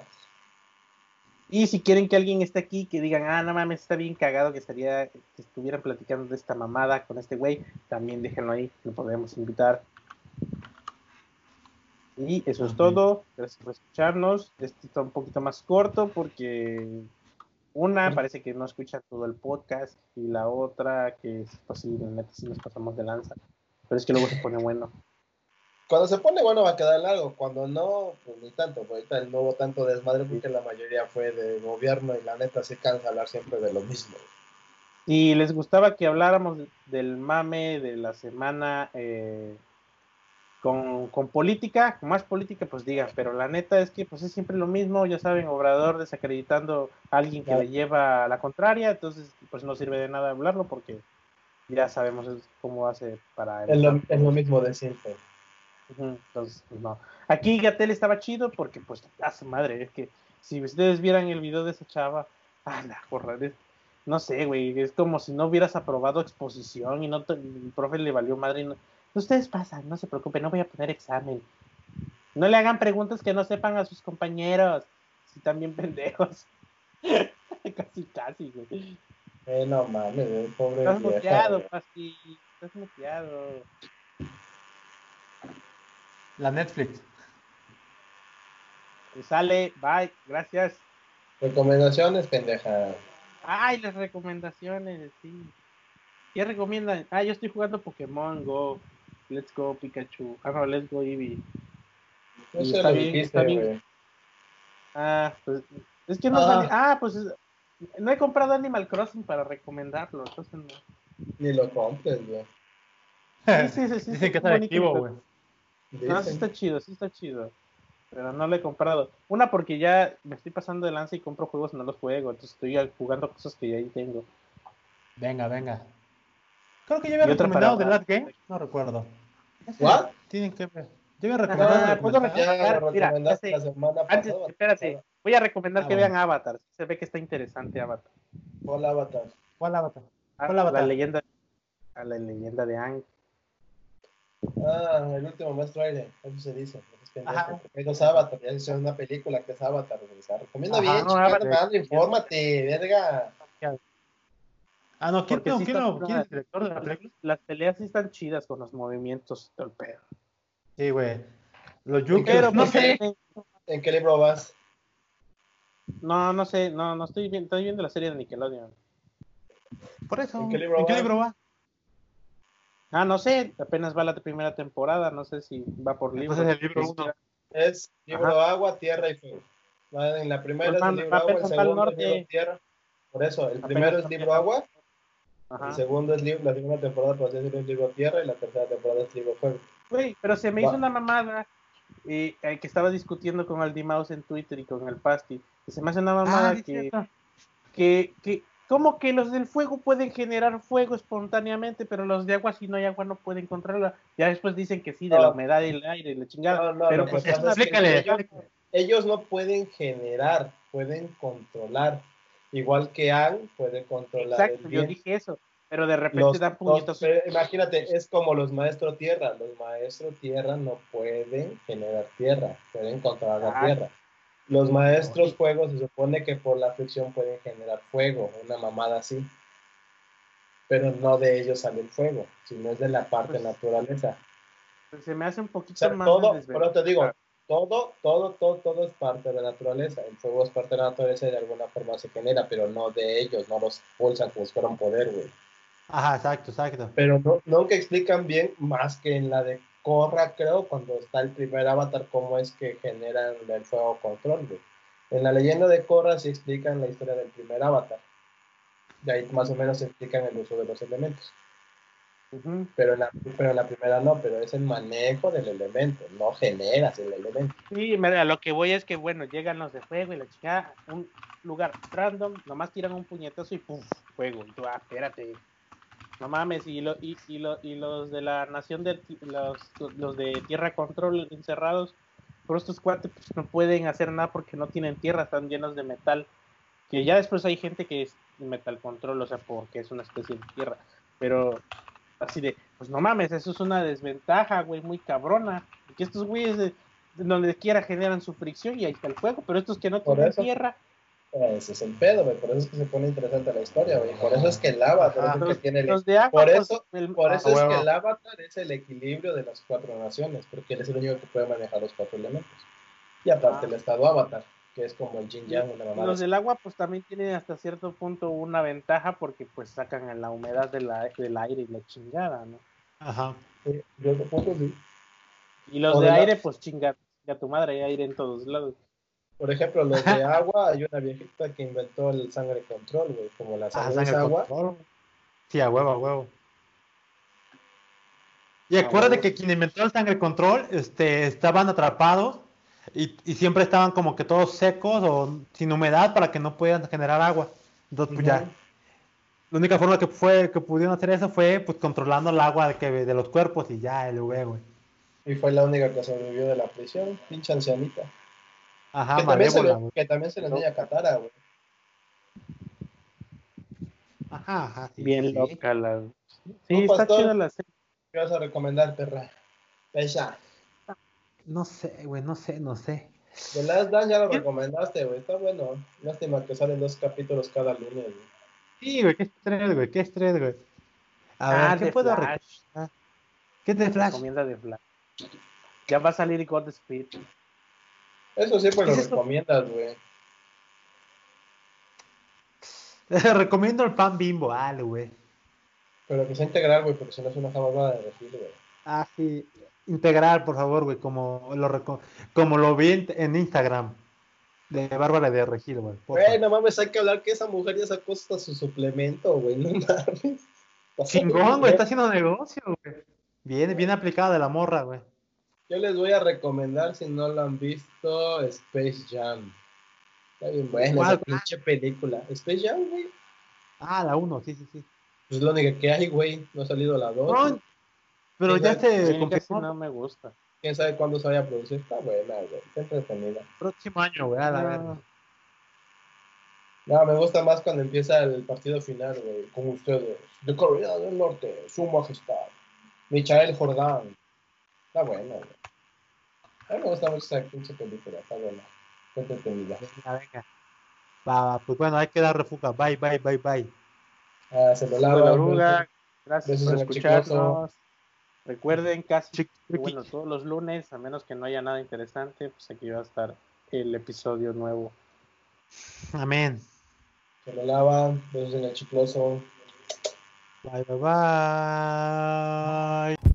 Y si quieren que alguien esté aquí, que digan, ah, no mames, está bien cagado que estaría, que estuvieran platicando de esta mamada con este güey, también déjenlo ahí, lo podemos invitar. Y eso es todo. Gracias por escucharnos. Este está un poquito más corto porque Una parece que no escucha todo el podcast y la otra que pues sí, la neta sí nos pasamos de lanza. Pero es que luego se pone bueno. Cuando se pone bueno va a quedar largo, cuando no, pues ni tanto. Pues ahorita no hubo tanto desmadre porque la mayoría fue de gobierno y la neta se cansa hablar siempre de lo mismo. Y les gustaba que habláramos del mame de la semana eh, con, con, política, con más política, pues digan, pero la neta es que pues es siempre lo mismo, ya saben, Obrador desacreditando a alguien que le lleva a la contraria, entonces pues no sirve de nada hablarlo porque ya sabemos cómo hace para... Es lo, es lo mismo de siempre. Entonces, pues, no. Aquí Gatel estaba chido porque pues a su madre, es que si ustedes vieran el video de esa chava, ah, la jorra, no sé, güey, es como si no hubieras aprobado exposición y no el profe le valió madre. Y no, ustedes pasan, no se preocupen, no voy a poner examen. No le hagan preguntas que no sepan a sus compañeros, si también pendejos. casi, casi, güey. Eh, no mames, pobre. Estás muteado, Pasti, estás muteado. La Netflix. sale, bye, gracias. Recomendaciones, pendeja. Ay, las recomendaciones, sí. ¿Qué recomiendan? Ah, yo estoy jugando Pokémon Go. Let's go Pikachu. Ah, no, Let's go Eevee. No está, bien, está bien. Ah, pues es que no ah. ah, pues no he comprado Animal Crossing para recomendarlo, entonces no. Ni lo compres, güey. Sí, sí, sí, sí. Dicen que está activo, güey. No, sí está chido, sí está chido pero no lo he comprado. Una porque ya me estoy pasando de lanza y compro juegos y no los juego, entonces estoy jugando cosas que ya ahí tengo. Venga, venga. Creo que ya había recomendado The Last Game, no recuerdo. ¿What? Tienen que ver. Yo había recomendado. Ah, ¿puedo recomendar? Mira, antes, espérate, voy a recomendar ah, que vean Avatar. Se ve que está interesante Avatar. ¿Cuál Avatar? ¿Cuál Avatar? Ah, ¿Cuál Avatar? La leyenda, a la leyenda de Ang. Ah, el último maestro aire, eso se dice. Hay dos Avatar, ya hizo una película que es Avatar. O sea, recomienda bien, no, Avatar, infórmate, verga. Ah, no, ¿quién, no, ¿quién, no, ¿quién es el director de la película? Las peleas sí están chidas con los movimientos del pedo. Sí, güey. Los Jukers, no sé. ¿En qué libro vas? No, no sé, no, no estoy viendo, estoy viendo la serie de Nickelodeon. Por eso, ¿en qué libro, ¿en qué libro va? Ah, no sé, apenas va la primera temporada, no sé si va por libro. es el libro uno. Es libro agua, tierra y fuego. En la primera pues es el libro agua, el segundo es libro tierra. Por eso, el primero es libro agua, el segundo es libro, la segunda temporada pues es libro tierra y la tercera temporada es libro fuego. Güey, pero se me hizo una mamada y, eh, que estaba discutiendo con Aldi Mouse en Twitter y con el Pasti. Y se me hace una mamada ah, que, que, que, ¿Cómo que los del fuego pueden generar fuego espontáneamente, pero los de agua, si no hay agua, no pueden controlarla? Ya después dicen que sí, de la humedad y el aire y la chingada. pero pues explícale. Ellos, no pueden generar, pueden controlar. Igual que Ang puede controlar. Exacto, yo dije eso. Pero de repente dan puñetos. imagínate, es como los maestros tierra. Los maestros tierra no pueden generar tierra, pueden controlar la tierra. Los maestros fuego se supone que por la fricción pueden generar fuego, una mamada así. Pero no de ellos sale el fuego, sino es de la parte pues, naturaleza. Pues se me hace un poquito más. Todo, pero te digo, todo, todo, todo, todo es parte de la naturaleza. El fuego es parte de la naturaleza y de alguna forma se genera, pero no de ellos, no los pulsan como si fuera un poder, güey. Ajá, exacto, exacto. Pero no, nunca explican bien más que en la de Corra, creo, cuando está el primer avatar, cómo es que generan el fuego control, En la leyenda de Korra sí explican la historia del primer avatar. Y ahí más o menos explican el uso de los elementos. pero, en la, pero la primera no, pero es el manejo del elemento, no generas el elemento. Sí, mira, lo que voy es que, bueno, llegan los de fuego y la chica, un lugar random, nomás tiran un puñetazo y ¡pum! Fuego. Y tú, ah, espérate, no mames, y, lo, y, y, lo, y los de la nación de los, los de tierra control encerrados, por estos cuatro pues, no pueden hacer nada porque no tienen tierra, están llenos de metal. Que ya después hay gente que es metal control, o sea, porque es una especie de tierra. Pero así de, pues no mames, eso es una desventaja, güey, muy cabrona. Que estos güeyes de, donde quiera generan su fricción y ahí está el fuego, pero estos que no tienen tierra, ese es el pedo, güey. Por eso es que se pone interesante la historia, güey. Por eso es que el avatar es el que tiene el... por pues, eso, por eso es que el avatar es el equilibrio de las cuatro naciones, porque él es el único que puede manejar los cuatro elementos. Y aparte ah. el estado avatar, que es como el yin yang, una mamada. Los del agua pues también tienen hasta cierto punto una ventaja porque pues sacan la humedad de la- del aire y la chingada, ¿no? Ajá. Sí, sí. Y los O de de la- aire pues chinga, chinga tu madre, hay aire en todos lados. Por ejemplo, los de agua, hay una viejita que inventó el sangre control, güey. Como la Ah, sangre es agua. control. Sí, a huevo, a huevo. Y A acuérdate que quien inventó el sangre control, este, estaban atrapados y, y siempre estaban como que todos secos o sin humedad para que no pudieran generar agua. Entonces, pues ya, la única forma que fue que pudieron hacer eso fue pues controlando el agua de, que, de los cuerpos y ya, el güey. Y fue la única que sobrevivió de la prisión, pinche ancianita. Ajá, que, también se güey. que también se le enseña a Katara, güey. Ajá, ajá, sí, Bien sí, sí. loca la... ¿Tú, Sí, está pastor? chida la serie. ¿Qué vas a recomendar, perra? Ella. No sé, güey, no sé, no sé. The Last Dance ya lo recomendaste, güey. Está bueno. Lástima que salen dos capítulos cada lunes, güey. Sí, güey, qué estrés, güey, qué estrés, güey. A Ah, ver, ¿qué de puedo Flash. recomendar? ¿Qué es de Flash? Recomienda de Flash. Ya va a salir God Speed. Eso siempre ¿Qué lo es recomiendas, güey. Recomiendo el pan bimbo, ale, güey. Pero que sea integral, güey, porque si no es una jamada de refil, güey. Ah, sí. Integral, por favor, güey, como lo, como lo vi en, en Instagram. De Bárbara de Regil, güey. Güey, no mames, hay que hablar que esa mujer ya sacó hasta su suplemento, güey. No mames. Chingón, güey, está haciendo negocio, güey. Bien, bien aplicada de la morra, güey. Yo les voy a recomendar, si no lo han visto, Space Jam. Está bien buena ¿Cuál? esa pinche película. Space Jam, güey. Ah, la uno, sí, sí, sí. Pues es la única que hay, güey. No ha salido la 2. No, pero ya se no me gusta. Quién sabe cuándo se vaya a producir. Está buena, güey. Está entretenida. próximo año, güey, a la No. verga. No, me gusta más cuando empieza el partido final, güey. Con ustedes. De Corea del Norte, su majestad. Michael Jordán. Está buena, güey. A mí me gusta mucho esa pinche película. Está buena. Está entretenida. Venga, venga. Va, va, pues bueno, hay que dar refuga. Bye, bye, bye, bye. Ah, se la lava. oruga. Gracias Besos por escucharnos. Recuerden casi, bueno, todos los lunes, a menos que no haya nada interesante, pues aquí va a estar el episodio nuevo. Amén. Se me lava. Besos en el chicloso. Bye, bye, bye.